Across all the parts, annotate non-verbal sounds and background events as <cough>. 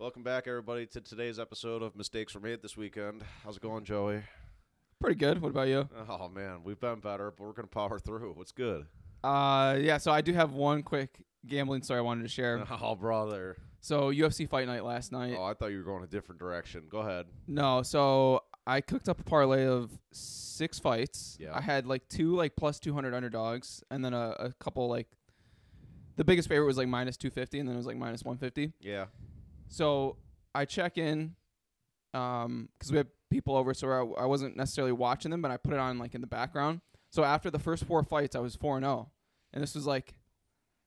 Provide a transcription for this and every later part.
Welcome back, everybody, to today's episode of Mistakes Were Made this weekend. How's it going, Joey? Pretty good. What about you? Oh man, we've been better, but we're gonna power through. What's good? Uh, yeah. So I do have one quick gambling story I wanted to share. <laughs> Oh, brother. So UFC Fight Night last night. Oh, I thought you were going a different direction. Go ahead. No, so I cooked up a parlay of six fights. Yeah. I had like two like plus two hundred underdogs, and then a, a couple like the biggest favorite was like minus two fifty, and then it was like minus one fifty. Yeah. So I check in, um, because we have people over, so I, I wasn't necessarily watching them, but I put it on like in the background. So after the first four fights, I was four and zero, and this was like,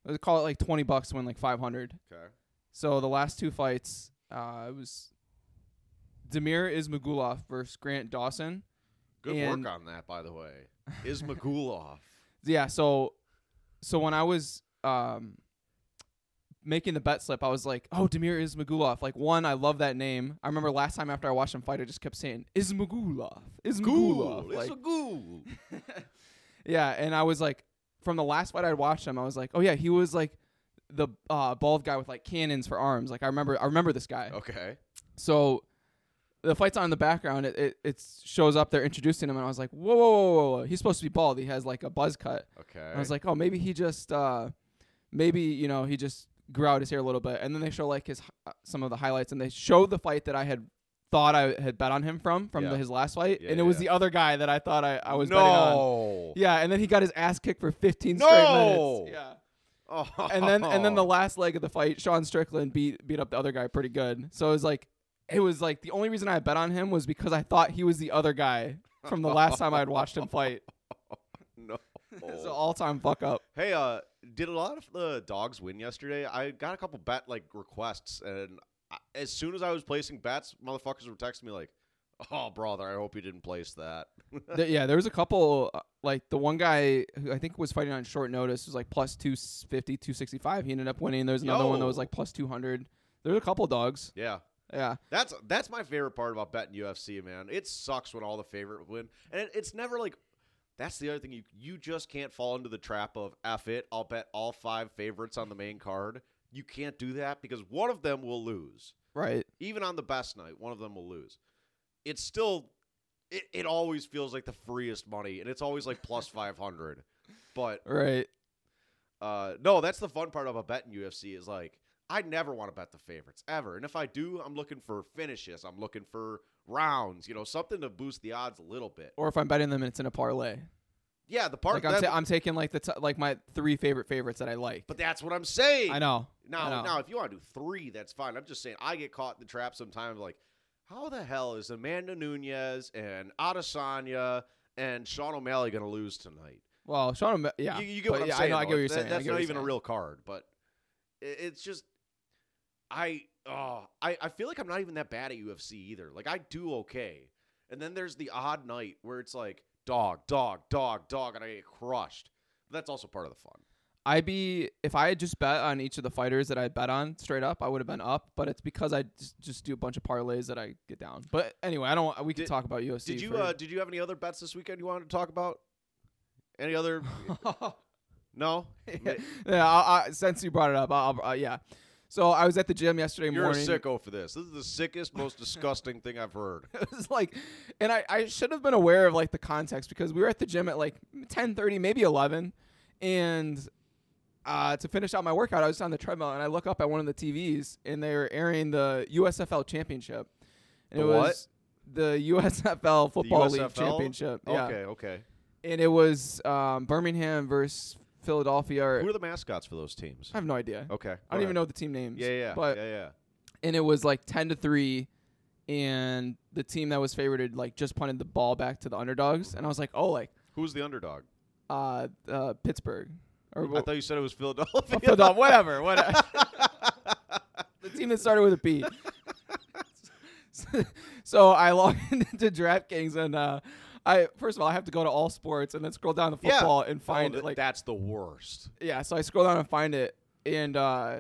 let's call it like twenty bucks to win like five hundred. Okay. So the last two fights, uh, it was Damir Ismagulov versus Grant Dawson. Good And- work on that, by the way. Is Magulov? <laughs> Yeah, so so when I was um making the bet slip, I was like, "Oh, Damir Ismagulov." Like one, I love that name. I remember last time after I watched him fight, I just kept saying Ismagulov, Ismagulov. It's Like, ghoul. <laughs> yeah, and I was like, from the last fight I'd watched him, I was like, "Oh yeah, he was like the uh, bald guy with like cannons for arms." Like I remember, I remember this guy. Okay. So the fight's on in the background. It, it it shows up. They're introducing him, and I was like, whoa, whoa, whoa, whoa, whoa. He's supposed to be bald. He has like a buzz cut. Okay. I was like, oh, maybe he just, uh, maybe you know, he just grew out his hair a little bit. And then they show like his hi- some of the highlights, and they show the fight that I had thought I had bet on him from from Yeah. the, his last fight, Yeah, and it was yeah. the other guy that I thought I, I was betting on. Yeah, and then he got his ass kicked for 15 straight minutes. Yeah. Oh. <laughs> And then and then the last leg of the fight, Sean Strickland beat beat up the other guy pretty good. So it was like it was like the only reason I bet on him was because I thought he was the other guy from the last time I had watched him fight. <laughs> no. <laughs> It's an all time fuck up. Hey, uh, did a lot of the dogs win yesterday? I got a couple bet like requests, and I, as soon as I was placing bets, motherfuckers were texting me like, "Oh, brother, I hope you didn't place that." <laughs> Th- yeah, there was a couple uh, like the one guy who I think was fighting on short notice was like plus 250, 265. He ended up winning. There's another one that was like plus 200. There's a couple dogs. yeah, Yeah. that's that's my favorite part about betting UFC, man. It sucks when all the favorite win, and it, it's never like. That's the other thing you you just can't fall into the trap of f it. I'll bet all five favorites on the main card. You can't do that because one of them will lose. Right. even on the best night, one of them will lose. It's still, it, it always feels like the freest money, and it's always like plus <laughs> 500. But Right. uh, no, that's the fun part of a bet in UFC is like, I never want to bet the favorites ever. And if I do, I'm looking for finishes, I'm looking for rounds, you know, something to boost the odds a little bit. Or if I'm betting them and it's in a parlay. Yeah, the part Like I'm, that, ta- I'm taking like the t- like my three favorite favorites that I like. but that's what I'm saying. I know. Now, I know. now, if you want to do three, that's fine. I'm just saying, I get caught in the trap sometimes. Like, how the hell is Amanda Nunes and Adesanya and Sean O'Malley going to lose tonight? Well, Sean, O'Malley, yeah, you, you get what I'm yeah, saying. I know. I get what you're That- saying. That's not even a real card, but it, it's just, I, oh, I, I feel like I'm not even that bad at UFC either. Like, I do okay, and then there's the odd night where it's like dog, dog, dog, dog, and I get crushed. But that's also part of the fun. I'd be if I had just bet on each of the fighters that I bet on straight up, I would have been up. But it's because I just, just do a bunch of parlays that I get down. But anyway, I don't. We can Did- talk about UFC. Did you for- uh, did you have any other bets this weekend you wanted to talk about? Any other? <laughs> no. yeah, <laughs> yeah I, I, since you brought it up, I'll, uh, yeah. So I was at the gym yesterday You're morning. a sicko for this. This is the sickest, most disgusting thing I've heard. <laughs> it was like, and I, I should have been aware of like the context because we were at the gym at like ten thirty, maybe eleven, and uh, to finish out my workout, I was on the treadmill and I look up at one of the TVs and they were airing the USFL championship. And The it what? was the USFL Football League USFL? championship. Yeah. Okay, okay. And it was um, Birmingham versus Philadelphia. Or, Who are the mascots for those teams? I have no idea. Okay. I don't even know the team names. Yeah, yeah, But yeah, yeah. and it was like ten to three, and the team that was favored like just punted the ball back to the underdogs, and I was like, oh, like Who's the underdog? uh, uh Pittsburgh or I thought you said it was Philadelphia. uh, Philadelphia, <laughs> whatever, whatever. <laughs> the team that started with a P. <laughs> so I logged into DraftKings and uh, I first of all I have to go to all sports and then scroll down to Yeah. football and Oh, find th- it like that's the worst. yeah. So I scroll down and find it and uh,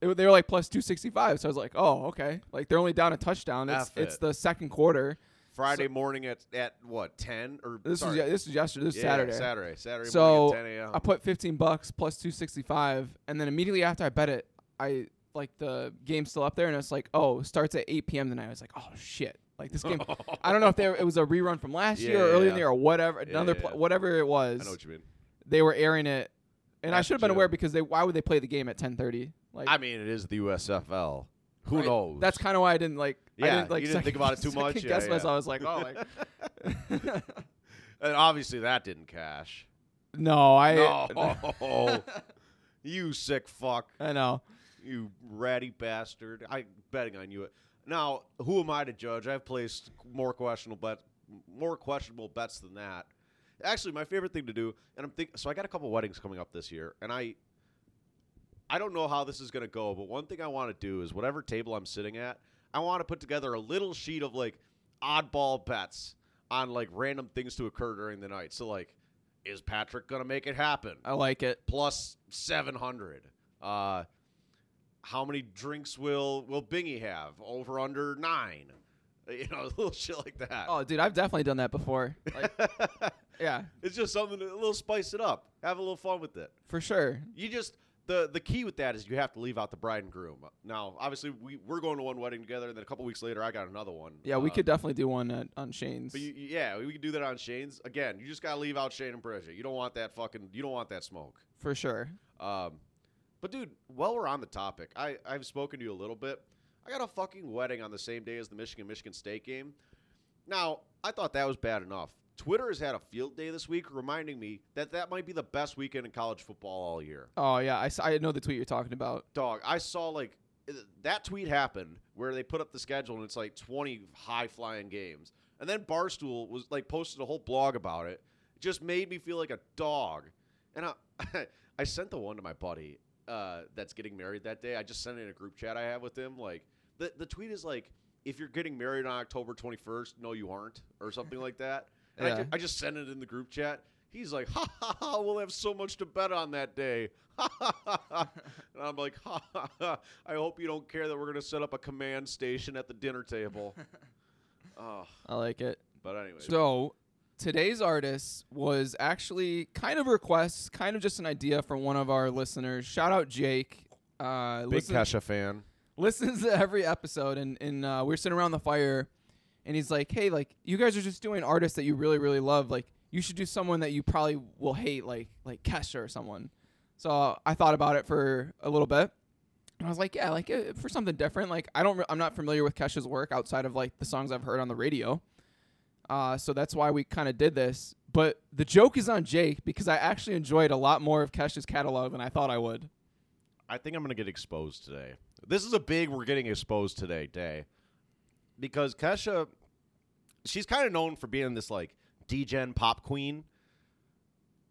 it, they were like plus two sixty five. So I was like, oh okay, like they're only down a touchdown. It's F it's it. the second quarter. Friday morning at at what ten or This sorry. was this was yesterday. This Yeah, Saturday. Saturday. Saturday So, morning at ten a.m. I put 15 bucks plus 265, and then immediately after I bet it, I like the game's still up there, and it's like, oh, starts at 8 p.m. tonight. I was like, oh shit, like this game. <laughs> I don't know if they were, it was a rerun from last year or Yeah, earlier in the year or whatever, Yeah, another yeah, pl- whatever it was. I know what you mean. They were airing it, and I should have been aware because they why would they play the game at 10:30? Like I mean, it is the USFL. Who right? knows? That's kind of why I didn't like. I Yeah, didn't, like you didn't think about it too much? Yeah, Guess yeah. myself. I was like, oh, like <laughs> <laughs> and obviously that didn't cash. no, I. No, you sick fuck. I know. You ratty bastard. I betting on you. Now, who am I to judge? I've placed more questionable bet, more questionable bets than that. Actually, my favorite thing to do, and I'm thinking. So I got a couple weddings coming up this year, and I, I don't know how this is going to go, but one thing I want to do is whatever table I'm sitting at, I want to put together a little sheet of like oddball bets on like random things to occur during the night. So like, is Patrick going to make it happen? I like it. plus 700 uh how many drinks will will bingy have? Over under nine. <laughs> You know a <laughs> little shit like that. Oh, dude, I've definitely done that before. Like, <laughs> yeah, it's just something to a little spice it up. Have a little fun with it. For sure. you just the the key with that is you have to leave out the bride and groom. Now obviously we, we're going to one wedding together and then a couple weeks later i got another one. Yeah, we Uh, could definitely do one at, on Shane's. but you, you- yeah we could do that on shane's. Again you just gotta leave out shane and bridget. You don't want that fucking you don't want that smoke. For sure. Um, but dude, while we're on the topic, I I've spoken to you a little bit. I got a fucking wedding on the same day as the Michigan Michigan State game. Now, I thought that was bad enough. Twitter has had a field day this week, reminding me that that might be the best weekend in college football all year. Oh yeah, I, I know the tweet you're talking about. Dog, I saw like uh, that tweet happened where they put up the schedule and it's like 20 high flying games. And then Barstool was like posted a whole blog about it. It just made me feel like a dog. And I <laughs> I sent the one to my buddy uh, that's getting married that day. I just sent it in a group chat I have with him. Like the the tweet is like if you're getting married on October 21st, no you aren't or something like that. And I, ju- I just sent it in the group chat. He's like, ha ha ha, we'll have so much to bet on that day. Ha ha ha. ha. And I'm like, ha ha ha. I hope you don't care that we're going to set up a command station at the dinner table. <laughs> oh, I like it. but anyway. So today's artist was actually kind of a request, kind of just an idea from one of our listeners. Shout out Jake. Uh, Big listen- Kesha fan. listens to every episode and, and uh, we are sitting around the fire and he's like hey like you guys are just doing artists that you really really love like you should do someone that you probably will hate like like kesha or someone so i thought about it for a little bit and i was like yeah like uh, for something different like i don't re- i'm not familiar with kesha's work outside of like the songs i've heard on the radio uh, so that's why we kind of did this but the joke is on jake because i actually enjoyed a lot more of kesha's catalog than i thought i would I think I'm going to get exposed today. This is a big we're getting exposed today day. Because Kesha, she's kind of known for being this like degen pop queen.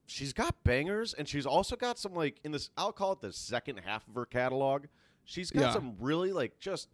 She's got bangers and she's also got some like in this I'll call it the second half of her catalog. She's got Yeah. some really like just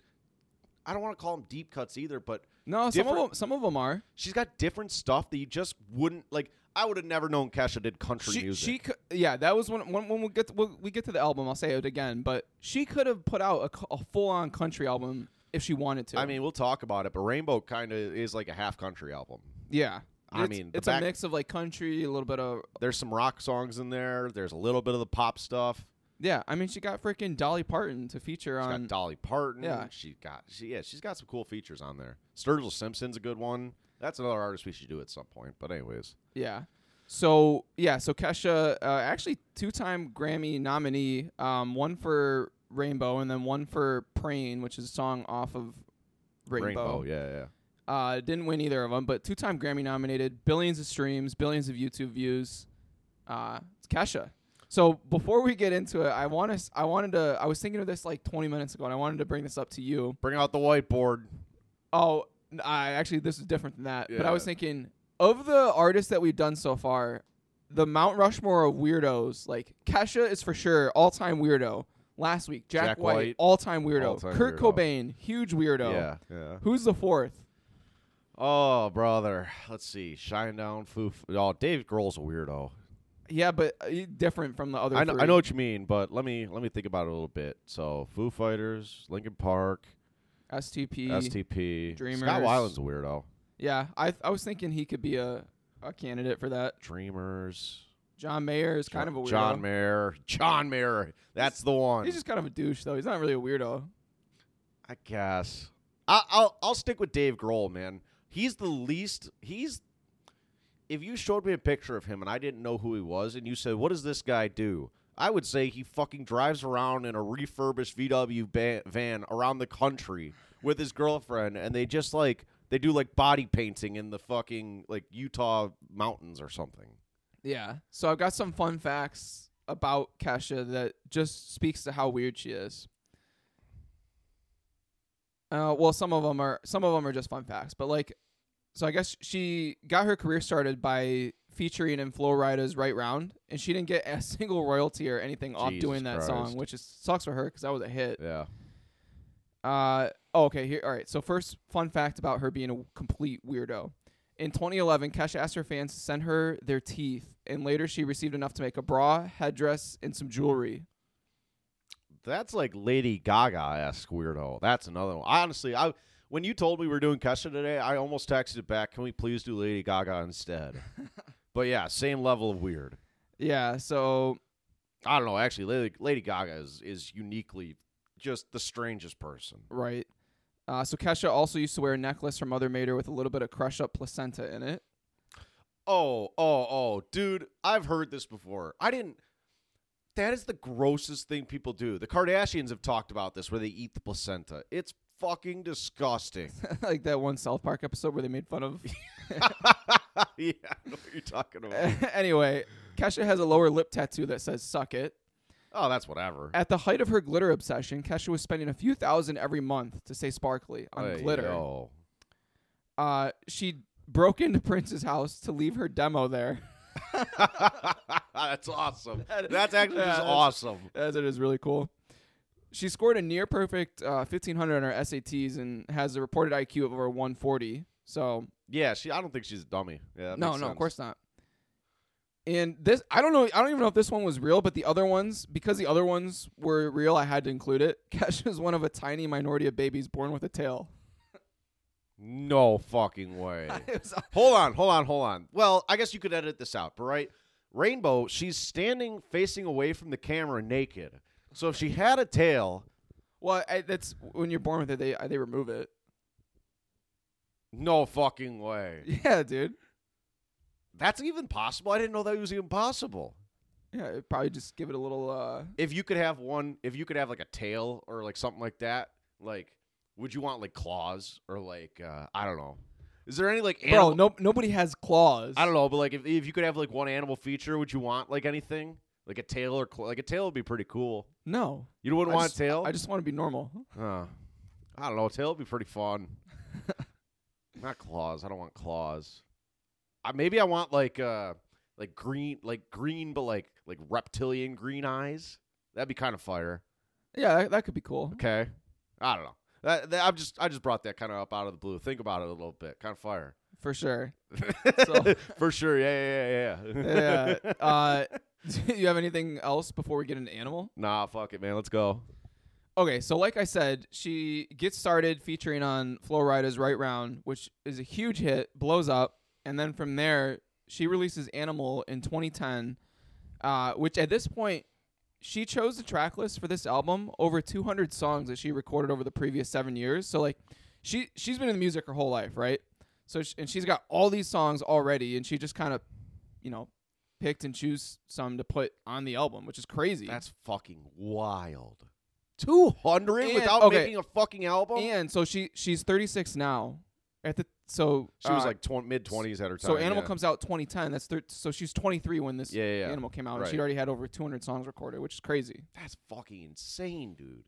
I don't want to call them deep cuts either, but no some of them some of them are she's got different stuff that you just wouldn't like I would have never known Kesha did country she, music. She could, yeah, that was when when, when we get to, when we get to the album. I'll say it again, but she could have put out a, a full on country album if she wanted to. I mean, we'll talk about it, but Rainbow kind of is like a half country album. yeah. I It's- mean, it's back- a mix of like country, a little bit of There's some rock songs in there. There's a little bit of the pop stuff. Yeah. I mean, she got freaking Dolly Parton to feature She's on. got Dolly Parton. yeah. she got she yeah she's got some cool features on there. Sturgill Simpson's a good one. That's another artist we should do at some point. But anyways, Yeah. So yeah, so Kesha, uh, actually two-time Grammy nominee, um, one for Rainbow and then one for Praying, which is a song off of Rainbow. yeah, yeah. Uh, didn't win either of them, but two-time Grammy nominated, billions of streams, billions of YouTube views. Uh, it's Kesha. So before we get into it, I want to, I wanted to, I was thinking of this like 20 minutes ago, and I wanted to bring this up to you. Bring out the whiteboard. Oh, I actually this is different than that. But I was thinking of the artists that we've done so far, the Mount Rushmore of weirdos, like Kesha is for sure all time weirdo. Last week, Jack, Jack White, White, all time weirdo. all-time Kurt weirdo. Cobain, huge weirdo. Yeah, yeah. Who's the fourth? Oh, brother. Let's see. Shinedown, Foo. Oh, Dave Grohl's a weirdo. Yeah, but uh, different from the other. I know, three. I know what you mean, but let me let me think about it a little bit. So, Foo Fighters, Linkin Park, STP. STP, Dreamers. Scott Weiland's a weirdo. Yeah, I I was thinking he could be a a candidate for that. Dreamers. John Mayer is kind of a weirdo. John Mayer. John Mayer. That's the one. He's just kind of a douche, though. He's not really a weirdo. I guess. I, I'll I'll stick with Dave Grohl, man. He's the least. He's. If you showed me a picture of him and I didn't know who he was, and you said, "What does this guy do?" I would say he fucking drives around in a refurbished VW ba- van around the country with his girlfriend, and they just like they do like body painting in the fucking like Utah mountains or something. Yeah. So I've got some fun facts about Kesha that just speaks to how weird she is. Uh, well, some of them are some of them are just fun facts, but like, so I guess she got her career started by featuring in Flo Rida's Right Round, and she didn't get a <laughs> single royalty or anything off Jesus doing that song, which is sucks for her because that was a hit. Yeah. Uh, oh, okay. Here, all right. So first, fun fact about her being a complete weirdo. In 2011, Kesha asked her fans to send her their teeth, and later she received enough to make a bra, headdress, and some jewelry. That's like Lady Gaga esque weirdo. That's another one. I honestly, I when you told me we were doing Kesha today, I almost texted it back. Can we please do Lady Gaga instead? <laughs> but yeah, same level of weird. Yeah. So I don't know. Actually, Lady, Lady Gaga is is uniquely just the strangest person. right. Uh, so Kesha also used to wear a necklace her mother made her with a little bit of crushed up placenta in it. Oh, oh, oh, dude! I've heard this before. I didn't. That is the grossest thing people do. The Kardashians have talked about this, where they eat the placenta. It's fucking disgusting. <laughs> like that one South Park episode where they made fun of. <laughs> yeah, <laughs> I know what you're talking about. anyway, Kesha has a lower lip tattoo that says "suck it." Oh, that's whatever. At the height of her glitter obsession, Kesha was spending a few thousand every month to stay sparkly on glitter. yo. Uh, she broke into Prince's house to leave her demo there. that's awesome. That's actually Yeah, just that's- awesome. That is really cool. She scored a near perfect uh, 1500 on her SATs and has a reported IQ of over 140. So Yeah, she. I don't think she's a dummy. Yeah, no, no, of course not. And this, I don't know. I don't even know if this one was real, but the other ones, because the other ones were real, I had to include it. <laughs> Kesha is one of a tiny minority of babies born with a tail. No fucking way. <laughs> Hold on, hold on, hold on. Well, I guess you could edit this out, but right? Rainbow, she's standing facing away from the camera naked. So if she had a tail, well, I, that's when you're born with it. They they remove it. no fucking way. <laughs> Yeah, dude. That's even possible. I didn't know that was even possible. Yeah, it'd probably just give it a little. uh If you could have one, if you could have like a tail or like something like that, like would you want like claws or like uh I don't know. Is there any like Bro, animal no, nobody has claws. I don't know, but like if if you could have like one animal feature, would you want like anything? Like a tail or cl- like a tail would be pretty cool. No, You wouldn't I want just, a tail? I just want to be normal. Uh, I don't know. A tail would be pretty fun. <laughs> Not claws. I don't want claws. I, maybe I want like uh like green like green but like like reptilian green eyes. That'd be kind of fire. Yeah, that, that could be cool. Okay. I don't know. That, that, I'm just I just brought that kind of up out of the blue. Think about it a little bit. Kind of fire. For sure. <laughs> So- For sure. Yeah, yeah, yeah, yeah. Yeah. <laughs> Uh, do <laughs> you have anything else before we get into animal? nah, fuck it, man. Let's go. Okay, so like I said, she gets started featuring on Flo Rida's Right Round, which is a huge hit, blows up, and then from there she releases Animal in 2010, uh, which at this point she chose the track list for this album over 200 songs that she recorded over the previous seven years. So like she she's been in the music her whole life, right? So sh- and she's got all these songs already, and she just kind of, you know, picked and choose some to put on the album, which is crazy. That's fucking wild. Two hundred without okay. making a fucking album. and so she she's 36 now. At the so she was uh, like tw- mid twenties at her time. so Animal yeah. comes out 2010. That's thir- so she's 23 when this Yeah, yeah. Animal came out, and Right. she'd already had over 200 songs recorded, which is crazy. That's fucking insane, dude.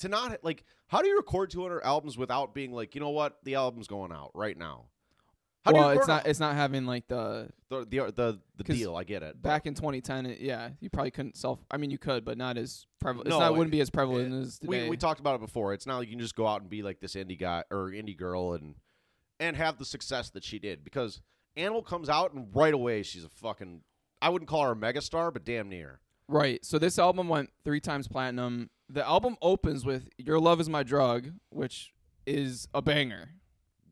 To not like, how do you record two hundred albums without being like, you know what, the album's going out right now? How well, it's not it's not having like the the the the, the 'Cause deal? I get it. but- back in 2010. It, yeah, you probably couldn't self. I mean, you could, but not as prevalent. No, it's it- wouldn't be as prevalent as today. we we talked about it before. It's not like you can just go out and be like this indie guy or indie girl and and have the success that she did because Animal comes out and right away she's a fucking. I wouldn't call her a megastar, but damn near. Right. So this album went three times platinum. The album opens with "Your Love Is My Drug," which is a banger.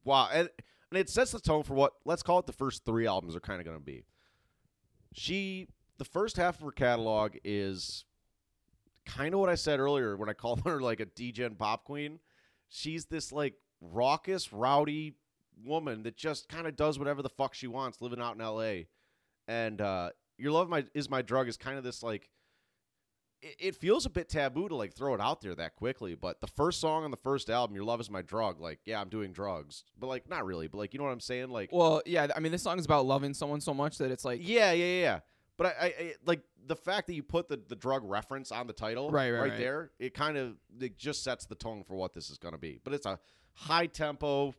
Wow, and, and it sets the tone for what let's call it the first three albums are kind of going to be. she the first half of her catalog is kind of what I said earlier when I called <laughs> her like a degen pop queen. She's this like raucous, rowdy woman that just kind of does whatever the fuck she wants, living out in L.A. And uh, your love my is my drug is kind of this like. It, feels a bit taboo to like throw it out there that quickly, but the first song on the first album, "Your Love Is My Drug," like, yeah, I'm doing drugs, but like, not really, but like, you know what I'm saying? Like, Well, yeah, I mean, this song is about loving someone so much that it's like, yeah, yeah, yeah, yeah. But I, I, I like the fact that you put the, the drug reference on the title Right, right, right. there. It kind of it just sets the tone for what this is going to be. But it's a high tempo,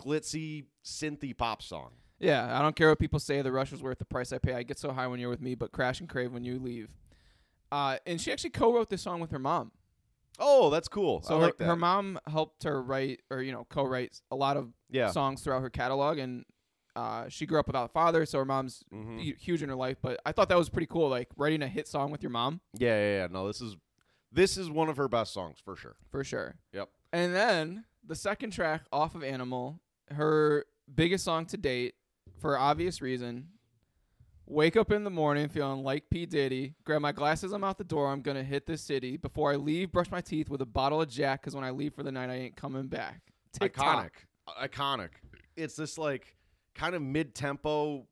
glitzy, synthy pop song. yeah, I don't care what people say. The rush was worth the price I pay. I get so high when you're with me, but crash and crave when you leave. Uh, and she actually co-wrote this song with her mom. Oh, that's cool. So her, like her mom helped her write, or you know, co-write a lot of yeah. songs throughout her catalog, and uh, she grew up without a father, so her mom's Mhm. huge in her life. But I thought that was pretty cool, like writing a hit song with your mom yeah, yeah, yeah. No, this is this is one of her best songs for sure. for sure. Yep. And then the second track off of Animal, her biggest song to date, for obvious reason. Wake up in the morning feeling like P. Diddy. Grab my glasses, I'm out the door. I'm to hit the city. Before I leave, brush my teeth with a bottle of Jack because when I leave for the night, I ain't coming back. TikTok. Iconic. Uh, iconic. It's this like kind of mid tempo,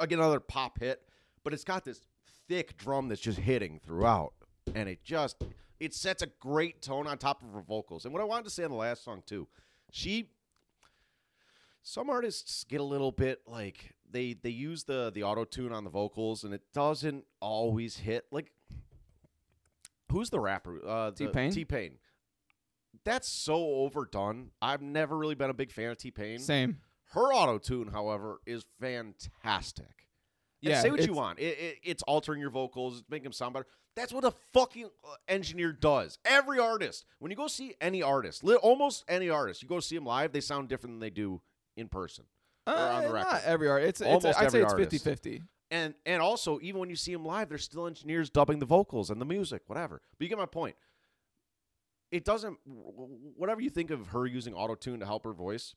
again, another pop hit, but it's got this thick drum that's just hitting throughout. And it just it sets a great tone on top of her vocals. And what I wanted to say on the last song too, she some artists get a little bit like they they use the the auto tune on the vocals and it doesn't always hit like who's the rapper? Uh T-Pain? t-pain. That's so overdone. I've never really been a big fan of t-pain. Same. her auto tune however is fantastic. And Yeah, say what you want. It, it, it's altering your vocals. It's making them sound better. That's what a fucking uh, engineer does. Every artist when you go see any artist almost any artist you go see them live they sound different than they do in person on the Uh, record. not every art. It's, it's I'd say every it's artist. 50-50. and and also even when you see them live, there's still engineers dubbing the vocals and the music, whatever. But you get my point. It doesn't. Whatever you think of her using auto tune to help her voice,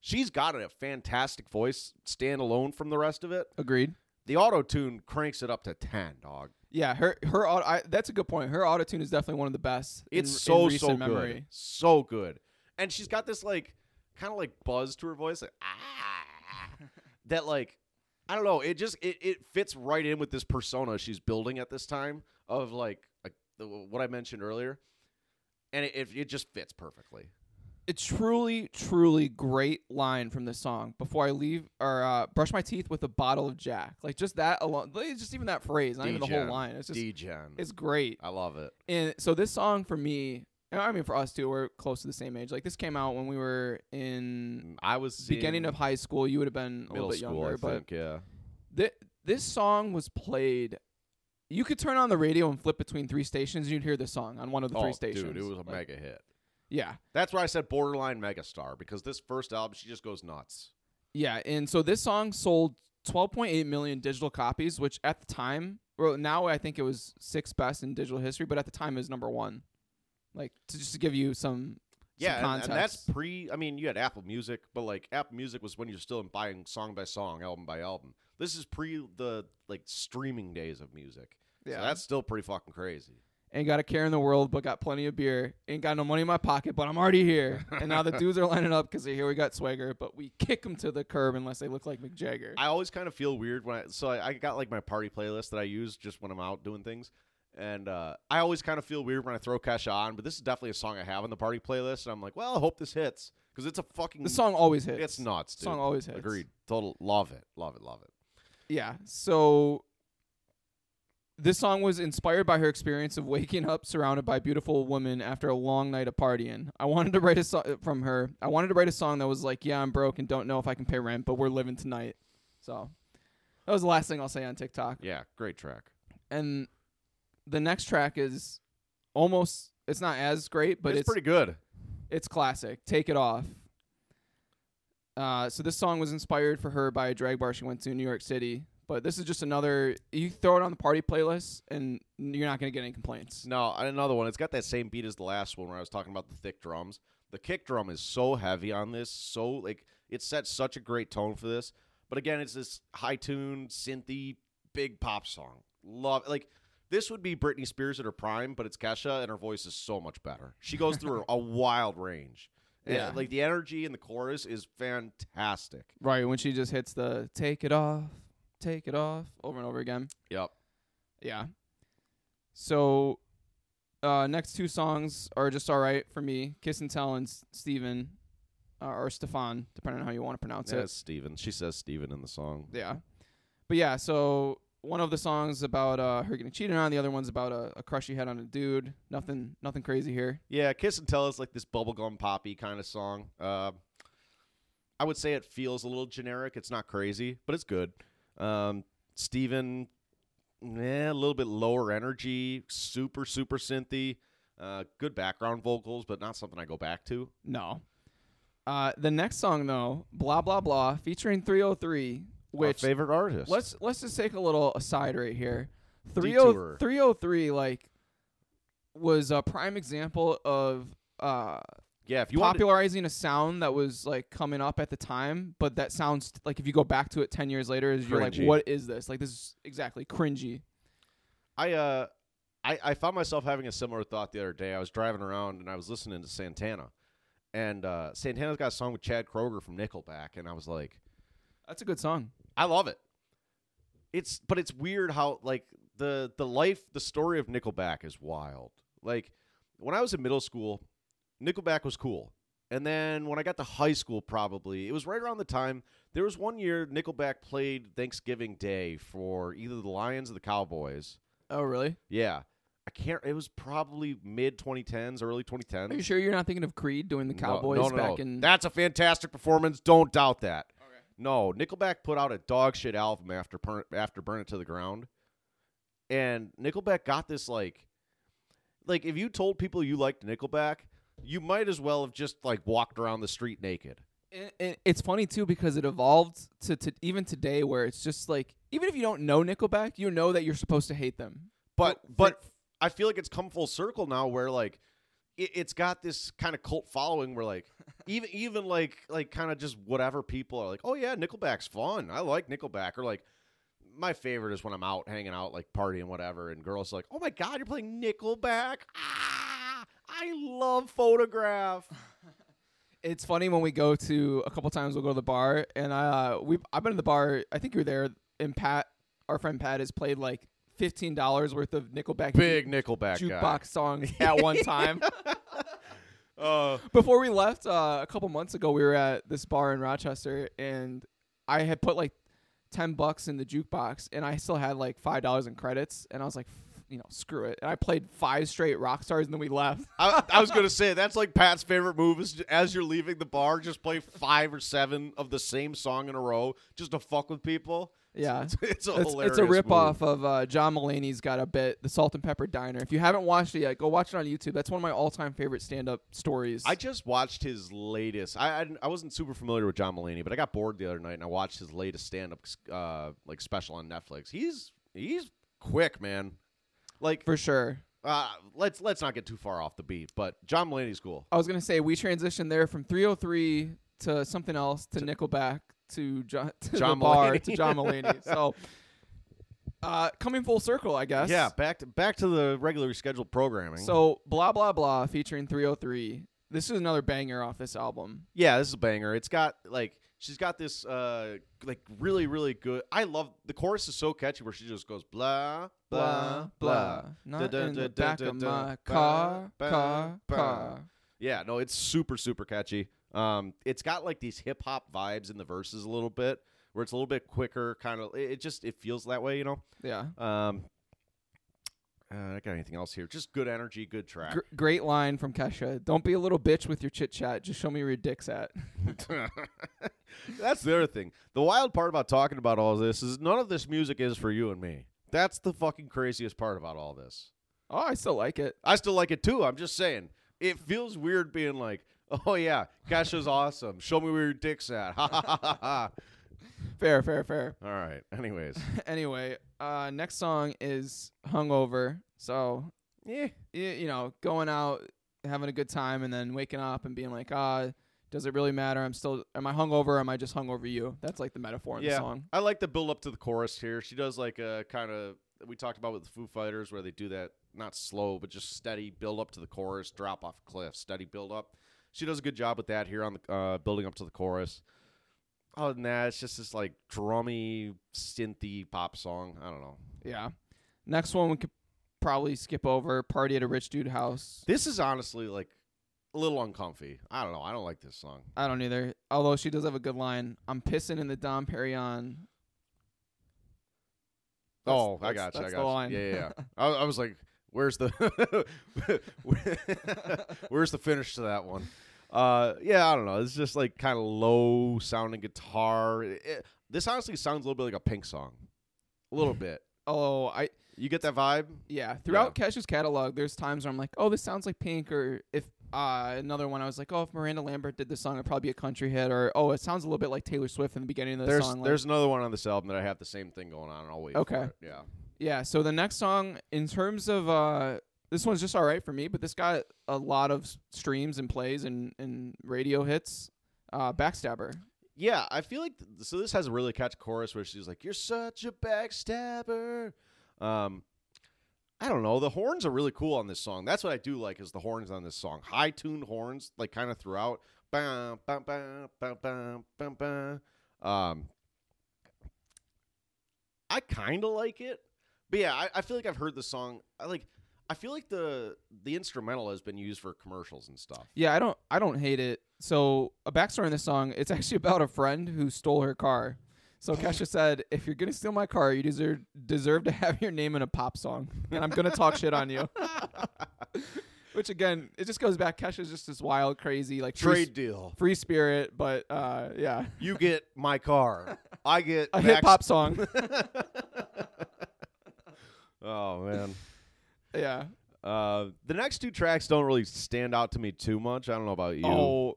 she's got a fantastic voice, stand alone from the rest of it. Agreed. The auto tune cranks it up to ten, dog. Yeah, her her auto, I, that's a good point. Her auto tune is definitely one of the best. It's in so recent so memory. good, so good. And she's got this like kind of like buzz to her voice, like ah, that like I don't know. It just it, it fits right in with this persona she's building at this time of like, like the, what I mentioned earlier, and it, it it just fits perfectly. A truly, truly great line from this song. Before I leave, or uh, brush my teeth with a bottle of Jack. Like just that alone, like, just even that phrase, not even the whole D-Gen. line. It's just D-Gen. it's great. I love it. And so this song for me, and I mean for us too, we're close to the same age. Like this came out when we were in I was beginning of high school. You would have been a middle little bit school, younger, I but think. Yeah. Th- this song was played. You could turn on the radio and flip between three stations, and you'd hear this song on one of the oh, three stations. dude, it was a Like, mega hit. Yeah, That's why I said borderline megastar because this first album she just goes nuts. yeah. And so this song sold 12.8 million digital copies, which at the time, well, now I think it was sixth best in digital history, but at the time it was number one. Like to just to give you some Yeah, some and, and that's pre. I mean, you had Apple Music, but like Apple Music was when you're still buying song by song, album by album. This is pre the like streaming days of music. yeah. So that's still pretty fucking crazy. Ain't got a care in the world, but got plenty of beer. Ain't got no money in my pocket, but I'm already here. <laughs> and now the dudes are lining up because they hear we got swagger, but we <laughs> kick them to the curb unless they look like Mick Jagger. I always kind of feel weird when I so I, I got like my party playlist that I use just when I'm out doing things. And uh, I always kind of feel weird when I throw Kesha on, but this is definitely a song I have on the party playlist. And I'm like, well, I hope this hits because it's a fucking. the song always hits. It's nuts, dude. song always hits. Agreed. Total love it, love it, love it. Yeah. So this song was inspired by her experience of waking up surrounded by beautiful women after a long night of partying. I wanted to write a song from her. I wanted to write a song that was like, "Yeah, I'm broke and don't know if I can pay rent, but we're living tonight." So that was the last thing I'll say on TikTok. Yeah, great track. And the next track is almost it's not as great, but it's, it's pretty good. it's classic. Take it off. Uh, so this song was inspired for her by a drag bar she went to in New York City. But this is just another. You throw it on the party playlist, and you're not gonna get any complaints. No, another one. It's got that same beat as the last one where I was talking about the thick drums. The kick drum is so heavy on this, so like it sets such a great tone for this. But again, it's this high tune, synthy big pop song. Love like this would be Britney Spears at her prime, but it's Kesha, and her voice is so much better. She goes through <laughs> a wild range. And, Yeah. like the energy in the chorus is fantastic. Right when she just hits the take it off, take it off over and over again. Yep. Yeah. So, uh, next two songs are just all right for me. Kiss and Tell and Steven, uh, or Stefan, depending on how you want to pronounce Yeah, it. Steven. She says Steven in the song. Yeah. But yeah, so one of the songs about uh, her getting cheated on, the other one's about a, a crush she had on a dude. Nothing, nothing crazy here. Yeah, Kiss and Tell is like this bubblegum poppy kind of song. Uh, I would say it feels a little generic. It's not crazy, but it's good. Um, Steven, eh, a little bit lower energy, super, super synthy. Uh, good background vocals, but not something I go back to. No. Uh, the next song though, blah blah blah, featuring 3OH!3, which Our favorite artist. let's let's just take a little aside right here. 30 3OH!3 like was a prime example of uh yeah, if you popularizing a sound that was like coming up at the time, but that sounds like if you go back to it 10 years later is you're like what is this? Like this is exactly cringy. I uh, I, I found myself having a similar thought the other day. I was driving around and I was listening to Santana, and uh, Santana's got a song with Chad Kroeger from Nickelback, and I was like. That's a good song. I love it. It's but it's weird how like the the life the story of Nickelback is wild. Like when I was in middle school, Nickelback was cool. And then when I got to high school probably, it was right around the time there was one year Nickelback played Thanksgiving Day for either the Lions or the Cowboys. Oh, really? Yeah. I can't it was probably mid 2010s, early 2010s. Are you sure you're not thinking of Creed doing the Cowboys no, no, back no. in That's a fantastic performance. Don't doubt that. No, Nickelback put out a dog shit album after Burn, after Burn It to the Ground, and Nickelback got this like, like if you told people you liked Nickelback, you might as well have just like walked around the street naked. And- and it's funny too because it evolved to, to even today where it's just like even if you don't know Nickelback, you know that you're supposed to hate them. But but I feel like it's come full circle now, where like it, it's got this kind of cult following, where like <laughs> even even like like kind of just whatever people are like, oh yeah, Nickelback's fun. I like Nickelback, or like my favorite is when I'm out hanging out, like partying, whatever, and girls are like, oh my god, you're playing Nickelback. Ah, I love Photograph. <laughs> It's funny when we go to a couple times we'll go to the bar and uh we I've been in the bar. I think you were there and Pat, our friend Pat, has played like fifteen dollars worth of Nickelback Big Nickelback guy. jukebox songs <laughs> at one time. <laughs> Uh, Before we left uh, a couple months ago, we were at this bar in Rochester, and I had put like ten bucks in the jukebox, and I still had like five dollars in credits, and I was like, you know, screw it, and I played five straight rock stars, and then we left. I, I was gonna <laughs> say that's like Pat's favorite move is as you're leaving the bar, just play five or seven of the same song in a row just to fuck with people. Yeah. It's, it's a It's, hilarious. it's a rip move. off of uh, John Mulaney's got a bit, the Salt and Pepper Diner. If you haven't watched it yet, go watch it on YouTube. That's one of my all time favorite stand up stories. I just watched his latest. I, I I wasn't super familiar with John Mulaney, but I got bored the other night and I watched his latest stand up uh like special on Netflix. He's he's quick, man. Like for sure. uh, let's let's not get too far off the beat, but John Mulaney's cool. I was gonna say we transitioned there from 3OH!3 to something else to Nickelback to John <laughs> to John the bar Mulaney. to John Mulaney. <laughs> So, uh, coming full circle, I guess. Yeah, back to back to the regularly scheduled programming. So blah blah blah featuring 3OH!3. This is another banger off this album. Yeah, this is a banger. It's got like she's got this uh like really really good. I love the chorus is so catchy where she just goes blah blah blah. Not Da, da, in the back of my ba, car, car, car. Yeah, no, it's super super catchy. Um, it's got like these hip hop vibes in the verses a little bit, where it's a little bit quicker, kind of. It, it just it feels that way, you know. Yeah. Um, uh, I got anything else here? Just good energy, good track. Gr- great line from Kesha. Don't be a little bitch with your chit chat. Just show me where your dick's at. <laughs> That's the other thing. The wild part about talking about all this is none of this music is for you and me. That's the fucking craziest part about all this. Oh, I still like it. I still like it too. I'm just saying. It feels weird being like, <laughs> oh yeah, Kesha's awesome. Show me where your dick's at. Ha ha ha ha ha. Fair, fair, fair. All right. Anyways. <laughs> anyway, uh, next song is "Hungover." So, Yeah. y- you know, going out, having a good time, and then waking up and being like, ah, Does it really matter? I'm still. Am I hungover? Or am I just hungover you? That's like the metaphor in Yeah. the song. I like the build up to the chorus here. She does like a kind of we talked about with the Foo Fighters where they do that not slow but just steady build up to the chorus, drop off cliff, steady build up. She does a good job with that here on the uh, building up to the chorus. Other than that, it's just this like drummy, synthy pop song. I don't know. Yeah. Next one we could probably skip over. Party at a rich dude house. This is honestly like a little uncomfy. I don't know. I don't like this song. I don't either. Although she does have a good line. I'm pissing in the Dom Perignon. That's- oh, I got you. I got the you. line. Yeah, yeah. yeah. <laughs> I, I was like, "Where's the <laughs> Where's the finish to that one?" Uh, yeah, I don't know. It's just like kind of low sounding guitar. It- this honestly sounds a little bit like a Pink song, a little bit. <laughs> Oh, I You get that vibe? yeah. Throughout Kesha's catalog, there's times where I'm like, oh, this sounds like Pink, or if uh, another one I was like, oh, if Miranda Lambert did this song, it'd probably be a country hit, or oh, it sounds a little bit like Taylor Swift in the beginning of the There's song. like- there's another one on this album that I have the same thing going on. and I'll wait. Okay. It. Yeah. Yeah, so the next song, in terms of uh, this one's just all right for me, but this got a lot of streams and plays and, and radio hits. Uh, Backstabber. Yeah, I feel like th- so. This has a really catchy chorus where she's like, "You're such a backstabber." Um, I don't know. The horns are really cool on this song. That's what I do like is the horns on this song. High tuned horns, like kind of throughout. Bam, bam, bam, bam, bam, bam, bam. Um, I kind of like it, but yeah, I, I feel like I've heard the song. I like. I feel like the the instrumental has been used for commercials and stuff. Yeah, I don't I don't hate it. So a backstory in this song, it's actually <laughs> about a friend who stole her car. So Kesha said, "If you're gonna steal my car, you deserve deserve to <laughs> have your name in a pop song, and I'm gonna talk shit on you." <laughs> Which again, it just goes back. Kesha's just this wild, crazy, like free, Trade deal. free spirit, but uh, yeah, You get my car. I get a hip hop song. Oh man. <laughs> yeah. Uh, the next two tracks don't really stand out to me too much. I don't know about you. Oh,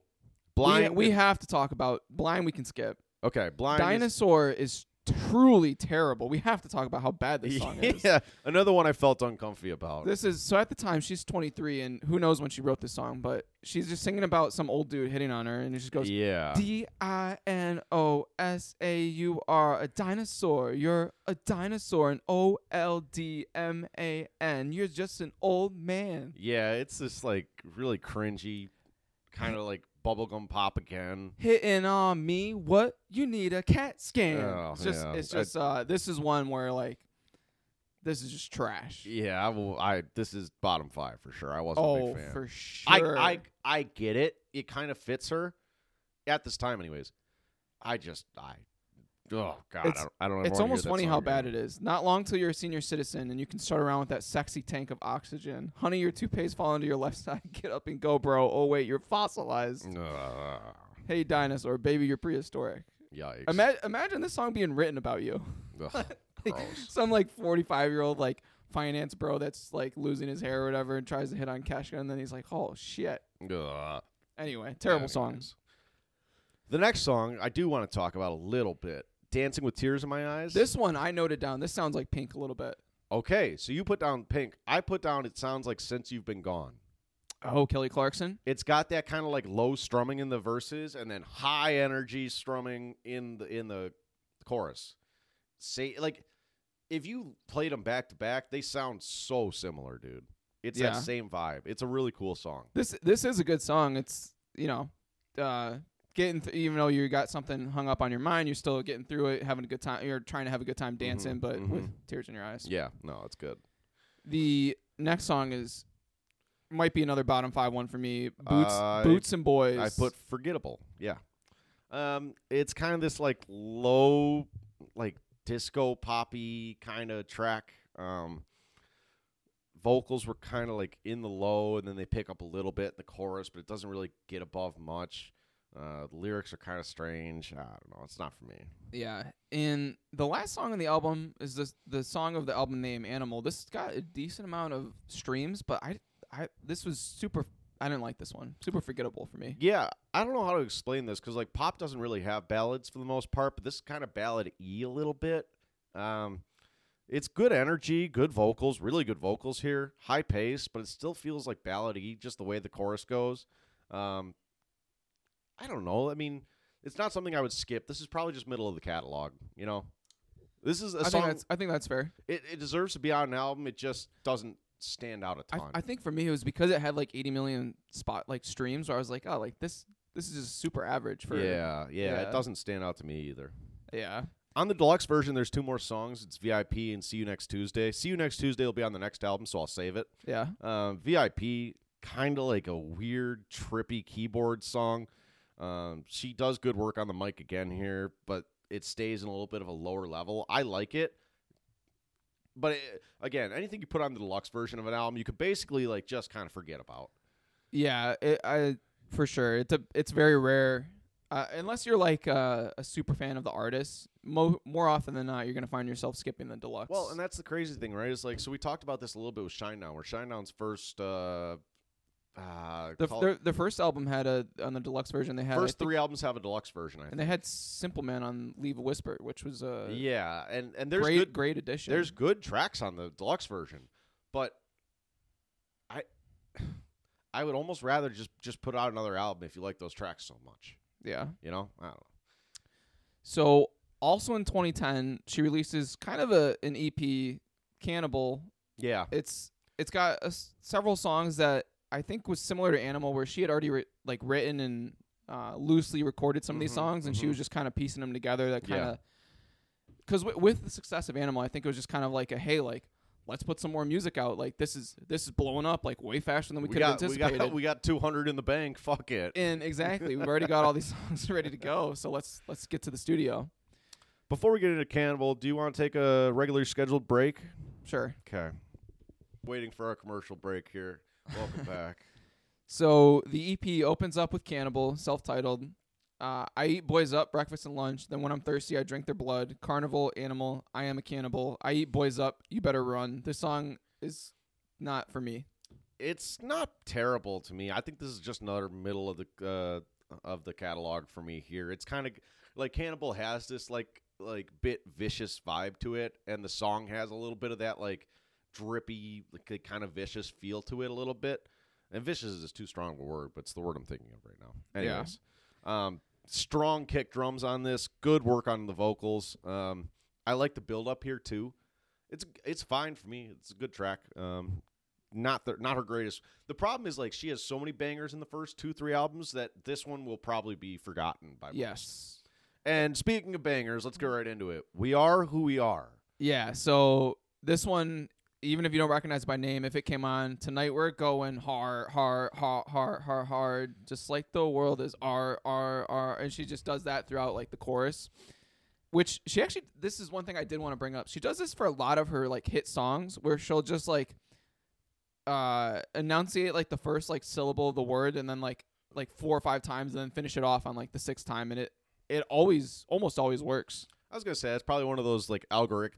blind. We, we have to talk about blind. We can skip. okay. Blind. is- Dinosaur is truly terrible. We have to talk about how bad this song is. <laughs> yeah, another one I felt uncomfy about. This is so at the time she's 23 and who knows when she wrote this song, but she's just singing about some old dude hitting on her and it just goes yeah. D I N O S A U R a dinosaur. You're a dinosaur and O L D M A N. You're just an old man. yeah, it's this like really cringy, kind of like bubblegum pop again. Hitting on me, what you need a cat scan. Oh, it's just yeah. it's I- just uh this is one where like this is just trash. Yeah, I will. I this is bottom five for sure. I wasn't a Oh, big fan. for sure. I I I get it. It kind of fits her at this time, anyways. I just I oh god, I It's- don't, I don't. It's almost funny how again. bad it is. Not long till you're a senior citizen and you can start around with that sexy tank of oxygen. Honey, your toupees fall into your left <laughs> side. Get up and go, bro. Oh wait, you're fossilized. Ugh, Hey, dinosaur, baby, you're prehistoric. yikes! Ima- imagine this song being written about you. Ugh, <laughs> gross. Some like 45 year old like finance bro that's like losing his hair or whatever and tries to hit on Kesha and then he's like, oh shit. Ugh. Anyway, terrible Anyways. song. The next song I do want to talk about a little bit. Dancing with Tears in My Eyes. This one I noted down. This sounds like Pink a little bit. okay, so you put down Pink. I put down. It sounds like Since You've Been Gone. Oh, Kelly Clarkson. It's got that kind of like low strumming in the verses, and then high energy strumming in the in the chorus. Say like, if you played them back to back, they sound so similar, dude. It's Yeah. that same vibe. It's a really cool song. This this is a good song. It's you know, uh, getting th- even though you got something hung up on your mind, you're still getting through it, having a good time. You're trying to have a good time dancing, Mhm, but mhm. with tears in your eyes. Yeah, no, it's good. The next song is might be another bottom five one for me. Boots, I- Boots and Boys. I put forgettable. Yeah. Um, it's kind of this like low, like disco poppy kind of track. Um, vocals were kind of like in the low, and then they pick up a little bit in the chorus, but it doesn't really get above much. Uh, the lyrics are kind of strange. I don't know. It's not for me. yeah. And the last song on the album is this the song of the album name Animal. This got a decent amount of streams, but I I this was super. I didn't like this one. Super forgettable for me. Yeah, I don't know how to explain this because like pop doesn't really have ballads for the most part, but this is kind of ballad y a little bit. Um, it's good energy, good vocals, really good vocals here, high pace, but it still feels like ballad y, just the way the chorus goes. Um, I don't know. I mean, it's not something I would skip. This is probably just middle of the catalog. You know, this is a I think song. that's I think that's fair. It, it deserves to be on an album. It just doesn't stand out a I, ton. I think for me it was because it had like 80 million spot like streams where I was like, oh, like this this is just super average for yeah, yeah, yeah. It doesn't stand out to me either. yeah. On the deluxe version, there's two more songs. It's VIP and See You Next Tuesday. See You Next Tuesday will be on the next album, so I'll save it. Yeah. Um, VIP, kind of like a weird, trippy keyboard song. Um, she does good work on the mic again here, but it stays in a little bit of a lower level. I like it. But it, again, anything you put on the deluxe version of an album, you could basically like just kind of forget about. Yeah, it, I for sure. It's a it's very rare. Uh, unless you're like uh, a super fan of the artist, mo- more often than not, you're gonna find yourself skipping the deluxe. Well, and that's the crazy thing, right? It's like so we talked about this a little bit with Shinedown, where Shinedown's first uh, uh, the, their, their first album had a on the deluxe version. They had first three albums have a deluxe version. I and think. they had Simple Man on Leave a Whisper, which was a yeah, and and there's great good great addition. there's good tracks on the deluxe version, but I <sighs> I would almost rather just just put out another album if you like those tracks so much. yeah. You know, I don't know. So also in 2010, she releases kind of a an EP, Cannibal. Yeah, It's it's got s- several songs that I think was similar to Animal, where she had already like written and uh, loosely recorded some of these Mhm, songs, and she mhm. was just kind of piecing them together. That kind of because w- with the success of Animal, I think it was just kind of like a hey, like let's put some more music out. Like this is this is blowing up like way faster than we, could have got we got we got 200 in the bank. Fuck it. and exactly, we've already got all these <laughs> songs ready to go. So let's let's get to the studio. Before we get into Cannibal, do you want to take a regularly scheduled break? Sure. Okay. Waiting for our commercial break here. Welcome <laughs> back. So the EP opens up with Cannibal, self-titled. Uh, I eat boys up breakfast and lunch. Then when I'm thirsty, I drink their blood. Carnival, animal. I am a cannibal. I eat boys up. You better run. This song is not for me. It's not terrible to me. I think this is just another middle of the uh, of the catalog for me here. It's kind of like Cannibal has this like like bit vicious vibe to it, and the song has a little bit of that like drippy, like kind of vicious feel to it a little bit. And vicious is too strong of a word, but it's the word I'm thinking of right now. Yeah. Um, strong kick drums on this. Good work on the vocals. Um, I like the build up here too. It's it's fine for me. It's a good track. Um, not the, not her greatest. The problem is like she has so many bangers in the first two three albums that this one will probably be forgotten by most. Yes. And speaking of bangers, let's get right into it. We are who we are. Yeah. So this one, even if you don't recognize it by name, if it came on tonight, we're going hard, hard, hard, hard, hard, hard, just like the world is R, R, R, and she just does that throughout like the chorus. Which she actually, this is one thing I did want to bring up. She does this for a lot of her like hit songs, where she'll just like uh enunciate like the first like syllable of the word, and then like like four or five times, and then finish it off on like the sixth time, and it it always almost always works. I was gonna say it's probably one of those like algorithmic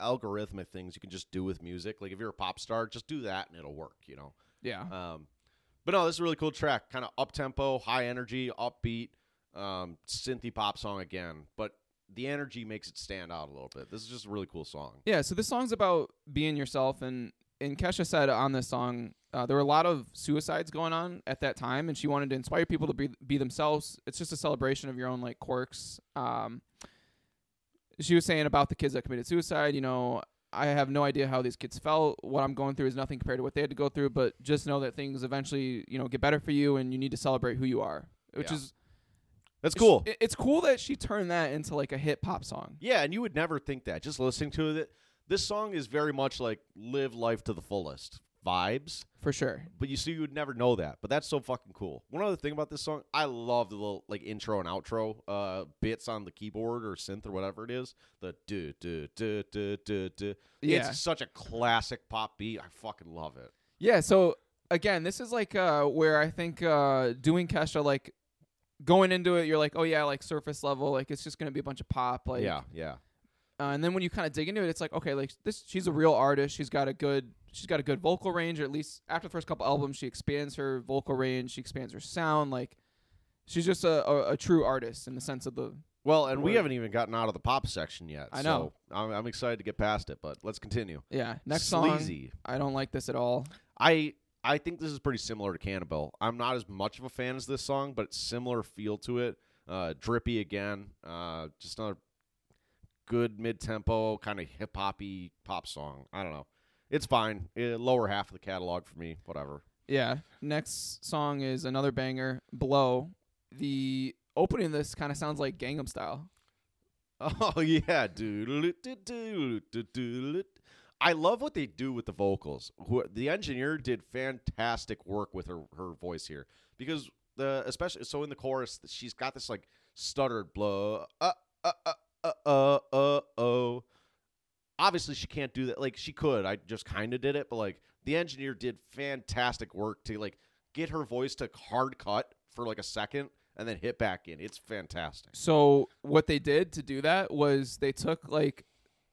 algorithmic things you can just do with music. Like if you're a pop star, just do that and it'll work. You know. Yeah. Um, but no, this is a really cool track. Kind of up tempo, high energy, upbeat, um, synthy pop song again. But the energy makes it stand out a little bit. This is just a really cool song. Yeah, so this song's about being yourself, and and Kesha said on this song uh, there were a lot of suicides going on at that time, and she wanted to inspire people to be be themselves. It's just a celebration of your own like quirks. Um, she was saying about the kids that committed suicide. You know, I have no idea how these kids felt. What I'm going through is nothing compared to what they had to go through, but just know that things eventually, you know, get better for you, and you need to celebrate who you are, which Yeah. is That's cool. It's, it's cool that she turned that into like a hip hop song. Yeah, and you would never think that. Just listening to it, this song is very much like live life to the fullest vibes. For sure. But you see, you would never know that. But that's so fucking cool. One other thing about this song, I love the little like intro and outro uh bits on the keyboard or synth or whatever it is. The do do do do do do. Yeah. It's such a classic pop beat. I fucking love it. Yeah, so again, this is like uh where I think uh doing Kesha like going into it you're like, "Oh yeah, like surface level, like it's just going to be a bunch of pop like yeah, yeah. uh, and then when you kind of dig into it, it's like, okay, like this she's a real artist. She's got a good she's got a good vocal range or at least after the first couple albums she expands her vocal range, she expands her sound like she's just a, a, a true artist in the sense of the Well, and we haven't even gotten out of the pop section yet. I know. So I'm, I'm excited to get past it, but let's continue. yeah, next song Sleazy. I don't like this at all. I I think this is pretty similar to Cannibal. I'm not as much of a fan as this song, but it's similar feel to it. Uh, drippy again. Uh, just another good mid tempo, kind of hip hoppy pop song. I don't know. It's fine. Eh, lower half of the catalog for me. Whatever. Yeah. Next song is another banger, Blow. The opening of this kind of sounds like Gangnam Style. <laughs> Oh yeah, dude. I love what they do with the vocals. Who, the engineer did fantastic work with her her voice here because the especially so in the chorus she's got this like stuttered blow uh uh uh uh uh uh oh. Obviously she can't do that. Like she could. I just kind of did it, but like the engineer did fantastic work to like get her voice to hard cut for like a second and then hit back in. It's fantastic. So what they did to do that was they took like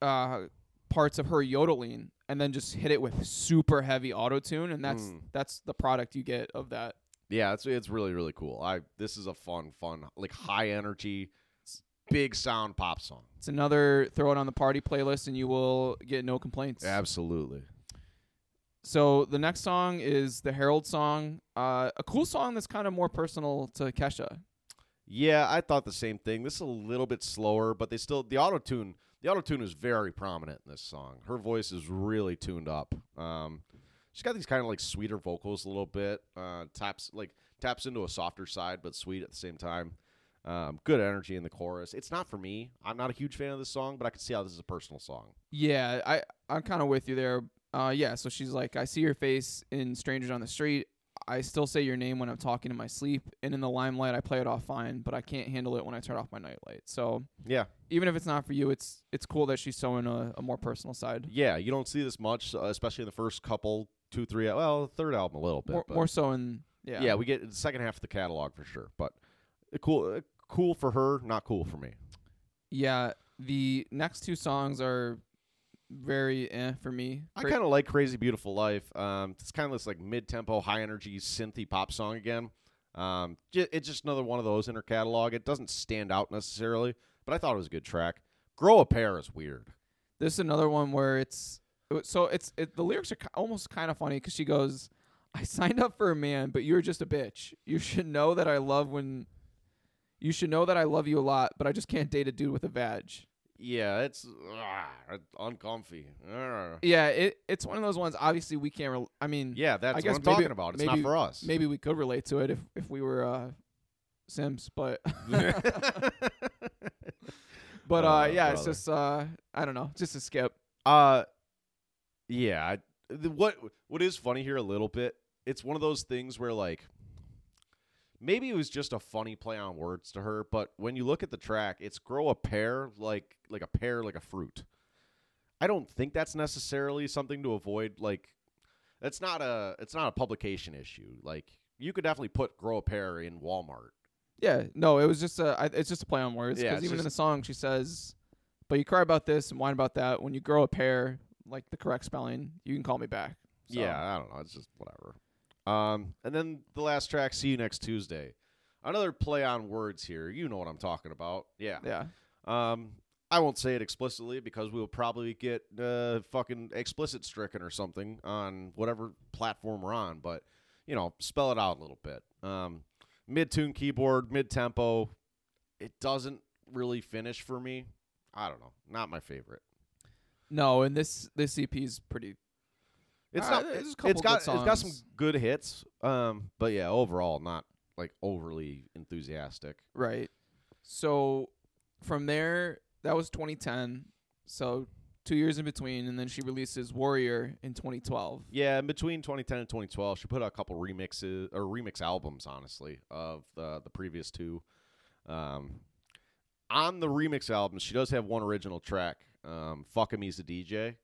uh, parts of her yodeling and then just hit it with super heavy auto tune, and that's Mm. that's the product you get of that. Yeah, it's it's really really cool. I this is a fun fun like high energy, big sound pop song. It's another throw it on the party playlist, and you will get no complaints. Absolutely. So the next song is the Herald song, uh, a cool song that's kind of more personal to Kesha. Yeah, I thought the same thing. This is a little bit slower, but they still the auto tune. The auto tune is very prominent in this song. Her voice is really tuned up. Um, she's got these kind of like sweeter vocals a little bit. Uh, taps like taps into a softer side, but sweet at the same time. Um, good energy in the chorus. It's not for me. I'm not a huge fan of this song, but I can see how this is a personal song. Yeah, I I'm kind of with you there. Uh, yeah. So she's like, I see your face in strangers on the street. I still say your name when I'm talking in my sleep, and in the limelight, I play it off fine, but I can't handle it when I turn off my nightlight. So Yeah, even if it's not for you, it's it's cool that she's showing a, a more personal side. Yeah, you don't see this much, uh, especially in the first couple, two, three. Well, third album a little bit. More, but more so in yeah. yeah. we get the second half of the catalog for sure. But uh, cool, uh, cool for her, not cool for me. Yeah, the next two songs are very eh for me. I Cra- kind of like "Crazy Beautiful Life." Um, it's kind of this like mid-tempo, high-energy, synthy pop song again. Um, j- it's just another one of those in her catalog. It doesn't stand out necessarily, but I thought it was a good track. "Grow a Pair" is weird. This is another one where it's so it's it, the lyrics are ki- almost kind of funny because she goes, "I signed up for a man, but you're just a bitch. You should know that I love when." You should know that I love you a lot, but I just can't date a dude with a vag. Yeah, it's it's uncomfy. Ah. Yeah, it it's one of those ones. Obviously, we can't. Re- I mean, Yeah, that's I what guess I'm maybe- talking about. It's maybe- not for us. maybe we could relate to it if if we were uh, Sims, but <laughs> but uh, Oh, yeah, it's just uh, I don't know, just a skip. Uh, yeah. I- The, what What is funny here a little bit? It's one of those things where like maybe it was just a funny play on words to her, but when you look at the track, it's grow a pear like like a pear like a fruit. I don't think that's necessarily something to avoid. Like, it's not a it's not a publication issue. Like, you could definitely put grow a pear in Walmart. Yeah, no, it was just a I, it's just a play on words because it's even in the song she says, "But you cry about this and whine about that. When you grow a pear, like the correct spelling, you can call me back." So, Yeah, I don't know. It's just whatever. Um, and then the last track, "See You Next Tuesday." Another play on words here. You know what I'm talking about. Yeah. yeah, Um, I won't say it explicitly because we'll probably get uh, fucking explicit stricken or something on whatever platform we're on. But you know, spell it out a little bit. Um, mid tune keyboard, mid tempo. It doesn't really finish for me. I don't know. Not my favorite. no, and this this EP is pretty. It's not. It's, it's got. It's got some good hits. Um, but yeah, overall, not like overly enthusiastic. Right. So from there, that was 2010. So two years in between, and then she releases Warrior in 2012. Yeah, in between 2010 and 2012, she put out a couple remixes or remix albums, honestly, of the the previous two. Um, on the remix albums, she does have one original track. Um, "Fuck Him, He's a DJ."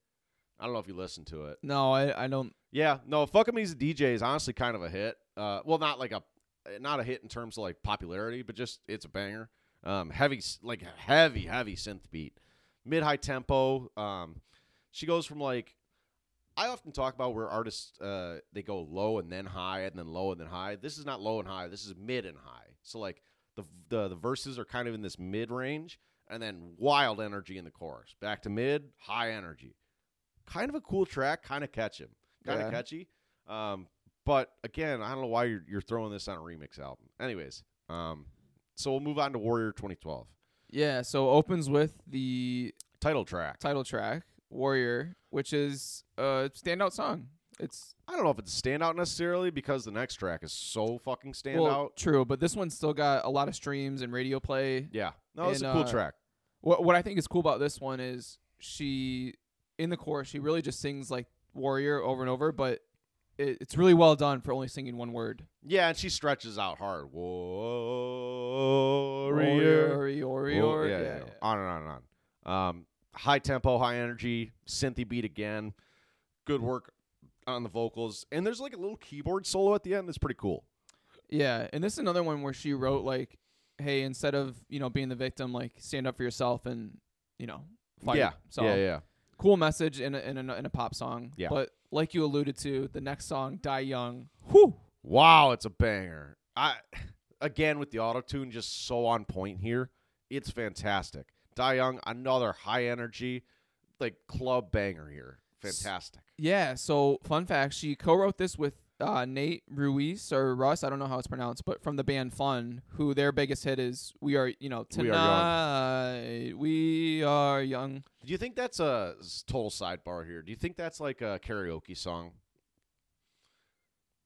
I don't know if you listened to it. No, I I don't. Yeah, no, "Fuck He's a DJ" is honestly kind of a hit. Uh, well, not like a not a hit in terms of like popularity, but just it's a banger. Um, heavy, like heavy, heavy synth beat, mid high tempo. Um, she goes from like I often talk about where artists uh, they go low and then high and then low and then high. This is not low and high. This is mid and high. So like the the the verses are kind of in this mid range and then wild energy in the chorus. Back to mid, high energy. Kind of a cool track, kind of catch him, kind of Yeah. catchy. Um, But again, I don't know why you're, you're throwing this on a remix album. Anyways, um, so we'll move on to Warrior 2012 Yeah, so opens with the title track. title track, Warrior, which is a standout song. It's I don't know if it's a standout necessarily because the next track is so fucking standout. well, true, but this one's still got a lot of streams and radio play. yeah, no, it's a cool uh, track. What what I think is cool about this one is she in the chorus she really just sings like warrior over and over, but it, it's really well done for only singing one word. Yeah, and she stretches out hard. Warrior. warrior, Whoa, warrior. yeah, yeah, yeah. On and on and on. Um, high tempo, high energy, synthy beat again. Good work on the vocals, and there's like a little keyboard solo at the end. That's pretty cool. Yeah, and this is another one where she wrote like, "Hey, instead of you know being the victim, like stand up for yourself and you know fight." Yeah, so yeah, yeah. Cool message in a, in a in a pop song. Yeah. but like you alluded to, the next song, "Die Young," whew, Wow, it's a banger. I <laughs> again with the auto tune just so on point here. It's fantastic. Die Young, another high energy, like club banger here. Fantastic. Yeah. So, fun fact: she co-wrote this with uh, Nate Ruiz or Russ. I don't know how it's pronounced, but from the band Fun, who their biggest hit is "We Are," you know, We Are tonight we are young. Do you think that's a total sidebar here? Do you think that's like a karaoke song?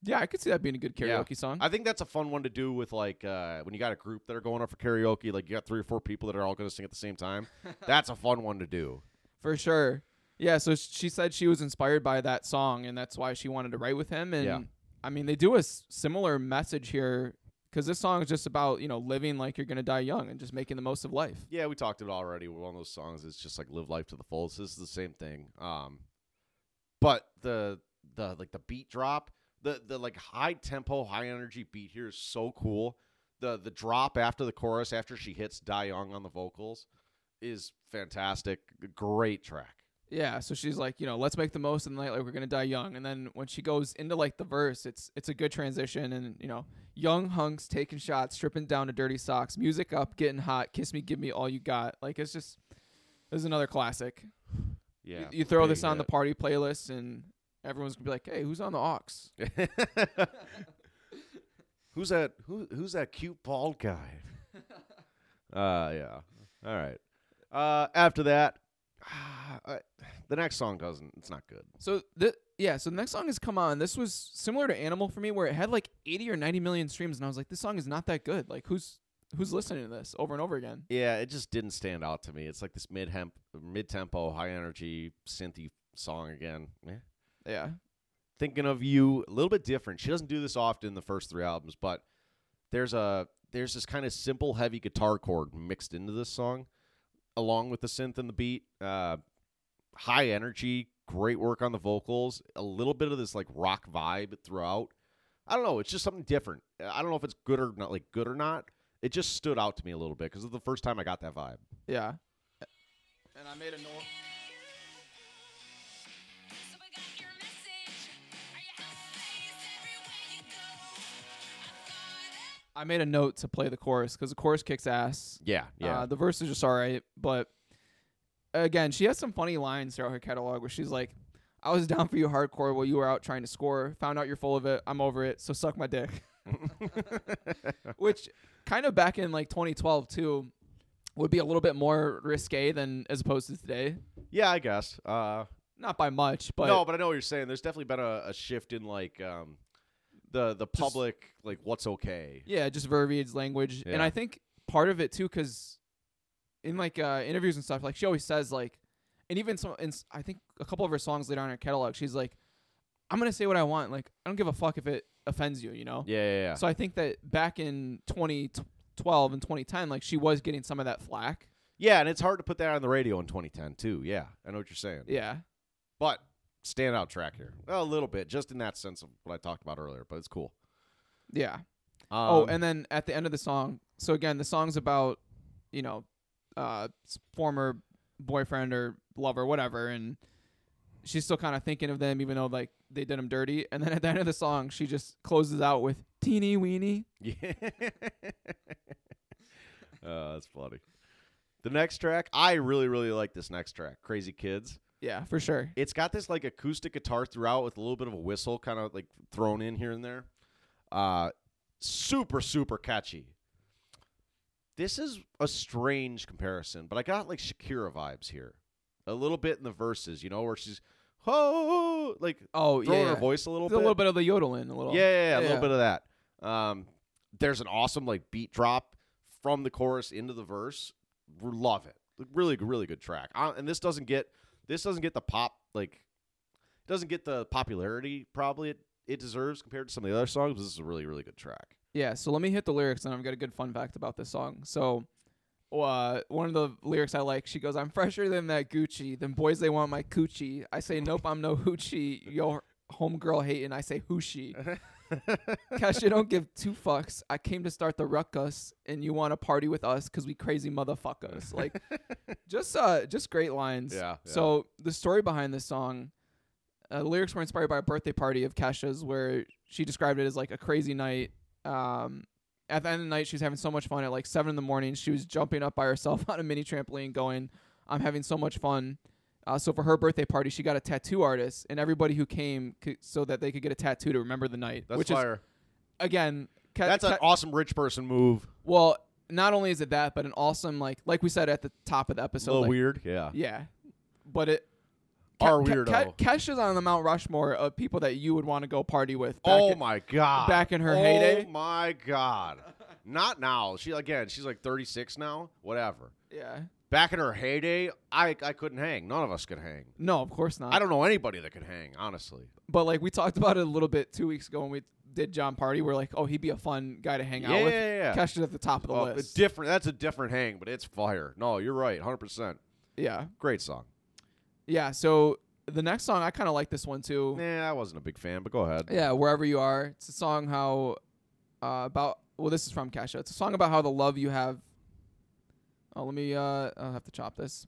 Yeah, I could see that being a good Yeah. karaoke song. I think that's a fun one to do with like uh, when you got a group that are going up for karaoke. Like you got three or four people that are all going to sing at the same time. <laughs> that's a fun one to do. For sure. Yeah, so she said she was inspired by that song, and that's why she wanted to write with him. And Yeah. I mean, they do a s- similar message here because this song is just about you know living like you're gonna die young and just making the most of life. Yeah, we talked about it already. One of those songs is just like live life to the fullest. This is the same thing. Um, but the the like the beat drop, the the like high tempo, high energy beat here is so cool. The the drop after the chorus, after she hits Die Young on the vocals, is fantastic. Great track. Yeah, so she's like, you know, let's make the most of the night like we're gonna die young. And then when she goes into like the verse, it's it's a good transition. And you know, young hunks taking shots, stripping down to dirty socks, music up, getting hot, kiss me, give me all you got. Like it's just, this is another classic. Yeah, you, you throw this on the party playlist, and everyone's gonna be like, hey, who's on the aux? <laughs> who's that? Who who's that cute bald guy? uh <laughs> yeah. All right. Uh, after that, <sighs> uh, the next song doesn't. It's not good. So the yeah, so the next song has come on. This was similar to Animal for me, where it had like 80 or 90 million streams, and I was like, this song is not that good. Like, who's who's listening to this over and over again? Yeah, it just didn't stand out to me. It's like this mid hemp, mid tempo, high energy, synthy song again. Yeah. Yeah, Thinking of you, a little bit different. She doesn't do this often in the first three albums, but there's a there's this kind of simple, heavy guitar chord mixed into this song, along with the synth and the beat. Uh, high energy, great work on the vocals. A little bit of this like rock vibe throughout. I don't know. It's just something different. I don't know if it's good or not, like good or not. It just stood out to me a little bit because it's the first time I got that vibe. yeah. And I made a note. I made a note to play the chorus because the chorus kicks ass. Yeah, yeah. Uh, the verse is just all right, but again, she has some funny lines throughout her catalog where she's like, "I was down for you hardcore while you were out trying to score. Found out you're full of it. I'm over it. So suck my dick." <laughs> Which kind of back in like 2012 too would be a little bit more risque than as opposed to today. yeah, I guess. Uh, Not by much, but no, but I know what you're saying. There's definitely been a, a shift in like um, the the public like what's okay. Yeah, just verbiage, language, and I think part of it too, because in like uh, interviews and stuff, like she always says like, and even some, s- I think a couple of her songs later on in her catalog, she's like, "I'm gonna say what I want. Like, I don't give a fuck if it offends you, you know." Yeah, yeah, yeah. So I think that back in 2012 and 2010, like she was getting some of that flack. yeah, and it's hard to put that on the radio in 2010 too. Yeah, I know what you're saying. Yeah, But standout track here, Well, a little bit, just in that sense of what I talked about earlier. But it's cool. yeah. Um, oh, and then at the end of the song, so again, the song's about, you know, uh, former boyfriend or lover, whatever, and she's still kind of thinking of them, even though like they did him dirty. And then at the end of the song, she just closes out with "teeny weeny." Yeah. <laughs> oh, that's funny. The next track, I really, really like this next track, "Crazy Kids." Yeah, for sure. It's got this like acoustic guitar throughout with a little bit of a whistle kind of like thrown in here and there. Uh super super catchy. This is a strange comparison, but I got like Shakira vibes here. A little bit in the verses, you know, where she's oh like Oh throwing yeah, her voice a little There's bit. a little bit of the yodeling, a little. Yeah, yeah, yeah, a little bit of that. Um, there's an awesome like beat drop from the chorus into the verse. Love it. Really, really good track. Uh, and this doesn't get this doesn't get the pop like it doesn't get the popularity probably it, it deserves compared to some of the other songs. But this is a really, really good track. Yeah, so let me hit the lyrics, and I've got a good fun fact about this song. So, uh, one of the lyrics I like, she goes, "I'm fresher than that Gucci. Them boys they want my coochie. I say nope, I'm no hoochie. Your homegirl hating. I say hoochie. <laughs> Kesha don't give two fucks. I came to start the ruckus, and you want to party with us because we crazy motherfuckers. <laughs> Like, just uh, just great lines. Yeah, yeah. So the story behind this song, uh, the lyrics were inspired by a birthday party of Kesha's, where she described it as like a crazy night. Um, at the end of the night, she was having so much fun. At like seven in the morning, she was jumping up by herself <laughs> on a mini trampoline, going, "I'm having so much fun." Uh, so for her birthday party, she got a tattoo artist, and everybody who came could, so that they could get a tattoo to remember the night. That's which is fire. again, Ke- That's an Ke- awesome rich person move. well. Not only is it that, but an awesome like like we said at the top of the episode. a little like, weird. Yeah. Yeah, but it. Our Ke- Ke- weirdo. Ke- Kesha's on the Mount Rushmore of people that you would want to go party with. Back oh in- my god. back in her oh heyday? my god. Not now. She again. She's like 36 now. Whatever. Yeah. Back in her heyday, I I couldn't hang. None of us could hang. No, of course not. I don't know anybody that could hang, honestly. But like we talked about it a little bit two weeks ago when we did Jon Pardi. We're like, oh, he'd be a fun guy to hang Yeah, out with. yeah, yeah. Kesha's at the top of the Well, list. different. That's a different hang, but it's fire. No, you're right. 100%. yeah. Great song. Yeah. So the next song, I kind of like this one too. Nah, I wasn't a big fan, but go ahead. Yeah, wherever you are. It's a song how uh, about. Well, this is from Kesha. It's a song about how the love you have. Oh, let me. Uh, I'll have to chop this.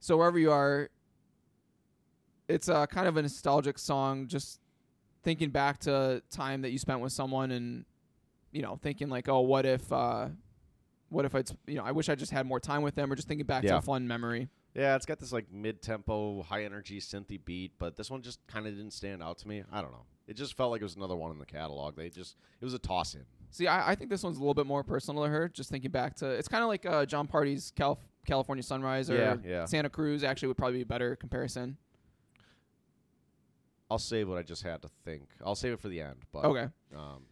So wherever you are, it's a kind of a nostalgic song. Just thinking back to time that you spent with someone, and you know, thinking like, oh, what if, uh, what if it's, you know, I wish I just had more time with them, or just thinking back to a fun memory. Yeah, it's got this like mid-tempo, high-energy synthy beat, but this one just kind of didn't stand out to me. I don't know. It just felt like it was another one in the catalog. They just it was a toss-in. See, I, I think this one's a little bit more personal to her. Just thinking back to, it's kind of like uh, Jon Pardi's Calif- California Sunrise or Yeah, yeah. Santa Cruz. Actually, would probably be a better comparison. I'll save what I just had to think. I'll save it for the end. But Okay, um,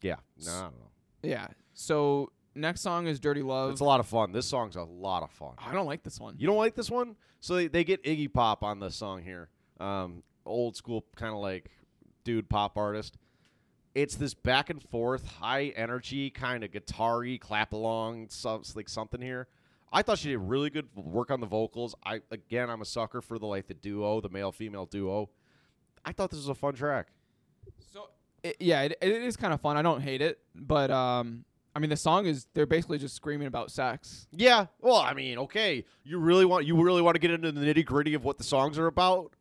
yeah, no, I don't know. yeah. So next song is Dirty Love. It's a lot of fun. This song's a lot of fun. I don't like this one. You don't like this one? So they, they get Iggy Pop on the song here. Um, old school kind of like dude pop artist. It's this back and forth, high energy kind of guitar-y, clap along, some, like something here. I thought she did really good work on the vocals. I again, I'm a sucker for the like the duo, the male female duo. I thought this was a fun track. So it, yeah, it, it is kind of fun. I don't hate it, but um, I mean the song is they're basically just screaming about sex. Yeah. Well, I mean, okay. You really want you really want to get into the nitty gritty of what the songs are about?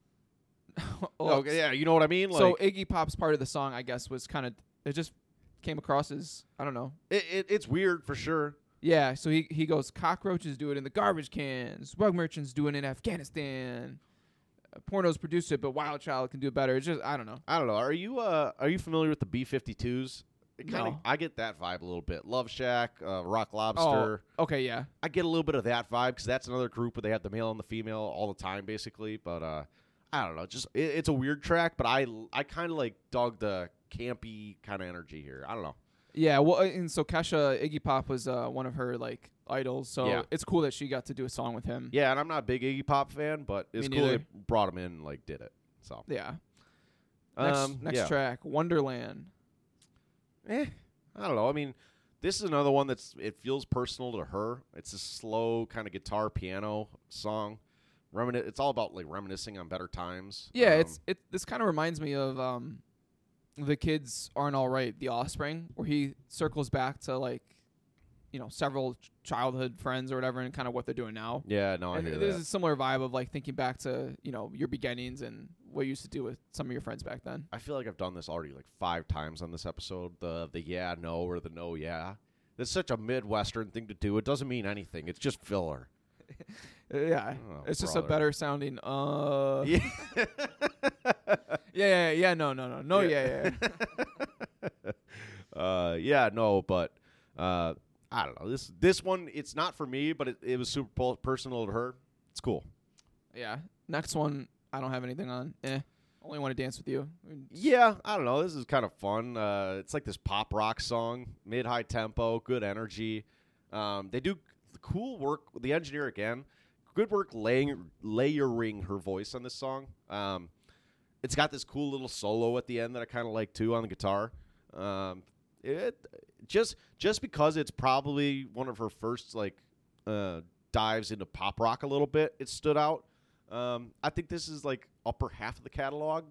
<laughs> Okay, yeah, you know what I mean. Like, So Iggy Pop's part of the song, I guess, was kind of it just came across as I don't know. it, it, it's weird for sure. Yeah, so he he goes, cockroaches do it in the garbage cans, rug merchants do it in Afghanistan, uh, pornos produce it, but Wild Child can do it better. It's just I don't know. I don't know. Are you uh are you familiar with the B52s? It kind of No. I get that vibe a little bit. Love Shack, uh, Rock Lobster. Oh, okay, yeah, I get a little bit of that vibe because that's another group where they have the male and the female all the time, basically. But uh, I don't know. Just it, it's a weird track, but I I kind of like dug the campy kind of energy here. I don't know. yeah. Well, uh, and so Kesha Iggy Pop was uh, one of her like idols, so Yeah. it's cool that she got to do a song with him. Yeah, and I'm not a big Iggy Pop fan, but it's Me cool they brought him in and like did it. So Yeah. Next, um, next yeah. track, Wonderland. Eh, I don't know. I mean, this is another one that's it feels personal to her. It's a slow kind of guitar piano song. Remini- it's all about like reminiscing on better times. Yeah, Um, it's it. This kind of reminds me of um, the kids aren't all right. The Offspring, where he circles back to like, you know, several ch- childhood friends or whatever, and kind of what they're doing now. yeah. No, I and hear there's that. a similar vibe of like thinking back to you know your beginnings and what you used to do with some of your friends back then. I feel like I've done this already like five times on this episode. The the yeah no or the no yeah. It's such a midwestern thing to do. It doesn't mean anything. It's just filler. <laughs> yeah, Oh, it's just brother. a better sounding. Uh, yeah, <laughs> Yeah. yeah, yeah. No, no, no, no. Yeah. Yeah, yeah. <laughs> uh, yeah, no, but uh, I don't know. This this one, it's not for me, but it, it was super personal to her. It's cool. yeah. Next one, I don't have anything on. Eh. Only want to dance with you. Yeah, I don't know. This is kind of fun. Uh, it's like this pop rock song, mid high tempo, good energy. Um, they do cool work. The engineer again, good work laying layering her voice on this song. Um, it's got this cool little solo at the end that I kind of like too on the guitar. Um, it just just because it's probably one of her first like uh, dives into pop rock a little bit, it stood out. Um, I think this is like upper half of the catalog.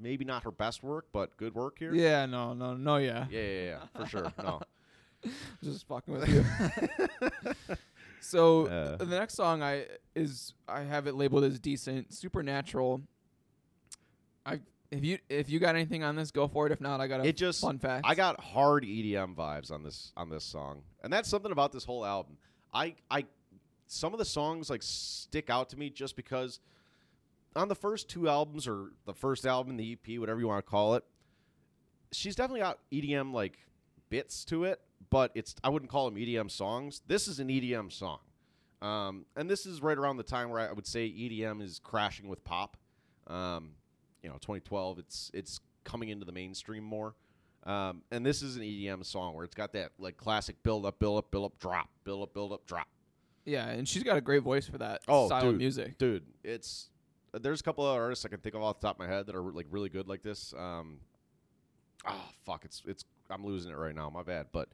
Maybe not her best work, but good work here. Yeah, no, no, no. Yeah, yeah, yeah, yeah, for sure. No, <laughs> <laughs> just fucking with you. <laughs> so Uh. the next song I is I have it labeled as decent, supernatural. I if you if you got anything on this, go for it. If not, I got a it just fun fact. I got hard EDM vibes on this on this song, and that's something about this whole album. I I some of the songs like stick out to me just because on the first two albums or the first album, the EP, whatever you want to call it, she's definitely got EDM like bits to it, but it's I wouldn't call them EDM songs. This is an EDM song, um, and this is right around the time where I would say EDM is crashing with pop. Um, you know, 2012, it's it's coming into the mainstream more. Um, and this is an EDM song where it's got that like classic build up, build up, build up, drop, build up, build up, drop. yeah, and she's got a great voice for that Oh, style dude. of music. Dude, it's there's a couple of artists I can think of off the top of my head that are like really good like this. Um, oh fuck, it's it's I'm losing it right now. My bad, but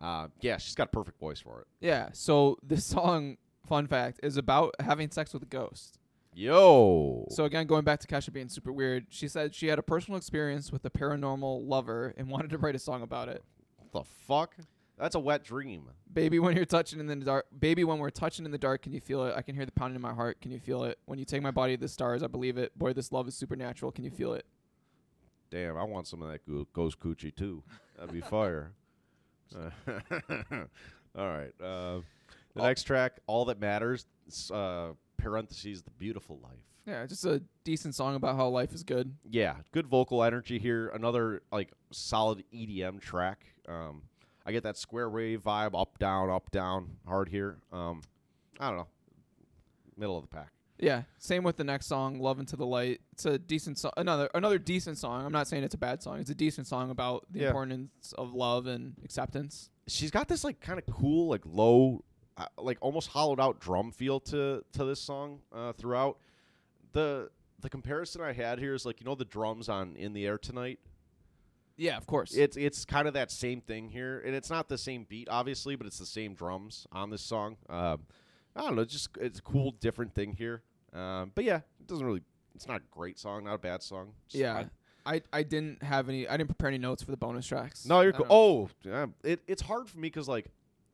uh, yeah, she's got a perfect voice for it. Yeah. So <laughs> this song, fun fact, is about having sex with a ghost. Yo, So again, going back to Kesha being super weird, she said she had a personal experience with a paranormal lover and <laughs> wanted to write a song about it. what the fuck? That's a wet dream. Baby, when you're touching in the dark, baby, when we're touching in the dark, can you feel it? I can hear the pounding in my heart. Can you feel it? When you take my body to the stars, I believe it. Boy, this love is supernatural. Can you feel it? Damn, I want some of that ghost coochie too. That'd be fire. <laughs> <laughs> All right. Uh, the Oh. next track, "All That Matters," uh, parentheses, "The Beautiful Life." Yeah, just a decent song about how life is good. Yeah, good vocal energy here. Another like solid EDM track. Um, I get that square wave vibe, up down, up down, hard here. Um, I don't know, middle of the pack. Yeah, same with the next song, "Love Into the Light." It's a decent song. Another another decent song. I'm not saying it's a bad song. It's a decent song about the Yeah. importance of love and acceptance. She's got this like kind of cool, like low, uh, like almost hollowed out drum feel to to this song uh, throughout. The the comparison I had here is like you know the drums on "In the Air Tonight." Yeah, of course. It's it's kind of that same thing here, and it's not the same beat, obviously, but it's the same drums on this song. Um, I don't know, just it's a cool, different thing here. Um, but yeah, it doesn't really. It's not a great song, not a bad song. Just yeah. fine. I, I didn't have any. I didn't prepare any notes for the bonus tracks. No, you're I cool. Oh, yeah, it, it's hard for me because like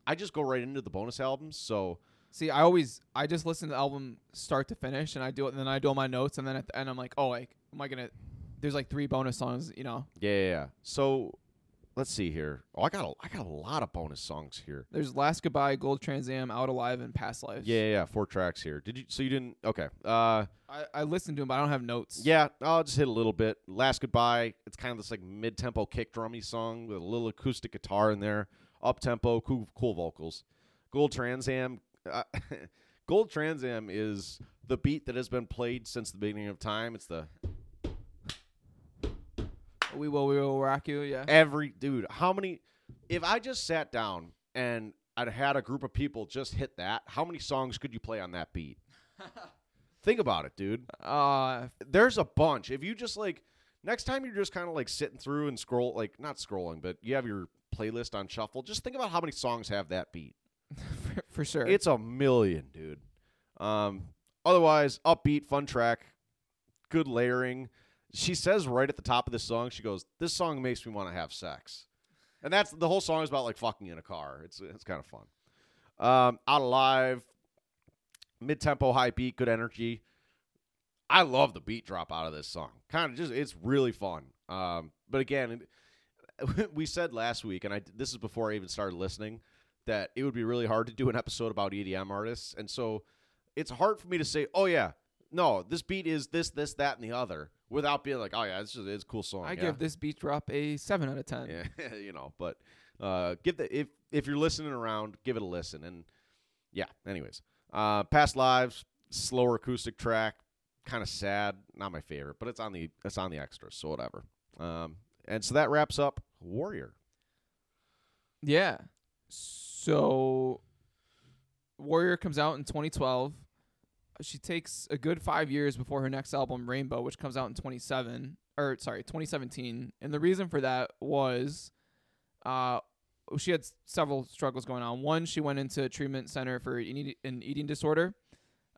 I just go right into the bonus albums. So See, I always I just listen to the album start to finish, and I do it, and then I do all my notes, and then at the end I'm like, oh, like, am I gonna? There's like three bonus songs, you know. yeah, yeah, yeah. So let's see here. Oh, I got a, I got a lot of bonus songs here. There's Last Goodbye, Gold Trans Am, Out Alive, and Past Lives. Yeah, yeah, yeah, four tracks here. Did you? So you didn't? Okay. Uh, I, I listened to them, but I don't have notes. Yeah, I'll just hit a little bit. Last Goodbye, it's kind of this like mid tempo kick drummy song with a little acoustic guitar in there. Up tempo, cool, cool vocals. Gold Trans Am. Uh, <laughs> Gold Trans Am is the beat that has been played since the beginning of time. It's the we will, we will rock you. Yeah. every dude. How many? If I just sat down and I'd had a group of people just hit that, how many songs could you play on that beat? <laughs> Think about it, dude. Uh, there's a bunch. If you just like next time you're just kind of like sitting through and scroll like not scrolling, but you have your playlist on shuffle, just think about how many songs have that beat. for, <laughs> for sure. It's a million, dude. Um otherwise, upbeat, fun track, good layering. She says right at the top of this song, she goes, "This song makes me want to have sex." And that's the whole song is about like fucking in a car. It's it's kind of fun. Um Out Alive, mid-tempo high beat, good energy. I love the beat drop out of this song. Kind of just it's really fun. Um, but again, <laughs> we said last week, and I this is before I even started listening. that it would be really hard to do an episode about EDM artists, and so it's hard for me to say, oh yeah, no, this beat is this, this, that, and the other, without being like, oh yeah, this is it's a cool song. I yeah. give this beat drop a seven out of ten. Yeah, <laughs> you know, but uh, give the if if you're listening around, give it a listen. And yeah, anyways, uh, past lives, slower acoustic track, kind of sad, not my favorite, but it's on the it's on the extras, so whatever. Um, and so that wraps up Warrior. Yeah. So Warrior comes out in 2012. She takes a good 5 years before her next album Rainbow which comes out in 27 or sorry, 2017. And the reason for that was uh she had several struggles going on. One, she went into a treatment center for an eating disorder.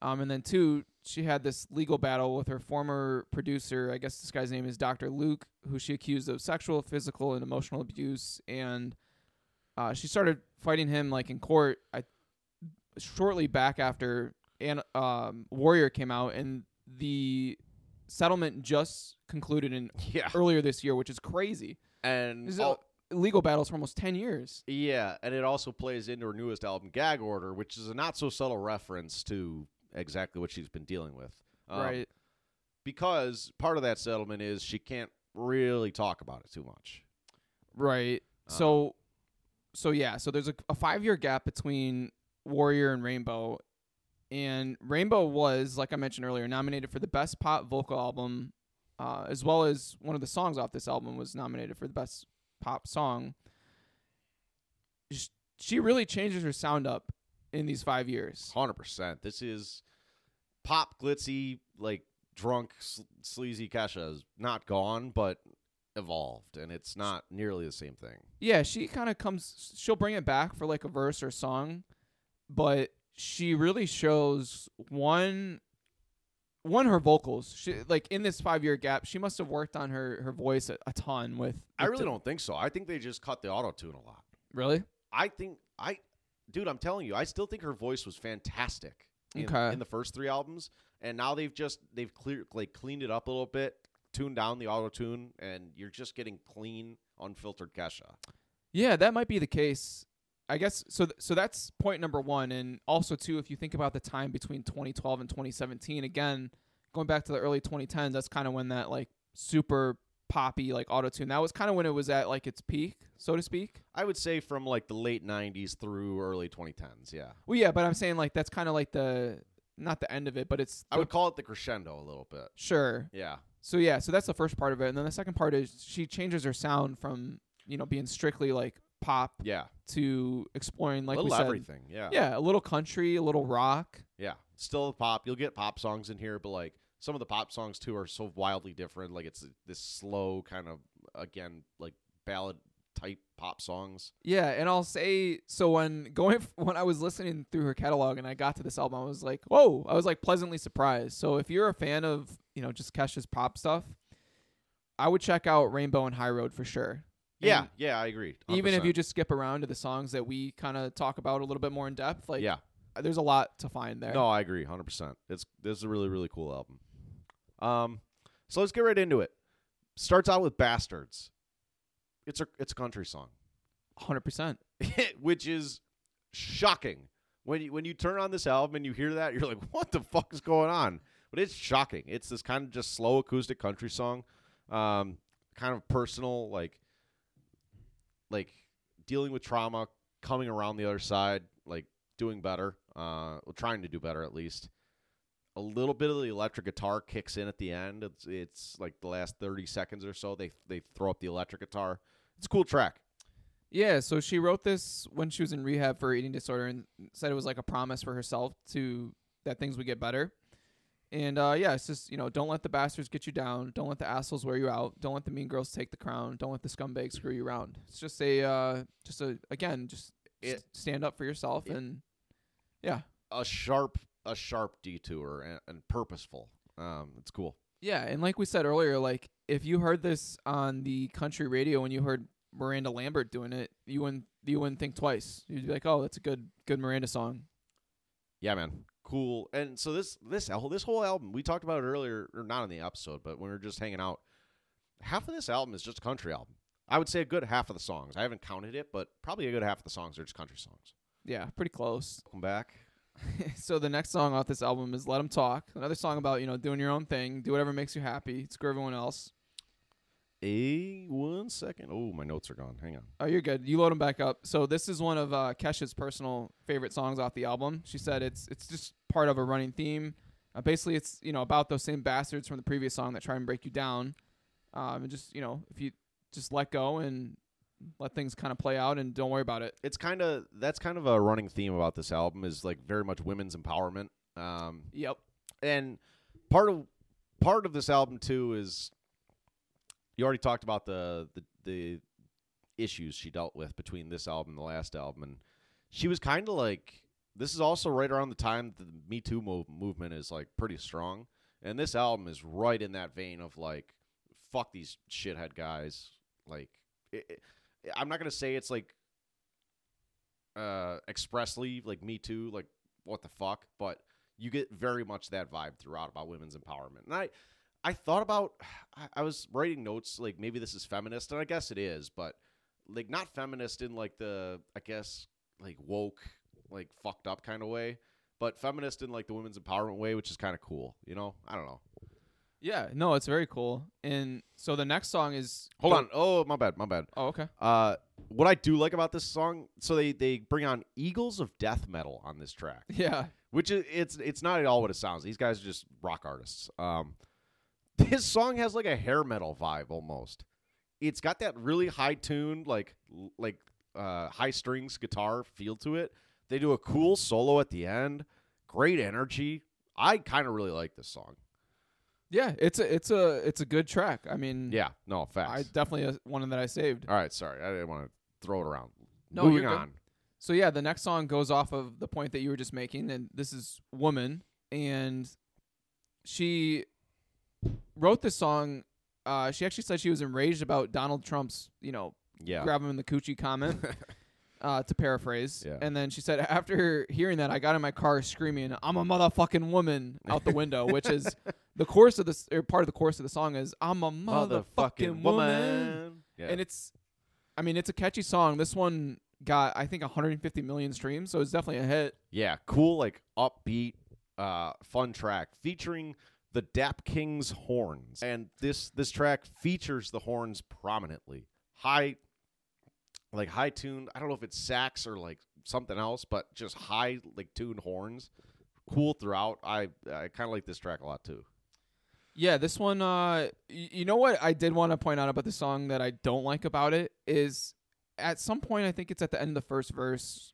Um, and then two, she had this legal battle with her former producer. I guess this guy's name is Dr. Luke, who she accused of sexual, physical, and emotional abuse. And uh, she started fighting him like in court. I shortly back after and um, Warrior came out, and the settlement just concluded in <laughs> Yeah, earlier this year, which is crazy. and is legal battles for almost ten years. yeah, and it also plays into her newest album, Gag Order, which is a not so subtle reference to exactly what she's been dealing with. Um, right. because part of that settlement is she can't really talk about it too much. Right. Um, So, so yeah. So there's a, a five year gap between Warrior and Rainbow, and Rainbow was, like I mentioned earlier, nominated for the best pop vocal album, uh, as well as one of the songs off this album was nominated for the best pop song. Sh- She really changes her sound up in these five years. Hundred percent. This is pop glitzy, like drunk, sl- sleazy Kesha is not gone, but evolved, and it's not nearly the same thing. Yeah, she kind of comes. She'll bring it back for like a verse or song, but she really shows one, one her vocals. She like in this five year gap, she must have worked on her her voice a, a ton. With, I really the- don't think so. I think they just cut the auto tune a lot. really. I think I, dude, I'm telling you, I still think her voice was fantastic. In, Okay. in the first three albums, and now they've just they've clear like cleaned it up a little bit, tuned down the auto tune, and you're just getting clean, unfiltered Kesha. Yeah, that might be the case. I guess so. Th- so that's point number one, and also too, if you think about the time between 2012 and 2017, again, going back to the early 2010s, that's kind of when that like super poppy like auto tune. That was kind of when it was at like its peak, so to speak. I would say from like the late '90s through early 2010s. Yeah, Well, yeah, but I'm saying like that's kind of like the not the end of it, but it's I the- would call it the crescendo a little bit. sure. Yeah, So yeah, so that's the first part of it, and then the second part is she changes her sound from you know being strictly like pop yeah, to exploring like a we said, everything. Yeah. yeah, a little country, a little mm-hmm. rock. yeah, still pop. You'll get pop songs in here, but like some of the pop songs too are so wildly different. Like it's this slow kind of again like ballad type pop songs. Yeah, and I'll say so when <laughs> going when I was listening through her catalog and I got to this album, I was like, whoa! I was like pleasantly surprised. So if you're a fan of you know just Kesha's pop stuff, I would check out Rainbow and High Road for sure. Yeah, And yeah, I agree. even if you just skip around to the songs that we kind of talk about a little bit more in depth, like yeah, there's a lot to find there. no, I agree, hundred percent. It's this is a really really cool album. Um, so let's get right into it. Starts out with "Bastards." It's a it's a country song. hundred percent. <laughs> which is shocking. When you when you turn on this album and you hear that, you're like, "What the fuck is going on?" But it's shocking. It's this kind of just slow acoustic country song, um, kind of personal, like like dealing with trauma, coming around the other side, like doing better, uh, well, trying to do better at least. A little bit of the electric guitar kicks in at the end. It's it's like the last thirty seconds or so. They they throw up the electric guitar. It's a cool track. Yeah, so she wrote this when she was in rehab for eating disorder and said it was like a promise for herself to that things would get better. And uh, yeah, it's just you know, don't let the bastards get you down. Don't let the assholes wear you out. Don't let the mean girls take the crown. Don't let the scumbags screw you around. It's just a uh, just a again, just It- s- stand up for yourself it- and yeah, a sharp a sharp detour and, and purposeful. Um, it's cool. yeah. And like we said earlier, like if you heard this on the country radio when you heard Miranda Lambert doing it, you wouldn't you wouldn't think twice. You'd be like, oh, that's a good good Miranda song. Yeah, man, cool. And so this this this whole album we talked about it earlier, or not in the episode, but when we were just hanging out. Half of this album is just a country album. I would say a good half of the songs. I haven't counted it, but probably a good half of the songs are just country songs. Yeah, pretty close. Welcome back. <laughs> so the next song off this album is "Let 'Em Talk." Another song about you know doing your own thing, do whatever makes you happy. Screw everyone else. A one second. Oh, my notes are gone. Hang on. Oh, you're good. You load them back up. So this is one of uh, Kesha's personal favorite songs off the album. She said it's it's just part of a running theme. Uh, basically, it's you know about those same bastards from the previous song that try and break you down. Um, and just you know if you just let go and let things kind of play out and don't worry about it. It's kind of that's kind of a running theme about this album is like very much women's empowerment. Um, Yep. and part of part of this album too is you already talked about the the, the issues she dealt with between this album and the last album and she was kind of like this is also right around the time the me too move, movement is like pretty strong and this album is right in that vein of like fuck these shithead guys like it, it, i'm not to say it's like uh expressly like me too like what the fuck but you get very much that vibe throughout about women's empowerment. And I, I thought about, I- I was writing notes like maybe this is feminist, and I guess it is, but like not feminist in like the, I guess like woke, like fucked up kind of way, but feminist in like the women's empowerment way, which is kind of cool. You know, I don't know. Yeah. No, it's very cool. And so the next song is. Hold on. Oh, my bad. My bad. Oh, okay. Uh, what I do like about this song, so they they bring on Eagles of Death Metal on this track. <laughs> Yeah. which is it's it's not at all what it sounds. These guys are just rock artists. Um, this song has like a hair metal vibe almost. It's got that really high tuned like like uh, high strings guitar feel to it. They do a cool solo at the end. Great energy. I kind of really like this song. Yeah. It's a it's a it's a good track. I mean. Yeah, no facts. I definitely uh, one that I saved. all right, sorry, I didn't want to throw it around. No, Moving you're good. on. So yeah, the next song goes off of the point that you were just making, and this is "Woman," and she wrote this song. Uh, she actually said she was enraged about Donald Trump's, you know, Yeah, grab him in the coochie comment. <laughs> Uh, to paraphrase, Yeah. and then she said, after hearing that, I got in my car screaming, "I'm a motherfucking woman!" out the window, <laughs> which is the course of this, or part of the course of the song is, "I'm a motherfucking woman." Yeah. and it's i mean it's a catchy song this one got i think 150 million streams so it's definitely a hit Yeah, cool, like upbeat, uh, fun track featuring the Dap Kings horns, and this this track features the horns prominently. High, like high tuned. I don't know if it's sax or like something else, but just high like tuned horns. Cool throughout. I I kind of like this track a lot too. yeah this one uh y- you know what i did want to point out about the song that i don't like about it is at some point i think it's at the end of the first verse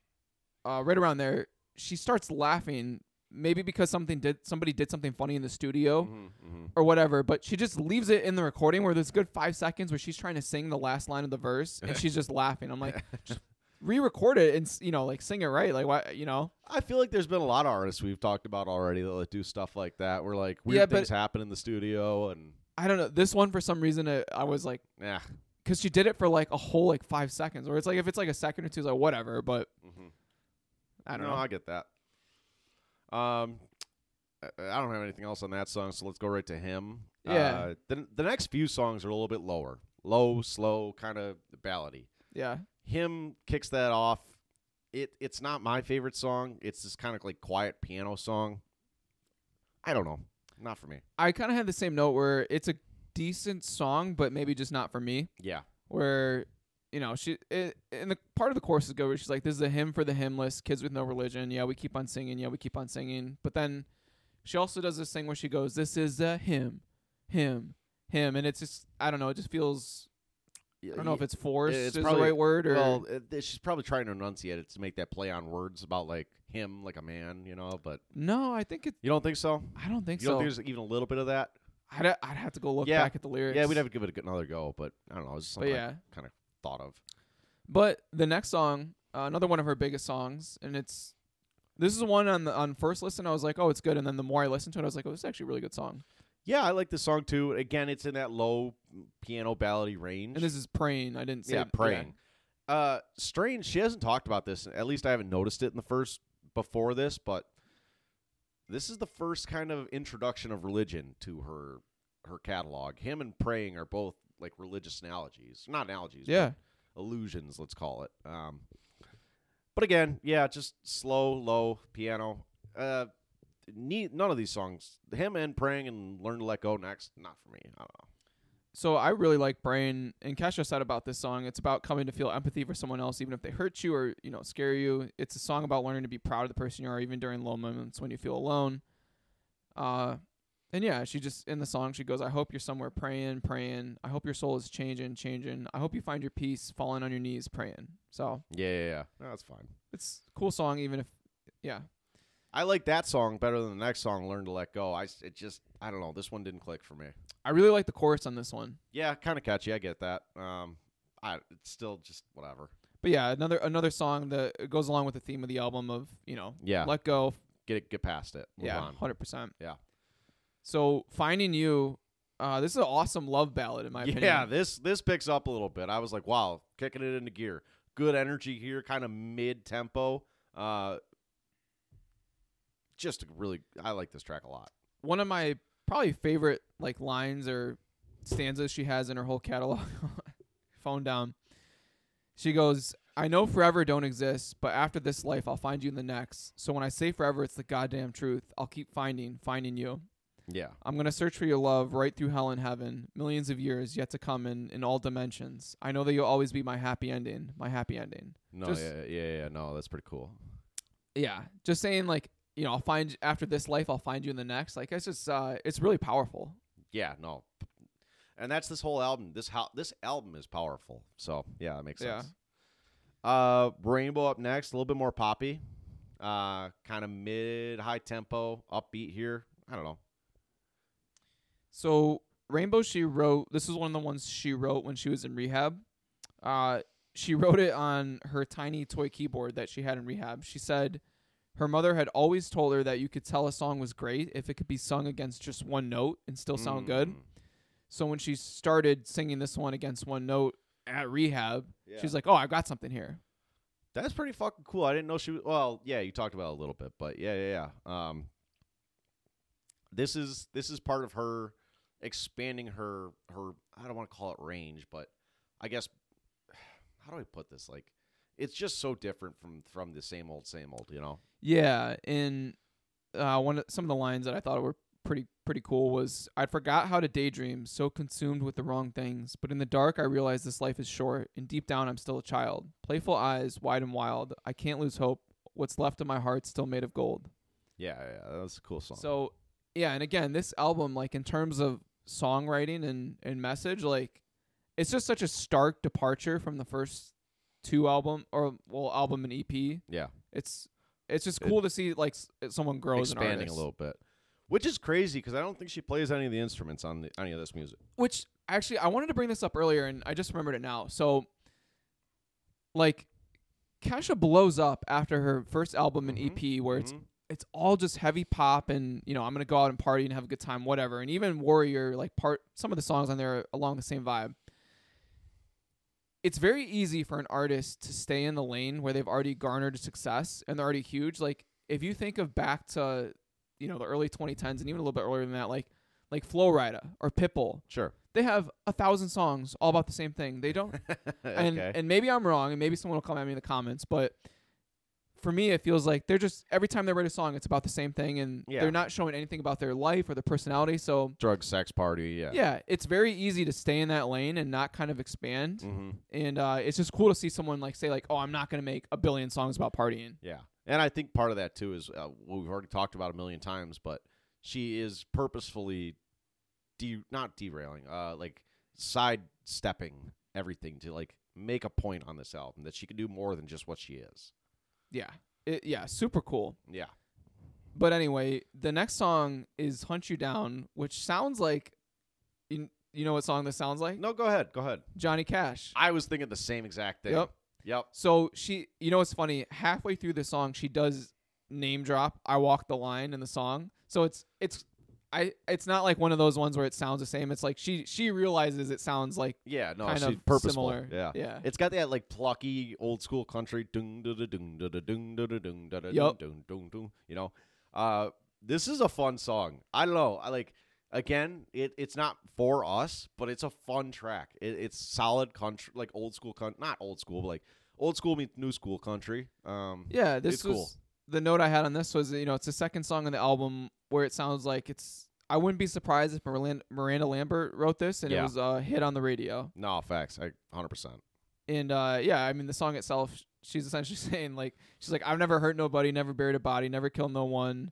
uh right around there she starts laughing maybe because something did somebody did something funny in the studio Mm-hmm, or whatever, but she just leaves it in the recording where there's a good five seconds where she's trying to sing the last line of the verse and she's just laughing. I'm like, <laughs> just re-record it and you know, like sing it right, like why, you know? I feel like there's been a lot of artists we've talked about already that like, do stuff like that, where like weird Yeah, things happen in the studio, and I don't know. This one for some reason it, I was like, yeah. because she did it for like a whole like five seconds, or it's like if it's like a second or two, it's like whatever. But Mm-hmm. I don't no, know. I get that. Um, I I don't have anything else on that song, so let's go right to Hymn. Yeah. Uh, the the next few songs are a little bit lower, low, slow, kind of ballady. yeah, Hymn kicks that off. It it's not my favorite song. It's this kind of like quiet piano song. I don't know, not for me. I kind of had the same note where it's a decent song, but maybe just not for me. Yeah, where you know she it, in the part of the course is go where she's like this is a hymn for the hymnless kids with no religion yeah we keep on singing yeah we keep on singing but then she also does this thing where she goes this is a hymn hymn hymn and it's just i don't know it just feels i don't know if it's forced it's is probably- the right word or well, it, she's probably trying to enunciate it to make that play on words about like him, like a man, you know. But no i think it you don't think so? i don't think You so don't think there's even a little bit of that? I'd, I'd have to go look Yeah. back at the lyrics Yeah, we'd have to give it a another go, but I don't know. It's just but yeah kind of thought of. But the next song, uh, another one of her biggest songs, and it's this is one on the on first listen. I was like, oh, it's good, and then the more I listened to it, I was like, oh, this is actually a really good song. Yeah, I like this song too. Again, it's in that low piano ballady range. And this is praying. I didn't say yeah, praying. Uh, strange. She hasn't talked about this. At least I haven't noticed it in the first before this, but this is the first kind of introduction of religion to her her catalog. Him and praying are both like religious analogies, not analogies. Yeah, illusions, let's call it. Um, But again, yeah, just slow, low piano. Uh, neat. None of these songs. Hymn and praying and learn to let go next. Not for me. I don't know. So I really like Brain and Kesha said about this song. It's about coming to feel empathy for someone else, even if they hurt you or you know scare you. It's a song about learning to be proud of the person you are, even during low moments when you feel alone. Uh, and yeah, she just in the song she goes, "I hope you're somewhere praying, praying. I hope your soul is changing, changing. I hope you find your peace, falling on your knees, praying." So Yeah, yeah, yeah. No, that's fine. it's a cool song, even if yeah. I like that song better than the next song, "Learn to Let Go." I s- it just I don't know. This one didn't click for me. I really like the chorus on this one. Yeah, kind of catchy. I get that. Um, I it's still just whatever. But yeah, another another song that goes along with the theme of the album of you know Yeah, let go, get it, get past it. Move yeah, hundred percent. Yeah. So finding you, uh, this is an awesome love ballad in my opinion. Yeah, this this picks up a little bit. I was like, wow, kicking it into gear. Good energy here, kind of mid tempo. Uh, just a really, I like this track a lot. One of my probably favorite like lines or stanzas she has in her whole catalog. <laughs> Phone down. She goes, "I know forever don't exist, but after this life, I'll find you in the next. So when I say forever, it's the goddamn truth. I'll keep finding, finding you. Yeah, I'm gonna search for your love right through hell and heaven, millions of years yet to come in in all dimensions. I know that you'll always be my happy ending, my happy ending." no, Just- yeah, yeah, yeah, no, that's pretty cool. yeah just saying like you know i'll find after this life i'll find you in the next like it's just uh it's really powerful Yeah, no, and that's this whole album. This how this album is powerful. So yeah, that makes Yeah. sense. Uh, Rainbow up next, a little bit more poppy, uh, kind of mid high tempo, upbeat here. I don't know. So rainbow she wrote this is one of the ones she wrote when she was in rehab uh she wrote it on her tiny toy keyboard that she had in rehab she said her mother had always told her that you could tell a song was great if it could be sung against just one note and still sound good Mm. so when she started singing this one against one note at rehab Yeah. she's like oh i've got something here That's pretty fucking cool. I didn't know she was. Well, yeah, you talked about it a little bit, but yeah, yeah, yeah. Um, this is this is part of her expanding her her. I don't want to call it range, but I guess <sighs> how do I put this? Like, it's just so different from from the same old, same old. You know? Yeah, and uh, one of, some of the lines that I thought were pretty pretty cool was I'd forgot how to daydream, so consumed with the wrong things. But in the dark, I realized this life is short, and deep down, I'm still a child. Playful eyes, wide and wild. I can't lose hope. What's left of my heart's still made of gold. Yeah, yeah. That was a cool song. So yeah, and again, this album, like in terms of songwriting and and message, like it's just such a stark departure from the first two album or well album and EP. yeah, It's it's just It- cool to see like s- someone grow expanding a little bit, which is crazy because I don't think she plays any of the instruments on the, any of this music. Which actually, I wanted to bring this up earlier, and I just remembered it now. So, like, Kesha blows up after her first album and Mhm, EP, where it's Mhm. It's all just heavy pop, and you know, I'm gonna go out and party and have a good time, whatever. And even Warrior, like part some of the songs on there are along the same vibe. It's very easy for an artist to stay in the lane where they've already garnered success and they're already huge. Like if you think of back to, you know, the early 2010s and even a little bit earlier than that, like like Flo Rida or Pitbull, sure. they have a thousand songs all about the same thing. They don't, <laughs> okay. and and maybe I'm wrong, and maybe someone will come at me in the comments, but for me, it feels like they're just every time they write a song, it's about the same thing, and Yeah. they're not showing anything about their life or their personality. So Drug, sex, party. Yeah. yeah, it's very easy to stay in that lane and not kind of expand. hmm And uh, it's just cool to see someone like say like, oh, I'm not gonna make a billion songs about partying. Yeah, and I think part of that too is uh, what we've already talked about a million times, but she is purposefully de- not derailing, uh, like sidestepping everything to like make a point on this album that she can do more than just what she is. Yeah, it, yeah, super cool. Yeah, But anyway, the next song is "Hunt You Down," which sounds like, you, you know what song this sounds like? no, go ahead, go ahead. Johnny Cash. I was thinking the same exact thing. Yep. Yep. So she, you know, what's funny? Halfway through the song, she does name drop "I Walk the Line" in the song. So it's it's, I it's not like one of those ones where it sounds the same. It's like she she realizes it sounds like Yeah, no, kind she's of purposeful. similar. Yeah. yeah. It's got that like plucky old school country dung. You know, uh, this is a fun song. I don't know. I like again. It it's not for us, but it's a fun track. It, it's solid country, like old school country, not old school, but like old school meets new school country. Um, Yeah, this was cool. the note I had on this was you know it's the second song on the album where it sounds like it's. I wouldn't be surprised if Miranda, Miranda Lambert wrote this and it was a hit on the radio. no facts. I hundred percent. And uh, yeah, I mean the song itself, she's essentially <laughs> saying like she's like I've never hurt nobody, never buried a body, never killed no one.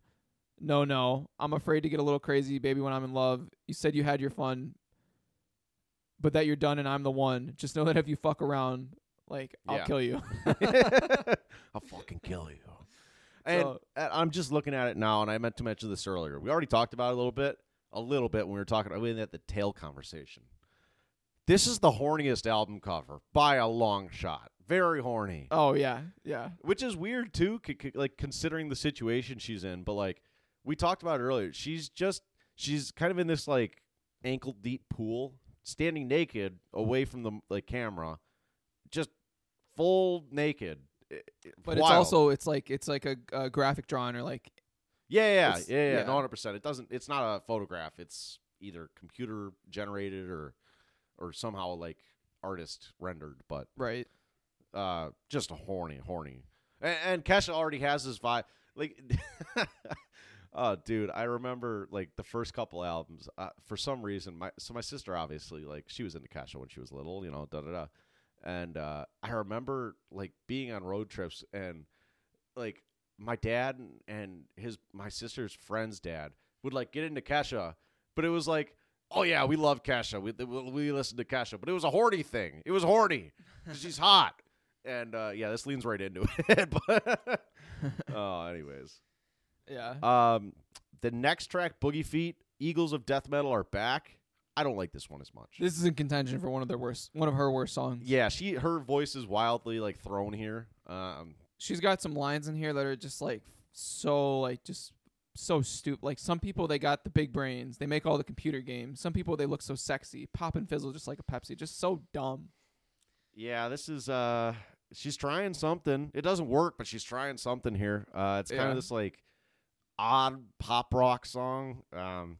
No, no, I'm afraid to get a little crazy, baby. When I'm in love, you said you had your fun, but that you're done and I'm the one. Just know that if you fuck around, like I'll Yeah. kill you. <laughs> <laughs> I'll fucking kill you. And So- I'm just looking at it now, and I meant to mention this earlier. We already talked about it a little bit, a little bit when we were talking. About we had the tail conversation. This is the horniest album cover by a long shot. Very horny, oh yeah, yeah, which is weird too, c- c- like considering the situation she's in. But like we talked about it earlier, she's just she's kind of in this like ankle deep pool, standing naked away from the like camera, just full naked. But it's also it's like it's like a, a graphic drawing or like Yeah, yeah, yeah, yeah, yeah. hundred percent. It doesn't. It's not a photograph. It's either computer generated or, or somehow like artist rendered. But right. uh, just a horny, horny. And, and Kesha already has this vibe. Like, <laughs> oh, dude, I remember like the first couple albums. Uh, for some reason, my so my sister obviously like she was into Kesha when she was little. You know, da da da. And uh, I remember like being on road trips and like my dad and, his my sister's friend's dad would like get into Kesha, but it was like. Oh yeah, we love Kesha. We we, listen to Kesha, but it was a horny thing. It was horny she's hot, and uh, yeah, this leans right into <laughs> it. but <laughs> oh, anyways, Yeah. um, the next track, Boogie Feet, Eagles of Death Metal are back. I don't like this one as much. This is in contention for one of their worst, one of her worst songs. yeah, she her voice is wildly like thrown here. Um, She's got some lines in here that are just like so like just so stupid. Like some people they got the big brains, they make all the computer games. Some people they look so sexy, pop and fizzle just like a Pepsi, just so dumb. yeah, this is uh, she's trying something. It doesn't work, but she's trying something here. Uh, it's kind Yeah. of this like odd pop rock song. Um,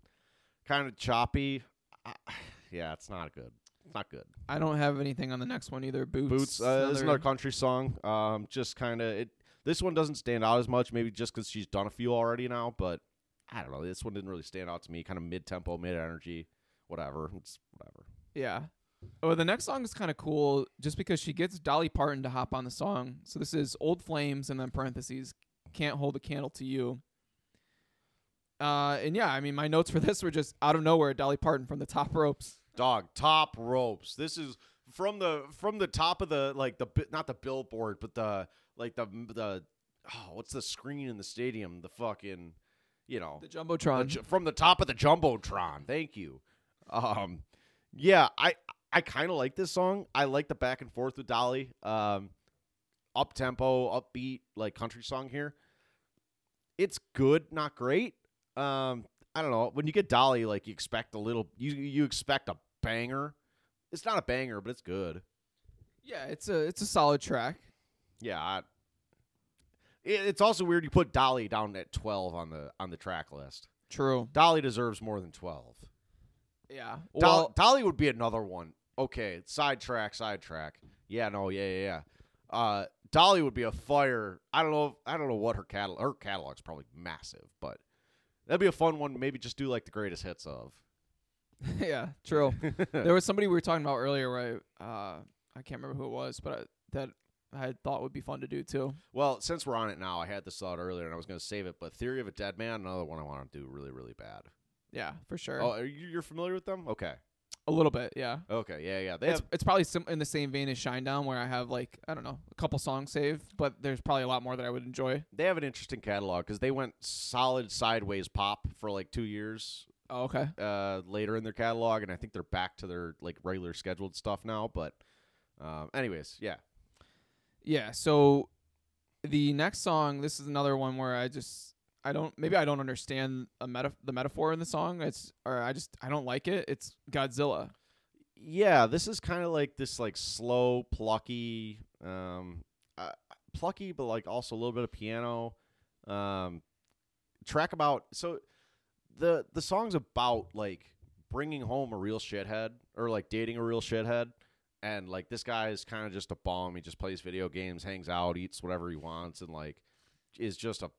kind of choppy. I, <sighs> yeah, it's not good. It's not good. I don't have anything on the next one either. Boots. Boots uh, is another- another country song. Um, just kind of it. This one doesn't stand out as much, maybe just because she's done a few already now. But I don't know. This one didn't really stand out to me. Kind of mid tempo, mid energy, whatever. It's whatever. Yeah. Oh, the next song is kind of cool just because she gets Dolly Parton to hop on the song. So this is Old Flames and then parentheses Can't Hold a Candle to You. Uh, and yeah, I mean, my notes for <laughs> this were just out of nowhere Dolly Parton from the top ropes. Dog top ropes. This is from the from the top of the like the not the billboard, but the like the the oh what's the screen in the stadium? The fucking you know The the Jumbotron. ju- from the top of the jumbotron. Thank you. Um, yeah, I I kind of like this song. I like the back and forth with Dolly. Um, up tempo, upbeat, like country song here. It's good, not great. Um, I don't know. When you get Dolly, like you expect a little. You you expect a banger. It's not a banger, but it's good. yeah, it's a it's a solid track. Yeah. I, it, it's also weird you put Dolly down at twelve on the on the track list. True. Dolly deserves more than twelve. Yeah. Well, Dolly would be another one. Okay, sidetrack, sidetrack. Yeah, no, yeah, yeah, yeah. Uh, Dolly would be a fire. I don't know. I don't know what her catalog. Her catalog's probably massive, but that'd be a fun one. Maybe just do like the greatest hits of. <laughs> yeah, true. <laughs> there was somebody we were talking about earlier right? I, uh, I can't remember who it was, but I, that I thought would be fun to do too. well, since we're on it now, I had this thought earlier and I was going to save it, but Theory of a Deadman, another one I want to do really, really bad. Yeah, for sure. Oh, are you, you're familiar with them? Okay, A little bit, yeah. okay, yeah, yeah. They It's have it's probably sim- in the same vein as Shinedown, where I have like I don't know a couple songs saved, but there's probably a lot more that I would enjoy. they have an interesting catalog because they went solid sideways pop for like two years Oh, okay. uh, later in their catalog, and I think they're back to their like regular scheduled stuff now. But, um, anyways, yeah, Yeah. So the next song, this is another one where I just I don't maybe I don't understand a meta the metaphor in the song. It's or I just I don't like it. It's Godzilla. yeah. This is kind of like this like slow, plucky, um, uh, plucky, but like also a little bit of piano. Um, track about so the the song's about like bringing home a real shithead or like dating a real shithead and like this guy is kind of just a bum. He just plays video games, hangs out, eats whatever he wants, and like is just a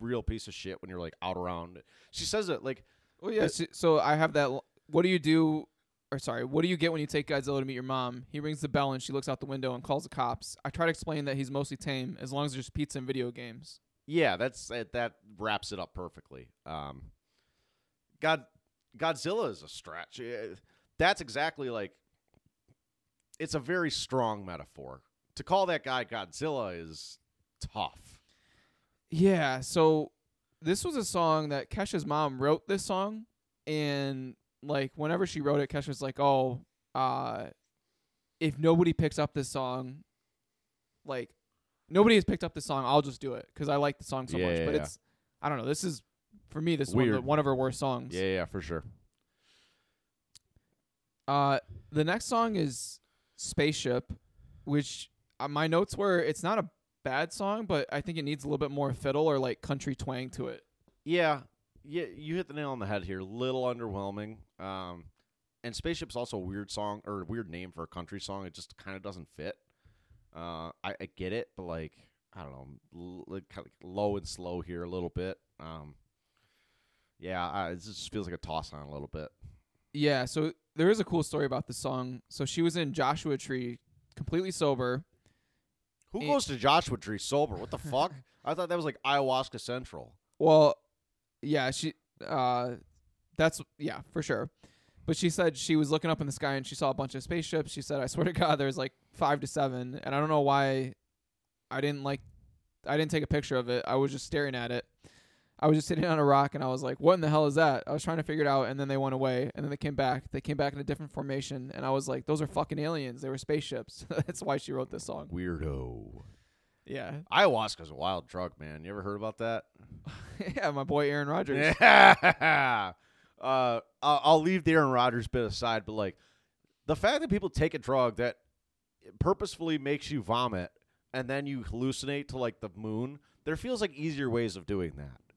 real piece of shit when you're like out around. She says it like oh yeah. So, I have that. What do you do? Or sorry, what do you get when you take Godzilla to meet your mom? He rings the bell and she looks out the window and calls the cops. I try to explain that he's mostly tame as long as there's pizza and video games. Yeah, that's that, that wraps it up perfectly. Um, God, Godzilla is a stretch. That's exactly like. It's a very strong metaphor. To call that guy Godzilla is tough. Yeah. So this was a song that Kesha's mom wrote. This song, and like whenever she wrote it, Kesha was like, "Oh, uh, if nobody picks up this song, like nobody has picked up this song, I'll just do it because I like the song so Yeah, much." yeah, but yeah. it's I don't know. This is for me. This is one of, the, Weird. one of her worst songs. Yeah, yeah, for sure. Uh, the next song is Spaceship, which uh, my notes were it's not a bad song, but I think it needs a little bit more fiddle or like country twang to it. Yeah, yeah, you hit the nail on the head here. Little underwhelming. Um, and Spaceship's also a weird song or a weird name for a country song. It just kind of doesn't fit. Uh, I, I get it, but like I don't know, l- kind of low and slow here a little bit. Um, yeah, I, it just feels like a toss on a little bit. Yeah, so there is a cool story about this song. So she was in Joshua Tree, completely sober. Who Eh. goes to Joshua Tree sober? What the <laughs> fuck? I thought that was like ayahuasca central. Well, yeah, she uh that's yeah, for sure. But she said she was looking up in the sky and she saw a bunch of spaceships. She said, "I swear to God, there's like 5 to 7." And I don't know why I didn't like I didn't take a picture of it. I was just staring at it. I was just sitting on a rock and I was like, "What in the hell is that?" I was trying to figure it out and then they went away and then they came back. They came back in a different formation and I was like, "Those are fucking aliens. They were spaceships." <laughs> That's why she wrote this song. Weirdo. Yeah. Ayahuasca's a wild drug, man. You ever heard about that? <laughs> yeah, my boy Aaron Rodgers. Yeah. <laughs> Uh, I'll, I'll leave the Aaron Rodgers bit aside, but like the fact that people take a drug that purposefully makes you vomit and then you hallucinate to like the moon, there feels like easier ways of doing that.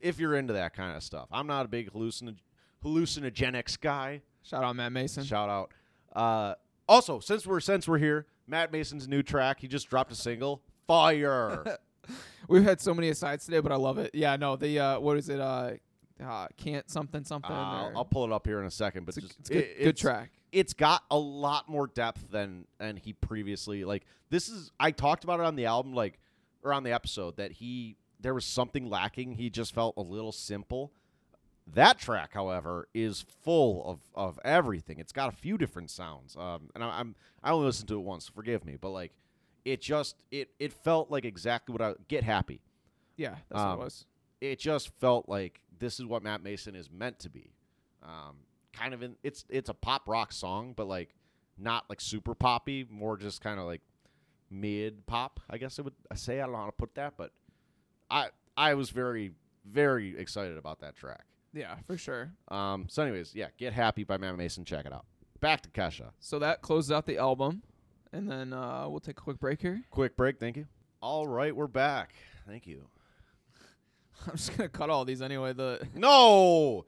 If you're into that kind of stuff, I'm not a big hallucin- hallucinogenics guy. Shout out Matt Maeson. Shout out. Uh, also, since we're since we're here, Matt Maeson's new track. He just dropped a single. Fire. <laughs> We've had so many asides today, but I love it. Yeah, no, the uh, what is it? Uh, uh can't something something. I'll, I'll pull it up here in a second, but it's, a, it's good, it- good it's- track. it's got a lot more depth than than he previously like this is I talked about it on the album like or on the episode that he there was something lacking he just felt a little simple that track however is full of of everything it's got a few different sounds um and I, I'm I only listened to it once forgive me but like it just it it felt like exactly what I get happy Yeah, that's um, what it was. it just felt like this is what Matt Maeson is meant to be. Um, kind of in it's it's a pop rock song, but like not like super poppy, more just kind of like mid pop. I guess I would say. I don't know how to put that, but I I was very very excited about that track. Yeah, for sure. Um, so, anyways, yeah, get happy by Matt Maeson. Check it out. Back to Kesha. So that closes out the album, and then uh, we'll take a quick break here. Quick break. Thank you. All right, we're back. Thank you. <laughs> I'm just gonna cut all these anyway. The <laughs> No.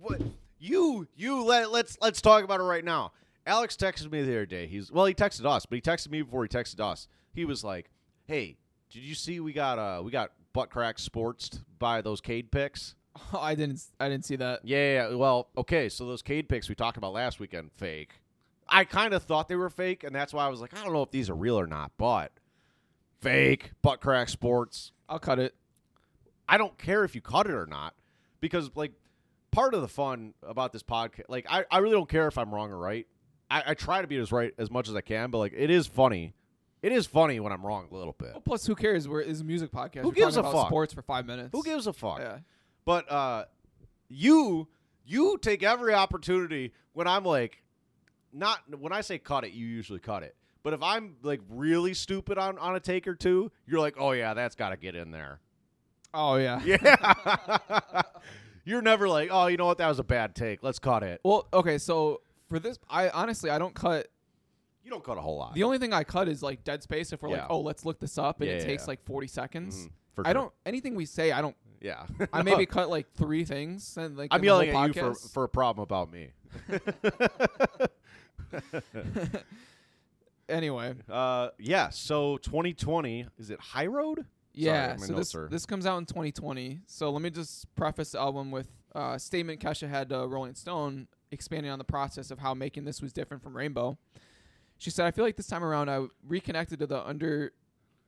What you you let let's let's talk about it right now. Alex texted me the other day. He's well, he texted us, but he texted me before he texted us. He was like, "Hey, did you see we got uh we got butt crack sportsed by those Cade picks?" <laughs> I didn't I didn't see that. Yeah, yeah, yeah. Well, okay, so those Cade picks we talked about last weekend, fake. I kind of thought they were fake, and that's why I was like, I don't know if these are real or not, but fake butt crack sports. I'll cut it. I don't care if you cut it or not because like part of the fun about this podcast, like I, I really don't care if I'm wrong or right. I, I try to be as right as much as I can, but like it is funny. It is funny when I'm wrong a little bit. Well, plus, who cares? We're is a music podcast. Who We're gives a about fuck? Sports for five minutes. Who gives a fuck? Yeah. But uh, you you take every opportunity when I'm like not when I say cut it, you usually cut it. But if I'm like really stupid on on a take or two, you're like, oh yeah, that's got to get in there. Oh yeah. <laughs> Yeah. You're never like, oh, you know what? That was a bad take. Let's cut it. Well, okay. So for this, I honestly I don't cut. You don't cut a whole lot. The only thing I cut is like dead space. If we're Yeah. like, oh, let's look this up, and Yeah, it yeah, takes yeah. like forty seconds. Mhm, for I sure. don't anything we say. I don't. Yeah. <laughs> I maybe <laughs> cut like three things and like I'm in the whole yelling at you for, podcast. for a problem about me. <laughs> anyway, Uh, yeah. So 2020 is it High Road? yeah. my so notes this are- this comes out in 2020. So let me just preface the album with uh, a statement Kesha had to Rolling Stone, expanding on the process of how making this was different from Rainbow. She said, "I feel like this time around, I reconnected to the under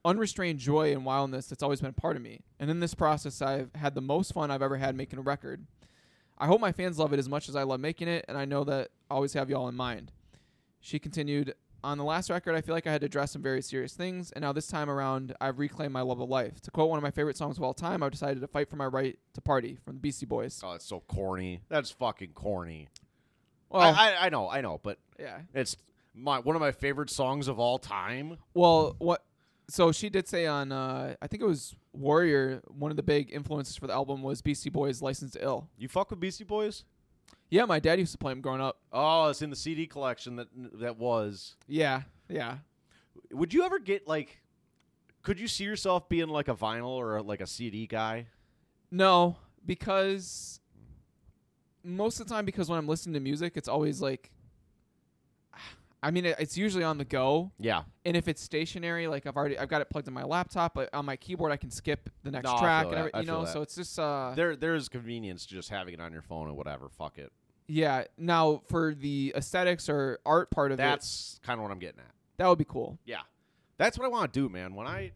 unrestrained joy and wildness that's always been part of me. And in this process, I've had the most fun I've ever had making a record. I hope my fans love it as much as I love making it, and I know that I always have y'all in mind. She continued, On the last record, I feel like I had to address some very serious things, and now this time around, I've reclaimed my love of life. To quote one of my favorite songs of all time, I've decided to fight for my right to party from the Beastie Boys. Oh, it's so corny. That's fucking corny. Well, I, I I know, I know, but yeah. it's my one of my favorite songs of all time. Well, what? So she did say on, uh, I think it was Warrior, one of the big influences for the album was Beastie Boys' "Licensed to Ill. You fuck with Beastie Boys? Yeah, my dad used to play them growing up. Oh, it's in the CD collection that that was. Yeah, yeah. Would you ever get like? Could you see yourself being like a vinyl or like a CD guy? No, because most of the time, because when I'm listening to music, it's always like, I mean, it's usually on the go, Yeah. and if it's stationary, like I've already I've got it plugged in my laptop, but on my keyboard I can skip the next No, I track, feel and that. every, I you feel know, that. so it's just uh, There there's convenience to just having it on your phone or whatever. Fuck it. yeah. Now for the aesthetics or art part of it, That's kind of what I'm getting at. that would be cool. Yeah, that's what I want to do, man. When I,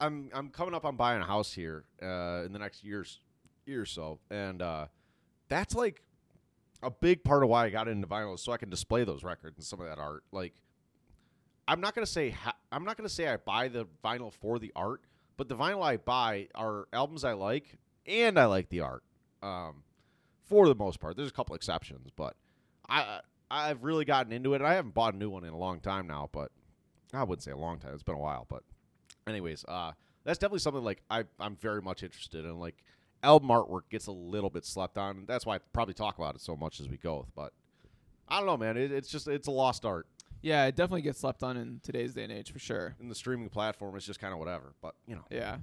I'm I'm coming up on buying a house here uh, in the next years year or so, and uh, that's like a big part of why I got into vinyl, is so I can display those records and some of that art. Like, I'm not gonna say ha- I'm not gonna say I buy the vinyl for the art, but the vinyl I buy are albums I like, and I like the art. Um, for the most part, there's a couple exceptions, but I I've really gotten into it. I haven't bought a new one in a long time now, but I wouldn't say a long time. It's been a while, but anyways, uh, that's definitely something like I I'm very much interested in. Like album artwork gets a little bit slept on. That's why I probably talk about it so much as we go. But I don't know, man. It, it's just it's a lost art. Yeah, it definitely gets slept on in today's day and age for sure. In the streaming platform, it's just kind of whatever. But you know, Yeah.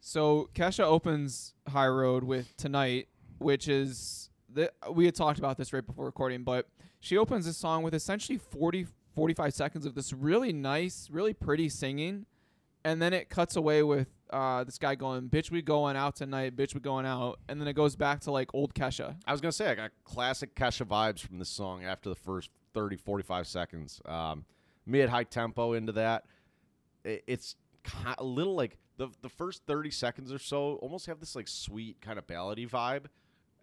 So Kesha opens High Road with Tonight, which is the we had talked about this right before recording, but she opens this song with essentially 40 45 seconds of this really nice, really pretty singing, and then it cuts away with uh, this guy going, "Bitch, we going out tonight, bitch, we going out," and then it goes back to like old Kesha. I was gonna say I got classic Kesha vibes from this song after the first 30, 45 seconds. Um, mid high tempo into that. It, it's a little like the the first thirty seconds or so almost have this like sweet kind of ballady vibe,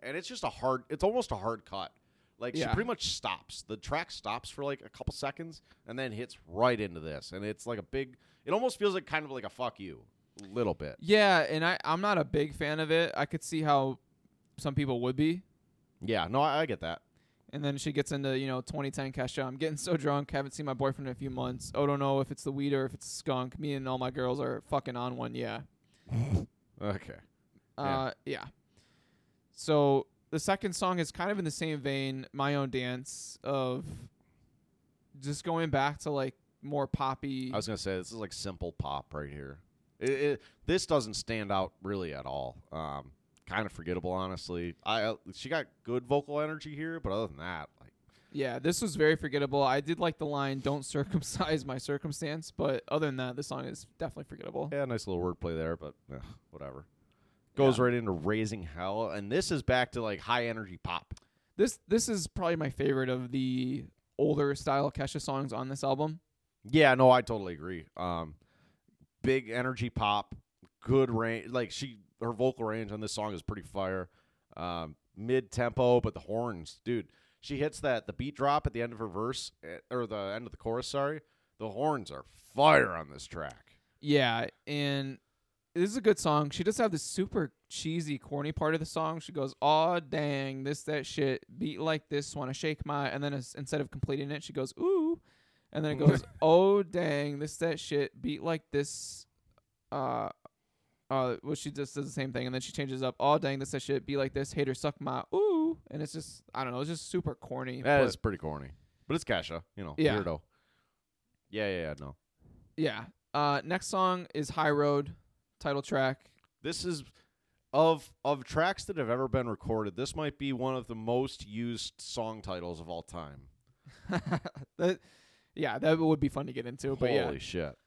and it's just a hard. It's almost a hard cut. Like she pretty much stops. The track stops for like a couple seconds and then hits right into this, and it's like a big. It almost feels like kind of like a fuck you, little bit. Yeah, and I I'm not a big fan of it. I could see how some people would be. Yeah, no, I, I get that. And then she gets into, you know, 2010 cash Kesha. I'm getting so drunk, haven't seen my boyfriend in a few months. Oh, don't know if it's the weed or if it's skunk. Me and all my girls are fucking on one, yeah. <laughs> Okay. Uh, yeah. So the second song is kind of in the same vein, My Own Dance, of just going back to like more poppy. I was gonna say this is like simple pop right here. It, it, this doesn't stand out really at all. Um, kind of forgettable, honestly. I uh, she got good vocal energy here, but other than that, like yeah, this was very forgettable. I did like the line, Don't circumcise my circumstance, but other than that, the song is definitely forgettable. yeah, nice little wordplay there, but eh, whatever. Goes Yeah. right into raising hell, and this is back to like high energy pop. This this is probably my favorite of the older style Kesha songs on this album. Yeah, no, I totally agree. Um, big energy pop, good range. Like she, her vocal range on this song is pretty fire. Um, mid tempo, but the horns, dude. She hits that the beat drop at the end of her verse eh, or the end of the chorus. Sorry, the horns are fire on this track. Yeah, and this is a good song. She does have this super cheesy, corny part of the song. She goes, "Aw, dang, this that shit, beat like this, wanna shake my," and then as, instead of completing it, she goes, "Ooh," and then it goes, <laughs> "Oh, dang, this that shit, beat like this." Uh, uh, well, she just does the same thing, and then she changes up. Oh, dang, this that shit, be like this, hater suck my ooh, and it's just, I don't know, it's just super corny. That but- is pretty corny, but it's Kesha, you know, Yeah. weirdo. Yeah, yeah, yeah. No, yeah. Uh, next song is High Road, title track. this is of of tracks that have ever been recorded. This might be one of the most used song titles of all time. <laughs> that Yeah, that would be fun to get into. But Holy yeah, shit.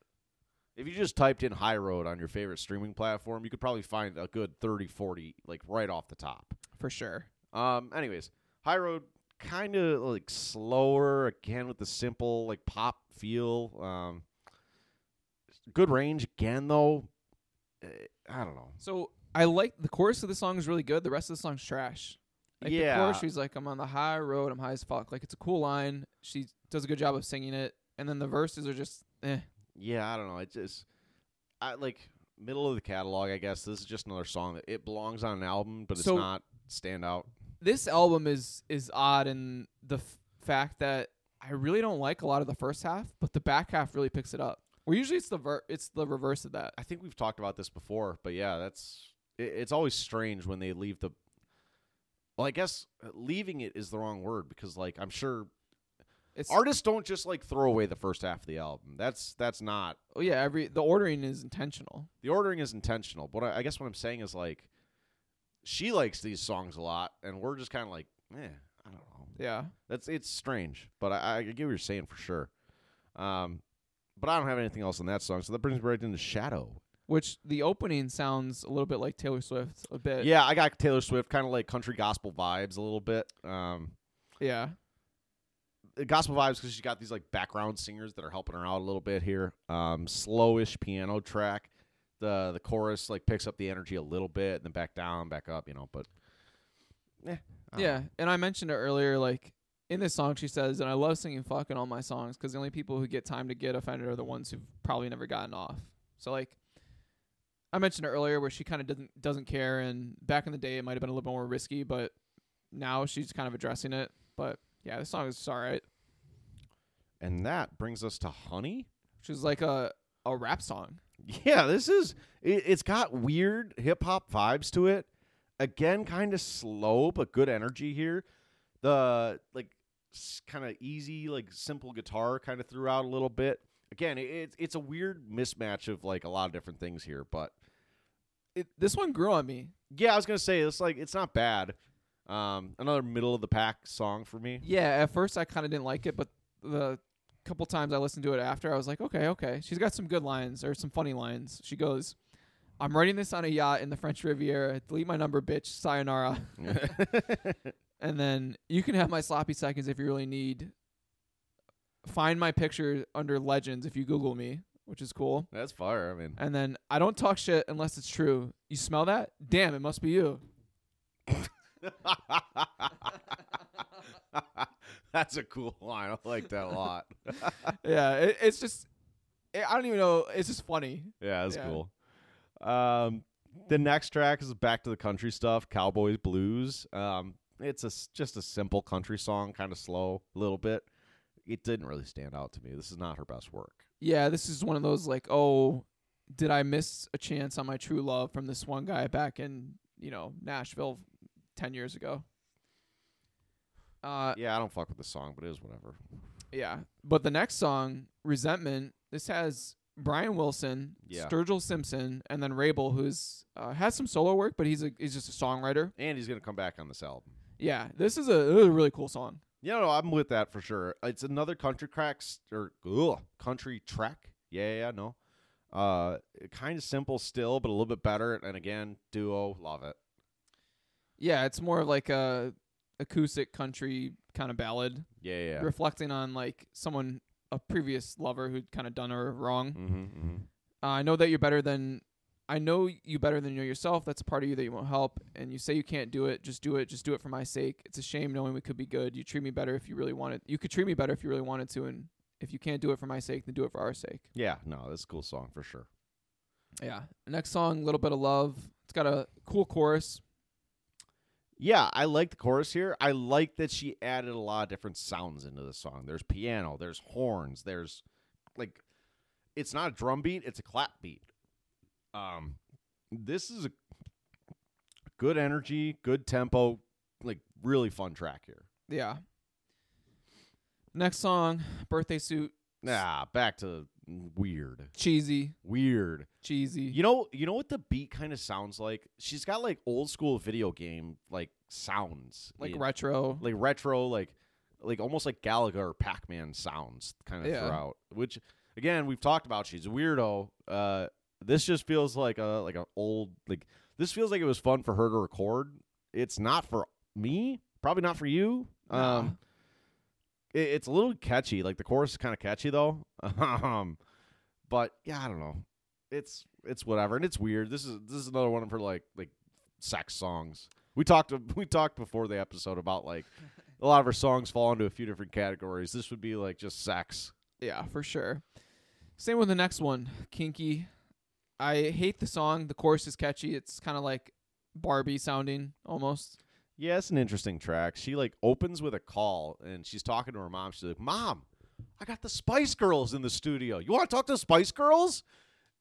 If you just typed in High Road on your favorite streaming platform, you could probably find a good 30, 40, like right off the top. for sure. Um, anyways, High Road kind of like slower again with the simple like pop feel. Um, good range again though. I don't know. So I like the chorus of the song is really good. The rest of the song's trash. Like Yeah. the chorus, she's like, "I'm on the high road. I'm high as fuck." Like it's a cool line. She does a good job of singing it, and then the verses are just, eh. Yeah, I don't know. It just, I like middle of the catalog. I guess this is just another song that it belongs on an album, but it's not stand out. This album is is odd in the f- fact that I really don't like a lot of the first half, but the back half really picks it up. Where usually it's the ver- it's the reverse of that. I think we've talked about this before, but yeah, that's it, it's always strange when they leave the. Well, I guess uh, leaving it is the wrong word because, like, I'm sure It's artists don't just like throw away the first half of the album. That's that's not oh yeah, every the ordering is intentional. the ordering is intentional. But I, I guess what I'm saying is like, she likes these songs a lot, and we're just kind of like, eh, I don't know. Yeah. That's it's strange, but I, I get what you're saying for sure. Um, but I don't have anything else on that song, so that brings me right into Shadow. Which the opening sounds a little bit like Taylor Swift, a bit. Yeah, I got Taylor Swift, kind of like country gospel vibes a little bit. Um, Yeah. gospel vibes because she's got these like background singers that are helping her out a little bit here. Um, slowish piano track. The the chorus like picks up the energy a little bit, and then back down, back up. You know, but eh, Yeah, know. and I mentioned it earlier. Like in this song, she says, "And I love singing fuck in all my songs because the only people who get time to get offended are the ones who've probably never gotten off." So like, I mentioned earlier where she kind of doesn't doesn't care, and back in the day it might have been a little more risky, but now she's kind of addressing it. But yeah, this song is alright. And that brings us to Honey. Which is like a a rap song. Yeah, this is it, it's got weird hip hop vibes to it. Again, kind of slow but good energy here. The like kind of easy, like simple guitar kind of throughout a little bit. Again, it's it's a weird mismatch of like a lot of different things here, but It, this one grew on me. yeah, I was gonna say it's like it's not bad. Um, another middle of the pack song for me. Yeah, at first I kind of didn't like it, but the couple times I listened to it after, I was like, okay, okay. She's got some good lines or some funny lines. She goes, "I'm writing this on a yacht in the French Riviera. Delete my number, bitch. Sayonara." <laughs> <laughs> <laughs> and then you can have my sloppy seconds if you really need. Find my picture under legends if you Google me, which is cool. That's fire. I mean, And then I don't talk shit unless it's true. You smell that? Damn, it must be you. <laughs> that's a cool line. I like that a lot. <laughs> yeah, it, it's just, I don't even know. It's just funny. Yeah, that's Yeah. cool. Um, the next track is back to the country stuff, Cowboys Blues. Um, it's a s- just a simple country song, kind of slow, a little bit. It didn't really stand out to me. This is not her best work. Yeah, this is one of those like, oh, did I miss a chance on my true love from this one guy back in you know Nashville ten years ago? Uh, Yeah, I don't fuck with the song, but it is whatever. yeah. But the next song, Resentment, this has Brian Wilson, Yeah. Sturgill Simpson, and then Wrabel, who's uh, has some solo work, but he's a he's just a songwriter. And he's gonna come back on this album. Yeah, this is a, this is a really cool song. Yeah, no, I'm with that for sure. It's another country cracks or ugh, country track. Yeah, yeah, no. Uh, kind of simple still, but a little bit better. And again, duo, love it. Yeah, it's more of like a acoustic country kind of ballad. Yeah, yeah. reflecting on like someone a previous lover who'd kind of done her wrong. Mm-hmm, mm-hmm. Uh, I know that you're better than I know you better than you know yourself. That's a part of you that you won't help, and you say you can't do it. Just do it. Just do it for my sake. It's a shame knowing we could be good. You treat me better if you really wanted. You could treat me better if you really wanted to, and if you can't do it for my sake, then do it for our sake. Yeah, no, that's a cool song for sure. Yeah. Next song, little bit of love. It's got a cool chorus. Yeah, I like the chorus here. I like that she added a lot of different sounds into the song. There's piano, there's horns, there's like it's not a drum beat, it's a clap beat. Um this is a good energy, good tempo, like really fun track here. Yeah. Next song, birthday suit. Nah, back to weird. Cheesy, Weird. cheesy. You know, you know what the beat kind of sounds like? She's got like old school video game like sounds. like retro. like retro, like like almost like Galaga or Pac-Man sounds kind of Yeah. throughout. Which again, we've talked about. She's a weirdo. Uh, this just feels like a like an old like this feels like it was fun for her to record. It's not for me. Probably not for you. Nah. Um, it, it's a little catchy. Like the chorus is kind of catchy though. <laughs> Um, but yeah, I don't know. It's it's whatever, and it's weird. This is this is another one of her like like sex songs. We talked <laughs> we talked before the episode about like <laughs> a lot of her songs fall into a few different categories. This would be like just sex. Yeah, for sure. Same with the next one, Kinky. I hate the song. The chorus is catchy. It's kind of like Barbie sounding almost. Yeah, it's an interesting track. She like opens with a call and she's talking to her mom. She's like, "Mom, I got the Spice Girls in the studio. You want to talk to the Spice Girls?"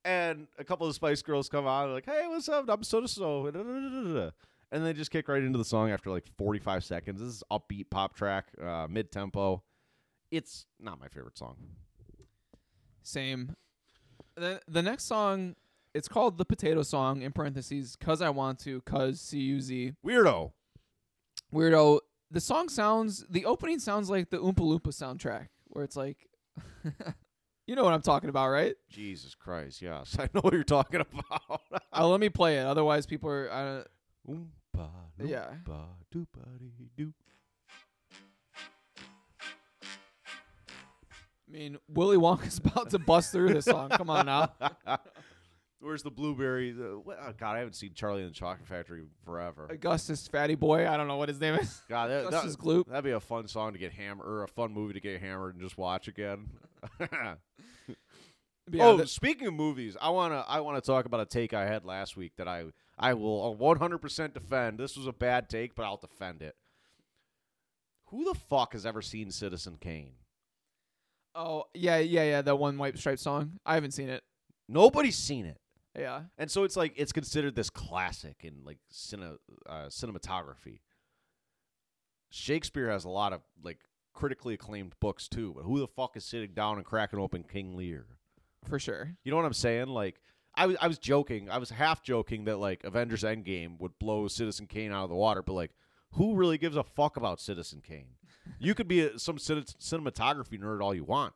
And a couple of the Spice Girls come on, like, "Hey, what's up? I'm so so." And they just kick right into the song after like 45 seconds. This is upbeat pop track, uh, mid tempo. It's not my favorite song. Same. The the next song, it's called the Potato Song in parentheses, cause I want to, cause C U Z. Weirdo. Weirdo. The song sounds. The opening sounds like the Oompa Loompa soundtrack, where it's like, <laughs> you know what I'm talking about, right? Jesus Christ. Yes, <laughs> I know what you're talking about. <laughs> Uh, let me play it. Otherwise, people are. Uh, Oompa, Yeah. loompa. I mean, Willy Wonka's about to bust through this song. Come on now. Where's the blueberry? The, what, oh God, I haven't seen Charlie and the Chocolate Factory forever. Augustus Fatty Boy. I don't know what his name is. <laughs> God, that, that, Augustus Gloop. that'd be a fun song to get hammered, or a fun movie to get hammered and just watch again. <laughs> Yeah, oh, speaking of movies, I wanna I wanna talk about a take I had last week that I I will 100% defend. This was a bad take, but I'll defend it. Who the fuck has ever seen Citizen Kane? oh yeah, yeah, yeah. That one White Stripe song. I haven't seen it. Nobody's seen it. Yeah. And so it's like it's considered this classic in like cine, uh, cinematography. Shakespeare has a lot of like critically acclaimed books too, but who the fuck is sitting down and cracking open King Lear? For sure. You know what I'm saying? Like I was I was joking. I was half joking that like Avengers Endgame would blow Citizen Kane out of the water, but like who really gives a fuck about Citizen Kane? You could be a, some cin- cinematography nerd all you want.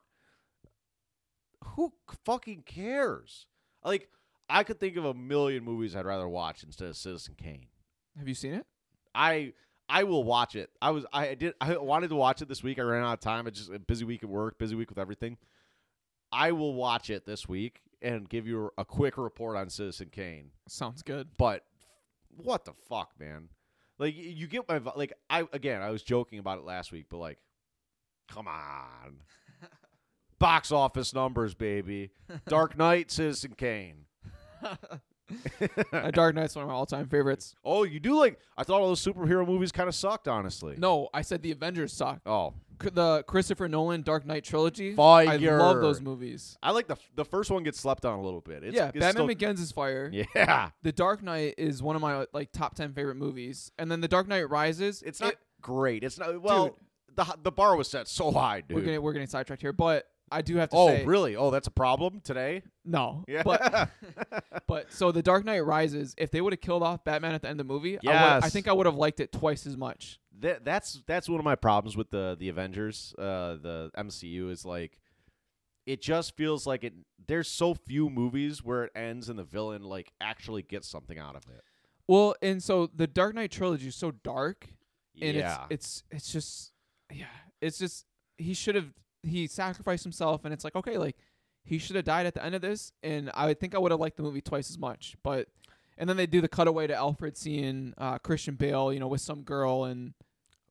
Who fucking cares? Like I could think of a million movies I'd rather watch instead of Citizen Kane. Have you seen it? I I will watch it. I was I did I wanted to watch it this week. I ran out of time. It's just a busy week at work, busy week with everything. I will watch it this week and give you a quick report on Citizen Kane. Sounds good. But what the fuck, man? Like you get my like I again, I was joking about it last week, but like come on. <laughs> Box office numbers, baby. Dark Knight, Citizen Kane. Uh, Dark Knight's one of my all-time favorites. Oh, you do like I thought all those superhero movies kind of sucked, honestly. No, I said the Avengers suck. Oh, C- The Christopher Nolan Dark Knight trilogy. Fire. I love those movies. I like the f- the first one gets slept on a little bit. It's, yeah, it's Batman still- Begins is fire. Yeah, The Dark Knight is one of my like top ten favorite movies, and then The Dark Knight Rises. it's not it- great. It's not well. the the bar was set so high, dude. we're getting we're getting sidetracked here, but I do have to say. oh, say really? Oh, that's a problem today. no. Yeah. But <laughs> but so The Dark Knight Rises, if they would have killed off Batman at the end of the movie, I, I think I would have liked it twice as much. that that's that's one of my problems with the the Avengers, uh, the MCU is like, it just feels like it. There's so few movies where it ends and the villain like actually gets something out of it. Well, and so the Dark Knight trilogy is so dark, and yeah, it's it's it's just yeah, it's just he should have he sacrificed himself, and it's like okay, like he should have died at the end of this, and I think I would have liked the movie twice as much, but. And then they do the cutaway to Alfred seeing uh, Christian Bale, you know, with some girl, and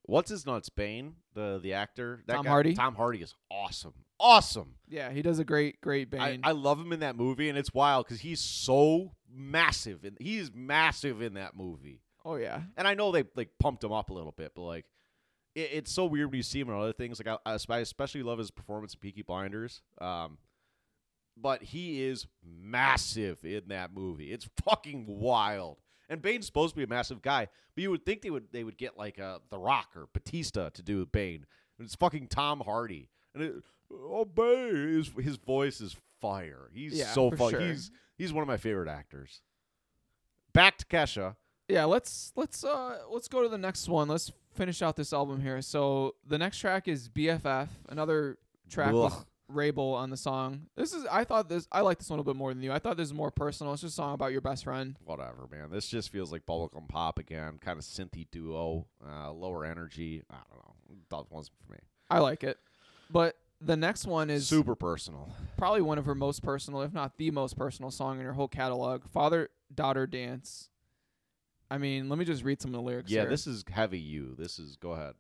what's his nuts? Bane, the the actor, that Tom guy- Hardy? Tom Hardy is awesome, awesome. yeah, he does a great, great Bane. I, I love him in that movie, and it's wild because he's so massive, and he's massive in that movie. oh yeah, And I know they like pumped him up a little bit, but like, it, it's so weird when you see him in other things. Like I, I especially love his performance in Peaky Blinders. Um, but he is massive in that movie. It's fucking wild. And Bane's supposed to be a massive guy, but you would think they would they would get like uh, The Rock or Batista to do Bane. And it's fucking Tom Hardy. And it, oh, Bane, his, his voice is fire. He's Yeah, so fun. sure. He's he's one of my favorite actors. Back to Kesha. Yeah. Let's let's uh let's go to the next one. Let's finish out this album here. So the next track is BFF, another track with Wrabel on the song. This is I thought this I like this one a little bit more than you. I thought this is more personal. It's just a song about your best friend. Whatever, man. This just feels like bubblegum pop again. Kind of synthy duo, uh, lower energy. I don't know. That wasn't for me. I like it. But the next one is Super personal. probably one of her most personal, if not the most personal song in her whole catalog. Father daughter dance. I mean, let me just read some of the lyrics. Yeah, here. this is heavy. You. This is. Go ahead.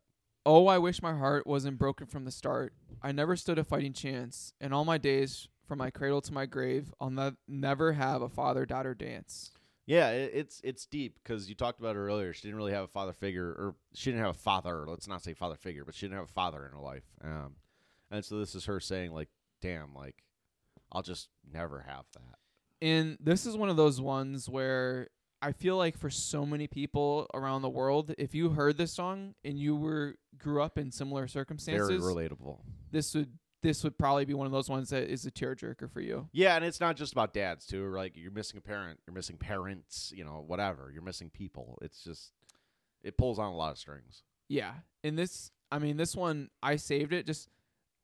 Oh, I wish my heart wasn't broken from the start. I never stood a fighting chance. In all my days, from my cradle to my grave, I'll ne- never have a father daughter dance. Yeah, it, it's it's deep because you talked about her earlier. She didn't really have a father figure, or she didn't have a father. Let's not say father figure, but she didn't have a father in her life. Um, and so this is her saying, like, "Damn, like, I'll just never have that." And this is one of those ones where I feel like for so many people around the world, if you heard this song and you were grew up in similar circumstances, Very relatable. this would this would probably be one of those ones that is a tearjerker for you. Yeah, and it's not just about dads too. Like you're missing a parent, you're missing parents, you know, whatever. You're missing people. It's just it pulls on a lot of strings. Yeah. And this I mean this one I saved it just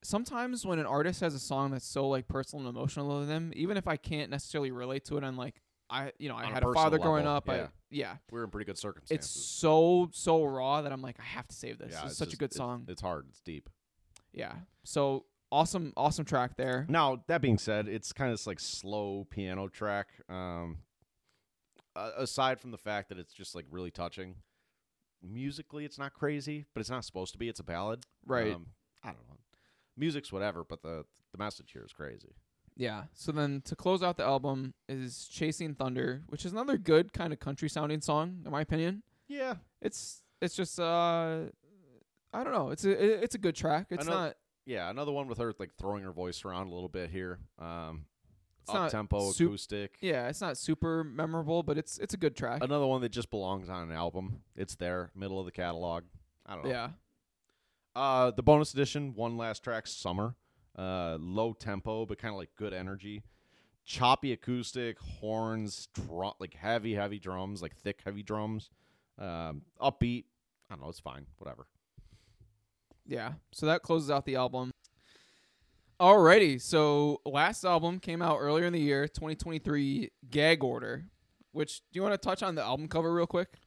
sometimes when an artist has a song that's so like personal and emotional to them, even if I can't necessarily relate to it on like I you know, I On had a personal father growing level, up. yeah. I yeah. We're in pretty good circumstances. It's so so raw that I'm like I have to save this. yeah, it's it's such a just- good it's- song. It's hard. It's deep. yeah. So awesome awesome track there. Now that being said, it's kind of this like slow piano track. Um, aside from the fact that it's just like really touching, musically it's not crazy, but it's not supposed to be. It's a ballad, Right. Um, I don't know. Music's whatever, but the the message here is crazy. Yeah. So then to close out the album is Chasing Thunder, which is another good kind of country sounding song in my opinion. Yeah, It's it's just uh I don't know. It's a it's a good track. It's know- not yeah. Another one with her like throwing her voice around a little bit here. Um, it's up tempo, sup- acoustic. Yeah, it's not super memorable, but it's it's a good track. Another one that just belongs on an album. It's there, middle of the catalog. I don't know. yeah. Uh, the bonus edition, one last track, Summer. Uh, low tempo, but kind of like good energy. Choppy acoustic, horns, drum, like heavy, heavy drums, like thick, heavy drums. Um, upbeat. I don't know. It's fine. Whatever. Yeah. So that closes out the album. Alrighty. So last album came out earlier in the year, 2023, Gag Order. Which do you want to touch on the album cover real quick?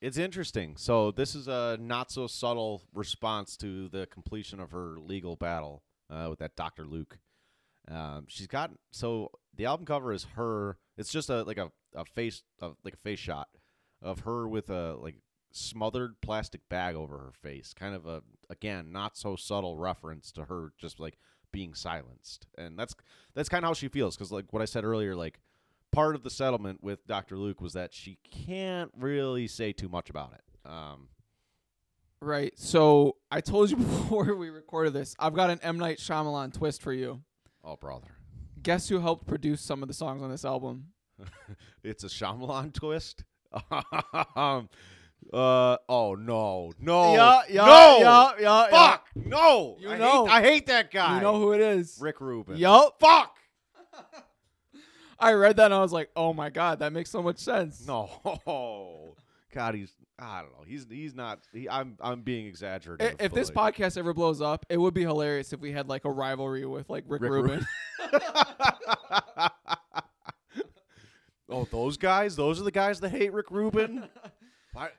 It's interesting. So this is a not so subtle response to the completion of her legal battle uh, with that Doctor Luke. Um, she's got so the album cover is her. It's just a like a, a face like a face shot of her with a like smothered plastic bag over her face. Kind of a again not so subtle reference to her just like being silenced, and that's that's kind of how she feels because like what I said earlier, like part of the settlement with Dr. Luke was that she can't really say too much about it. Um, Right. So I told you <laughs> before we recorded this, I've got an M Night Shyamalan twist for you. oh, brother. Guess who helped produce some of the songs on this album? <laughs> It's a Shyamalan twist. <laughs> um, uh, oh, no. No. no. yeah, Fuck. No. You I know. Hate, I hate that guy. You know who it is? Rick Rubin. Yup. Fuck. I read that and I was like, oh my god, that makes so much sense. No. God, he's. I don't know. He's he's not. He, I'm I'm being exaggerated. If this podcast ever blows up, it would be hilarious if we had like a rivalry with like Rick, Rick Rubin. <laughs> <laughs> oh, those guys. Those are the guys that hate Rick Rubin. <laughs> I,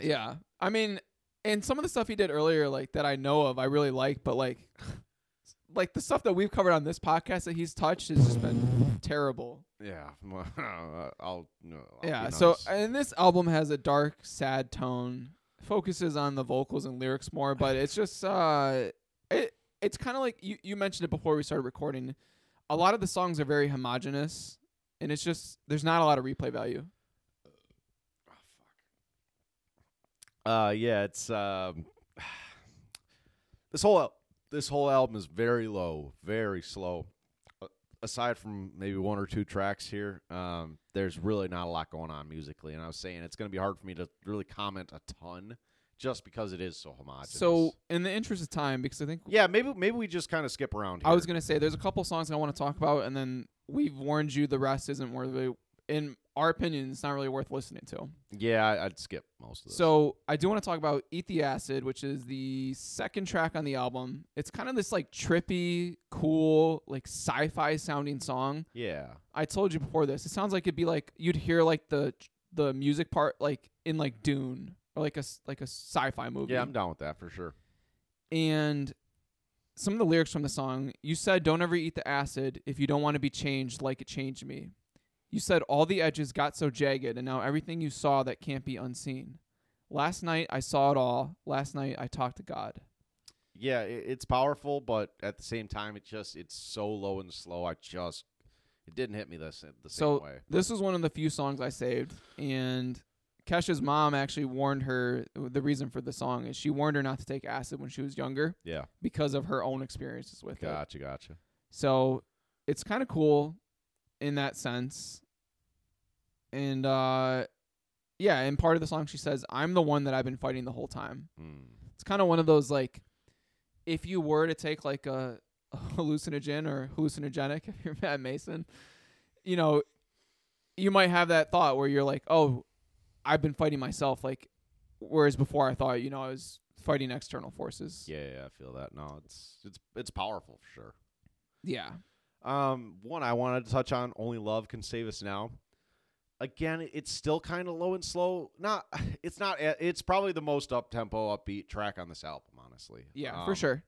yeah. I mean, and some of the stuff he did earlier, like that I know of, I really like, but like, like the stuff that we've covered on this podcast that he's touched has just been terrible. yeah. <laughs> I'll. No, I'll yeah. So, and this album has a dark, sad tone, focuses on the vocals and lyrics more, but it's just, uh, it, it's kind of like you, you mentioned it before we started recording. A lot of the songs are very homogenous, and it's just, there's not a lot of replay value. Oh, fuck. Uh, yeah, it's um, <sighs> this whole this whole album is very low, very slow. Aside from maybe one or two tracks here, um, there's really not a lot going on musically. And I was saying it's going to be hard for me to really comment a ton, just because it is so homogenous. So, in the interest of time, because I think yeah, maybe maybe we just kind of skip around. Here. I was gonna say there's a couple songs I want to talk about, and then we've warned you the rest isn't worthy. In our opinion, it's not really worth listening to. Yeah, I- I'd skip most of this. So I do want to talk about "Eat the Acid," which is the second track on the album. It's kind of this like trippy, cool, like sci-fi sounding song. yeah, I told you before this. It sounds like it'd be like you'd hear like the the music part like in like Dune or like a s- like a sci-fi movie. yeah, I'm down with that for sure. and some of the lyrics from the song you said don't ever eat the acid if you don't want to be changed like it changed me you said all the edges got so jagged and now everything you saw that can't be unseen last night i saw it all last night i talked to god Yeah, it's powerful, but at the same time, it just it's so low and slow. I just it didn't hit me this the same so way. this was one of the few songs i saved and kesha's mom actually warned her uh, the reason for the song is she warned her not to take acid when she was younger Yeah, because of her own experiences with it gotcha, gotcha. So it's kind of cool in that sense. And uh yeah, and part of the song she says, "I'm the one that I've been fighting the whole time." Hmm. It's kind of one of those like if you were to take like a, <laughs> a hallucinogen or hallucinogenic <laughs> if you're Matt Maeson, you know, you might have that thought where you're like, "Oh, I've been fighting myself like whereas before I thought, you know, I was fighting external forces." Yeah, yeah, I feel that. No, it's it's it's powerful for sure. Yeah. Um, one I wanted to touch on: "Only Love Can Save Us Now." Again, it's still kind of low and slow. Not, <laughs> it's not. It's probably the most up tempo, upbeat track on this album. Honestly, Yeah, for Um, sure.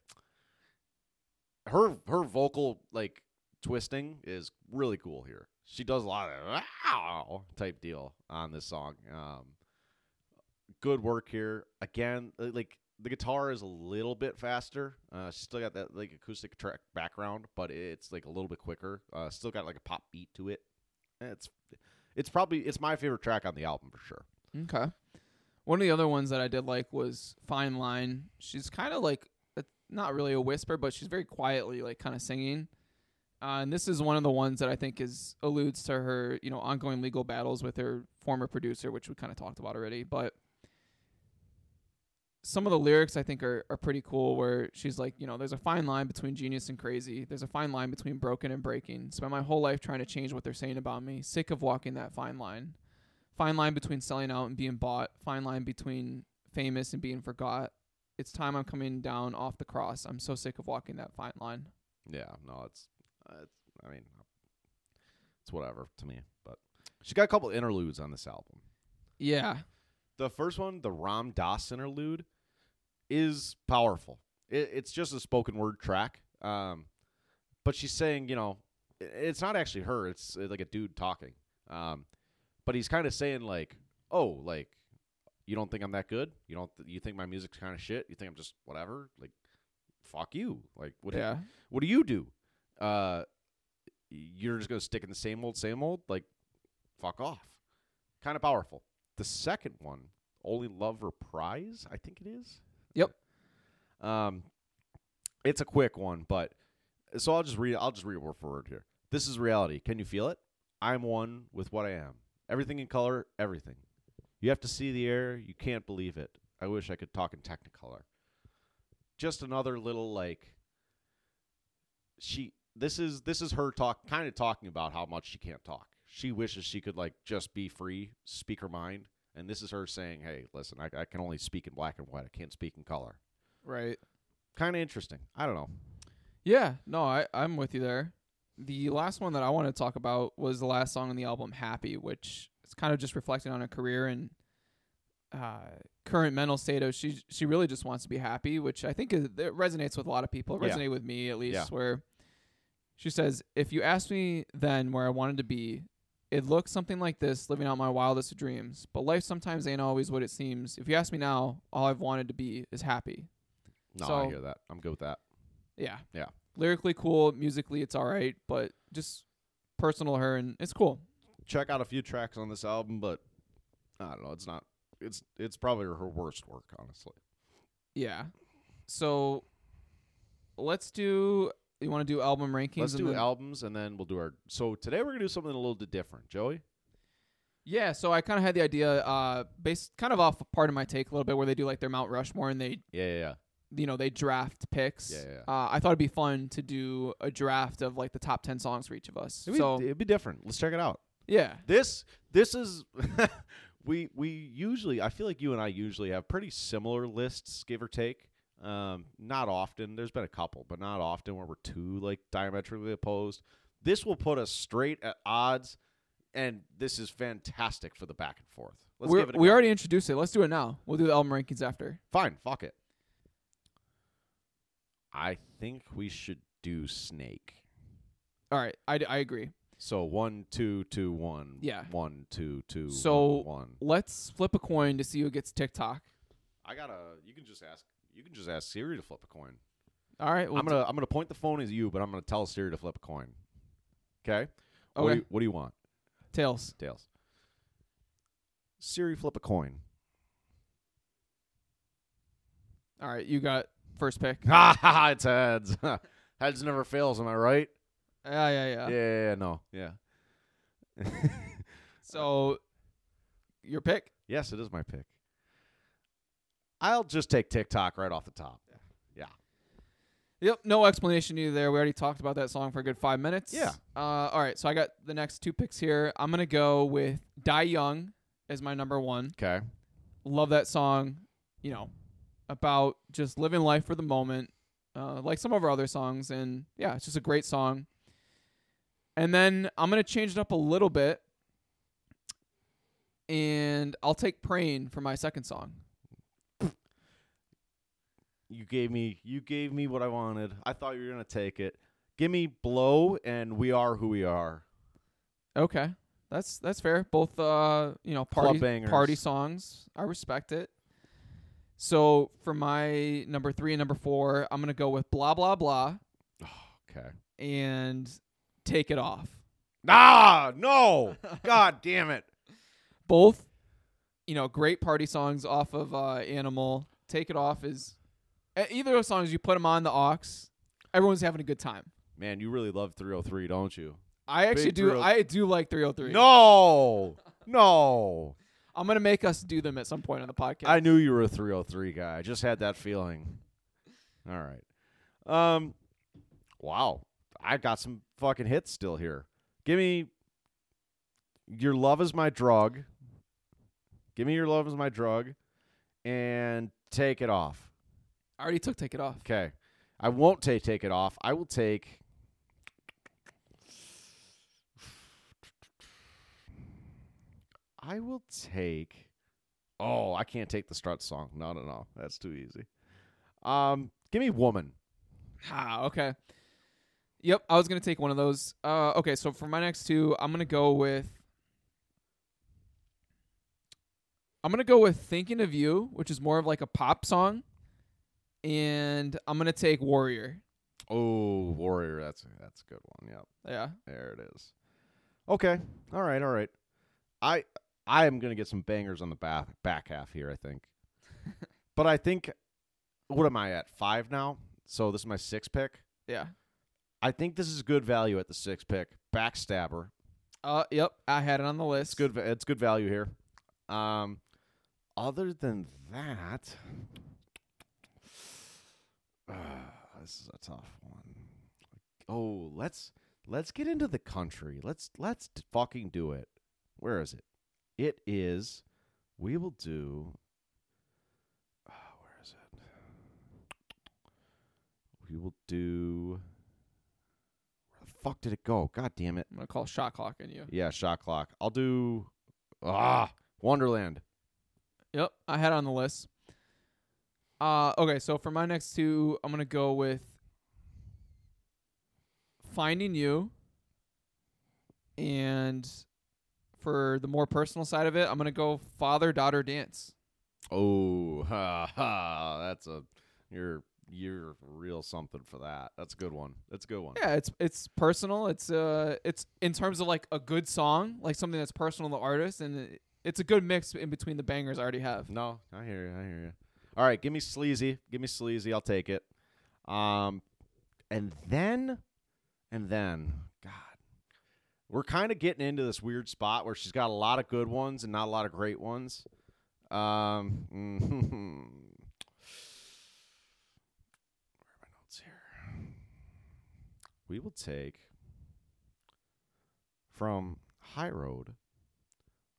Her her vocal like twisting is really cool here. She does a lot of wow type deal on this song. Um, good work here. Again, like the guitar is a little bit faster. Uh, she's still got that like acoustic track background, but it's like a little bit quicker. Uh, still got like a pop beat to it. It's it's probably it's my favorite track on the album for sure. Okay. One of the other ones that I did like was Fine Line. She's kind of like not really a whisper, but she's very quietly like kind of singing. Uh, and this is one of the ones that I think is alludes to her, you know, ongoing legal battles with her former producer, which we kind of talked about already. But some of the lyrics I think are, are pretty cool where she's like, you know, there's a fine line between genius and crazy. There's a fine line between broken and breaking. Spent my whole life trying to change what they're saying about me. Sick of walking that fine line. Fine line between selling out and being bought. Fine line between famous and being forgot. It's time I'm coming down off the cross. I'm so sick of walking that fine line. Yeah, no, it's, uh, it's I mean, it's whatever to me. But she got a couple interludes on this album. Yeah. The first one, the Ram Dass interlude, is powerful. It, it's just a spoken word track. Um, but she's saying, you know, it's not actually her. It's uh, like a dude talking. Um, but he's kind of saying like, oh, like, you don't think I'm that good? You don't? Th- you think my music's kind of shit? You think I'm just whatever? Like, fuck you. Like, what? do you- what do you do? Uh, you're just gonna stick in the same old, same old. Like, fuck off. Kind of powerful. The second one, only love reprise, I think it is. Yep. Um, it's a quick one, but so I'll just read. I'll just read word for word here. This is reality. Can you feel it? I'm one with what I am. Everything in color, everything. You have to see the air. You can't believe it. I wish I could talk in Technicolor. Just another little like. She. This is this is her talk, kind of talking about how much she can't talk. She wishes she could like just be free, speak her mind, and this is her saying, "Hey, listen, I, I can only speak in black and white. I can't speak in color." Right. Kind of interesting. I don't know. Yeah, no, I, I'm with you there. The last one that I want to talk about was the last song on the album, Happy, which is kind of just reflecting on her career and uh, current mental state of she she really just wants to be happy, which I think is, it resonates with a lot of people. It Yeah. resonated with me at least, Yeah. where she says, "If you asked me then where I wanted to be, it looks something like this, living out my wildest dreams. But life sometimes ain't always what it seems. If you ask me now, all I've wanted to be is happy." No, I hear that. I'm good with that. Yeah. Yeah. Lyrically cool, musically it's all right, but just personal her and it's cool. Check out a few tracks on this album, but I don't know. It's not. It's it's probably her worst work, honestly. Yeah. So let's do you want to do album rankings Let's do albums, and then we'll do our. So today we're gonna do something a little bit different, Joey. Yeah, so I kind of had the idea uh based kind of off a part of my take a little bit where they do like their Mount Rushmore and they Yeah, yeah, yeah. you know, they draft picks. Yeah, yeah. Uh, I thought it'd be fun to do a draft of like the top 10 songs for each of us. It'd be, so it'd be different. Let's check it out. Yeah. This this is <laughs> we we usually I feel like you and I usually have pretty similar lists, give or take. Um, not often. There's been a couple, but not often where we're too like diametrically opposed. This will put us straight at odds, and this is fantastic for the back and forth. Let's We're, give it a we go. already introduced it. Let's do it now. We'll do the album rankings after. fine. Fuck it. I think we should do Snake. All right, I, I agree. So one, two, two, one. Yeah. One, two, two. So- one, one. Let's flip a coin to see who gets TikTok. I gotta. You can just ask. You can just ask Siri to flip a coin. All right. We'll I'm gonna. I'm gonna point the phone at you, but I'm gonna tell Siri to flip a coin. Okay. What, do Okay. you, what do you want, tails. Tails? Siri, flip a coin. All right. You got first pick. <laughs> Ha ha! ha, It's heads. <laughs> heads never fails. Am I right? Yeah, yeah, Yeah. yeah. Yeah. yeah, no. Yeah. <laughs> So, your pick? yes, it is my pick. I'll just take TikTok right off the top. Yeah. Yep. No explanation needed there. We already talked about that song for a good five minutes. Yeah. Uh, all right. So I got the next two picks here. I'm gonna go with "Die Young" as my number one. Okay. Love that song. You know, about just living life for the moment, uh, like some of our other songs, and yeah, it's just a great song. And then I'm gonna change it up a little bit, and I'll take "Praying" for my second song. You gave me. You gave me what I wanted. I thought you were gonna take it. Give me blow, and we are who we are. Okay. That's that's fair. Both uh, you know, party party songs. I respect it. So for my number 3 and number 4, I'm going to go with blah blah blah Okay. and take it off. Ah, no. <laughs> God damn it. Both you know, great party songs off of uh Animal. Take it off is either of those songs you put them on the aux, everyone's having a good time. Man, you really love 3OH!3, don't you? I actually Big do thrill. I do like 3OH!3. No. No. <laughs> I'm going to make us do them at some point on the podcast. I knew you were a 3OH!3 guy. I just had that feeling. All right. Um wow. I got some fucking hits still here. Give me Your Love is My Drug. Give me Your Love is My Drug and Take It Off. I already took take it off. Okay. I won't take take it off. I will take I will take Oh, I can't take the strut song. No, no, no. That's too easy. Um, give me woman. Ah, okay. Yep, I was gonna take one of those. Uh, okay, so for my next two, I'm gonna go with. I'm gonna go with "Thinking of You," which is more of like a pop song, and I'm gonna take "Warrior." Oh, warrior. That's that's a good one. Yep. Yeah, There it is. Okay. All right. All right. I I am gonna get some bangers on the back back half here. I think, <laughs> but I think what am I at five now? So this is my six pick. yeah. I think this is good value at the six pick. Backstabber. Uh, yep, I had it on the list. It's good. It's good value here. Um, other than that, uh, this is a tough one. Oh, let's let's get into the country. Let's let's fucking do it. Where is it? It is. We will do. Uh, where is it? We will do. Where the fuck did it go? God damn it! I'm gonna call shot clock on you. Yeah, shot clock. I'll do ah Wonderland. Yep, I had it on the list. Uh, okay, so for my next two, I'm gonna go with "Finding You," and for the more personal side of it, I'm gonna go "Father Daughter Dance." Oh, <laughs> ha ha! That's a you're you're real something for that. That's a good one. That's a good one. Yeah, it's it's personal. It's uh, it's in terms of like a good song, like something that's personal to the artist, and it, it's a good mix in between the bangers I already have. No, I hear you. I hear you. All right, give me sleazy. Give me sleazy. I'll take it. Um, and then, and then, God, we're kind of getting into this weird spot where she's got a lot of good ones and not a lot of great ones. Um, <laughs> where are my notes here? We will take from High Road,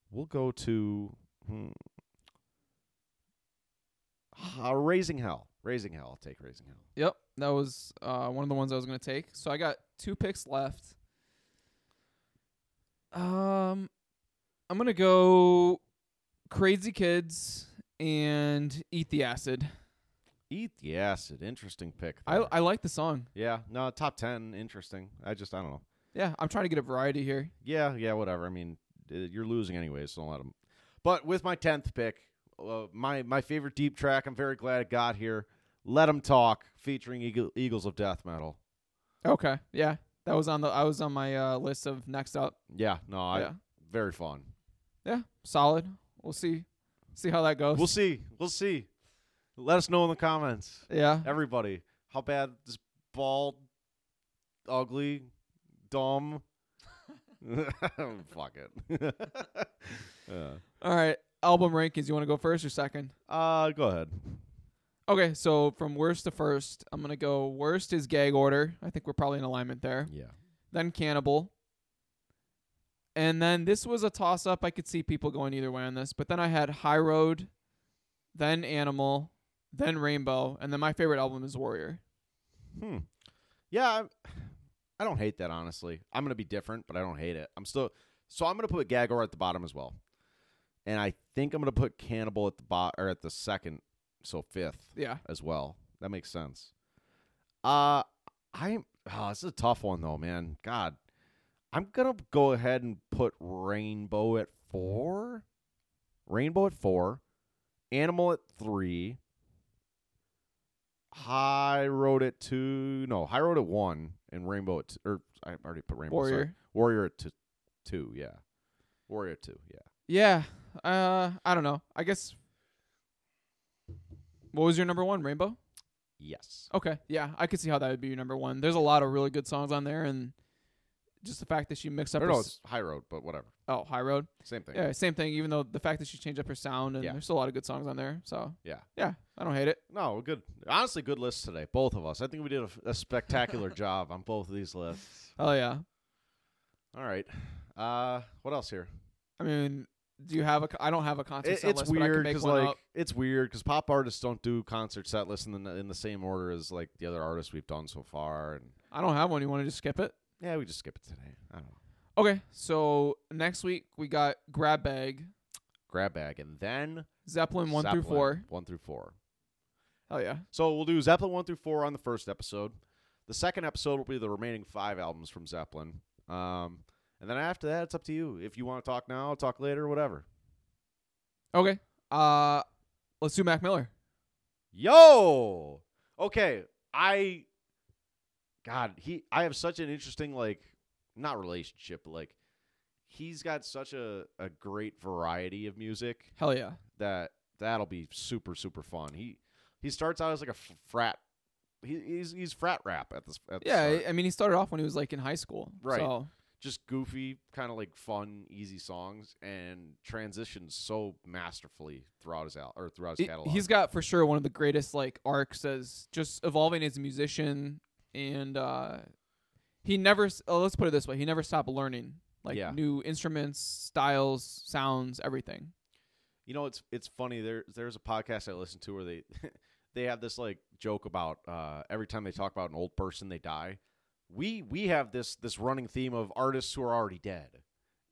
we'll go to hmm, uh, Raising Hell. Raising Hell. I'll take Raising Hell. Yep, that was uh, one of the ones I was gonna take. So I got two picks left. Um, I'm gonna go Crazy Kids and Eat the Acid. Eat the Acid. Interesting pick. I there. I like the song. yeah, no, top 10. Interesting. I just, I don't know. Yeah, I'm trying to get a variety here. Yeah, yeah, whatever. I mean, uh, you're losing anyway, so don't let them. But with my 10th pick, uh, my, my favorite deep track, I'm very glad it got here. Let them Talk, featuring Eagle, Eagles of Death Metal. Okay, yeah, that was on the I was on my uh, list of next up. Yeah, no, I, yeah, very fun. yeah, solid. We'll see, see how that goes. We'll see. We'll see. Let us know in the comments. Yeah, Everybody, how bad this bald, ugly, dumb. <laughs> <laughs> Fuck it. <laughs> yeah. all right. Album rankings. You want to go first or second? Uh, go ahead. Okay, so from worst to first, I'm gonna go worst is gag order. I think we're probably in alignment there. Yeah. Then cannibal. And then this was a toss up. I could see people going either way on this. But then I had High Road, then Animal, then Rainbow, and then my favorite album is Warrior. Hmm. Yeah, I, I don't hate that honestly. I'm gonna be different, but I don't hate it. I'm still so I'm gonna put Gagor at the bottom as well, and I think I'm gonna put Cannibal at the bot or at the second, so fifth Yeah. as well. That makes sense. Uh, I'm. Oh, this is a tough one though, man. God, I'm gonna go ahead and put Rainbow at four. Rainbow at four. Animal at three. High Road at two. No, High Road at one, and Rainbow at. T- or I already put Rainbow. sorry. Warrior. Warrior at two. Two. Yeah. Warrior at two. Yeah. Yeah. Uh I don't know. I guess What was your number one, Rainbow? Yes. Okay. Yeah, I could see how that would be your number one. There's a lot of really good songs on there and just the fact that she mixed up Or her no, s- it's High Road, but whatever. oh, High Road. Same thing. Yeah, same thing. Even though the fact that she changed up her sound and Yeah. there's still a lot of good songs on there. So Yeah. yeah, I don't hate it. No, good. Honestly, good list today. Both of us. I think we did a, a spectacular <laughs> job on both of these lists. Oh yeah. All right. Uh, what else here? I mean, do you have a? I don't have a concert It, set it's list, but I can weird because like up. it's weird because pop artists don't do concert set lists in the in the same order as like the other artists we've done so far. And I don't have one. You want to just skip it? yeah, we just skip it today. I don't know. Okay. So next week we got Grab Bag, Grab bag and then Zeppelin one through four. One through four. Hell yeah. So we'll do Zeppelin one through four on the first episode. The second episode will be the remaining five albums from Zeppelin. Um, and then after that, it's up to you. If you want to talk now, talk later, whatever. Okay. Uh, let's do Mac Miller. Yo. Okay, I. God, he. I have such an interesting like, not relationship, but like, he's got such a a great variety of music Hell yeah. that that'll be super super fun. He he starts out as like a f- frat. He, he's he's frat rap at this. At the Yeah. I- I mean, he started off when he was like in high school. Right. So just goofy, kind of like fun, easy songs, and transitions so masterfully throughout his al- or throughout his catalog. he's got for sure one of the greatest like arcs as just evolving as a musician, and uh, he never. s- Oh, let's put it this way: he never stopped learning like Yeah. new instruments, styles, sounds, everything. You know, it's it's funny. There there's a podcast I listen to where they <laughs> they have this like joke about uh, every time they talk about an old person, they die. We we have this this running theme of artists who are already dead,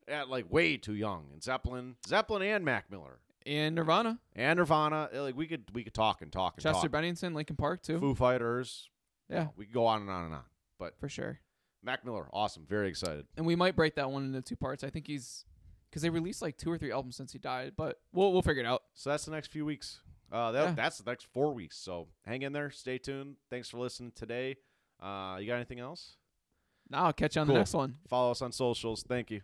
at like way too young. And Zeppelin, Zeppelin, and Mac Miller And Nirvana, and Nirvana. uh, Like we could we could talk and talk and Chester talk. Bennington, Linkin Park too. Foo Fighters. Yeah. we could go on and on and on. But For sure. Mac Miller, awesome, very excited. And we might break that one into two parts. I think he's because they released like two or three albums since he died, but we'll we'll figure it out. So that's the next few weeks. Uh, that, Yeah. that's the next four weeks. So hang in there, stay tuned. Thanks for listening today. Uh, you got anything else? Now I'll catch you on Cool. the next one. Follow us on socials. Thank you.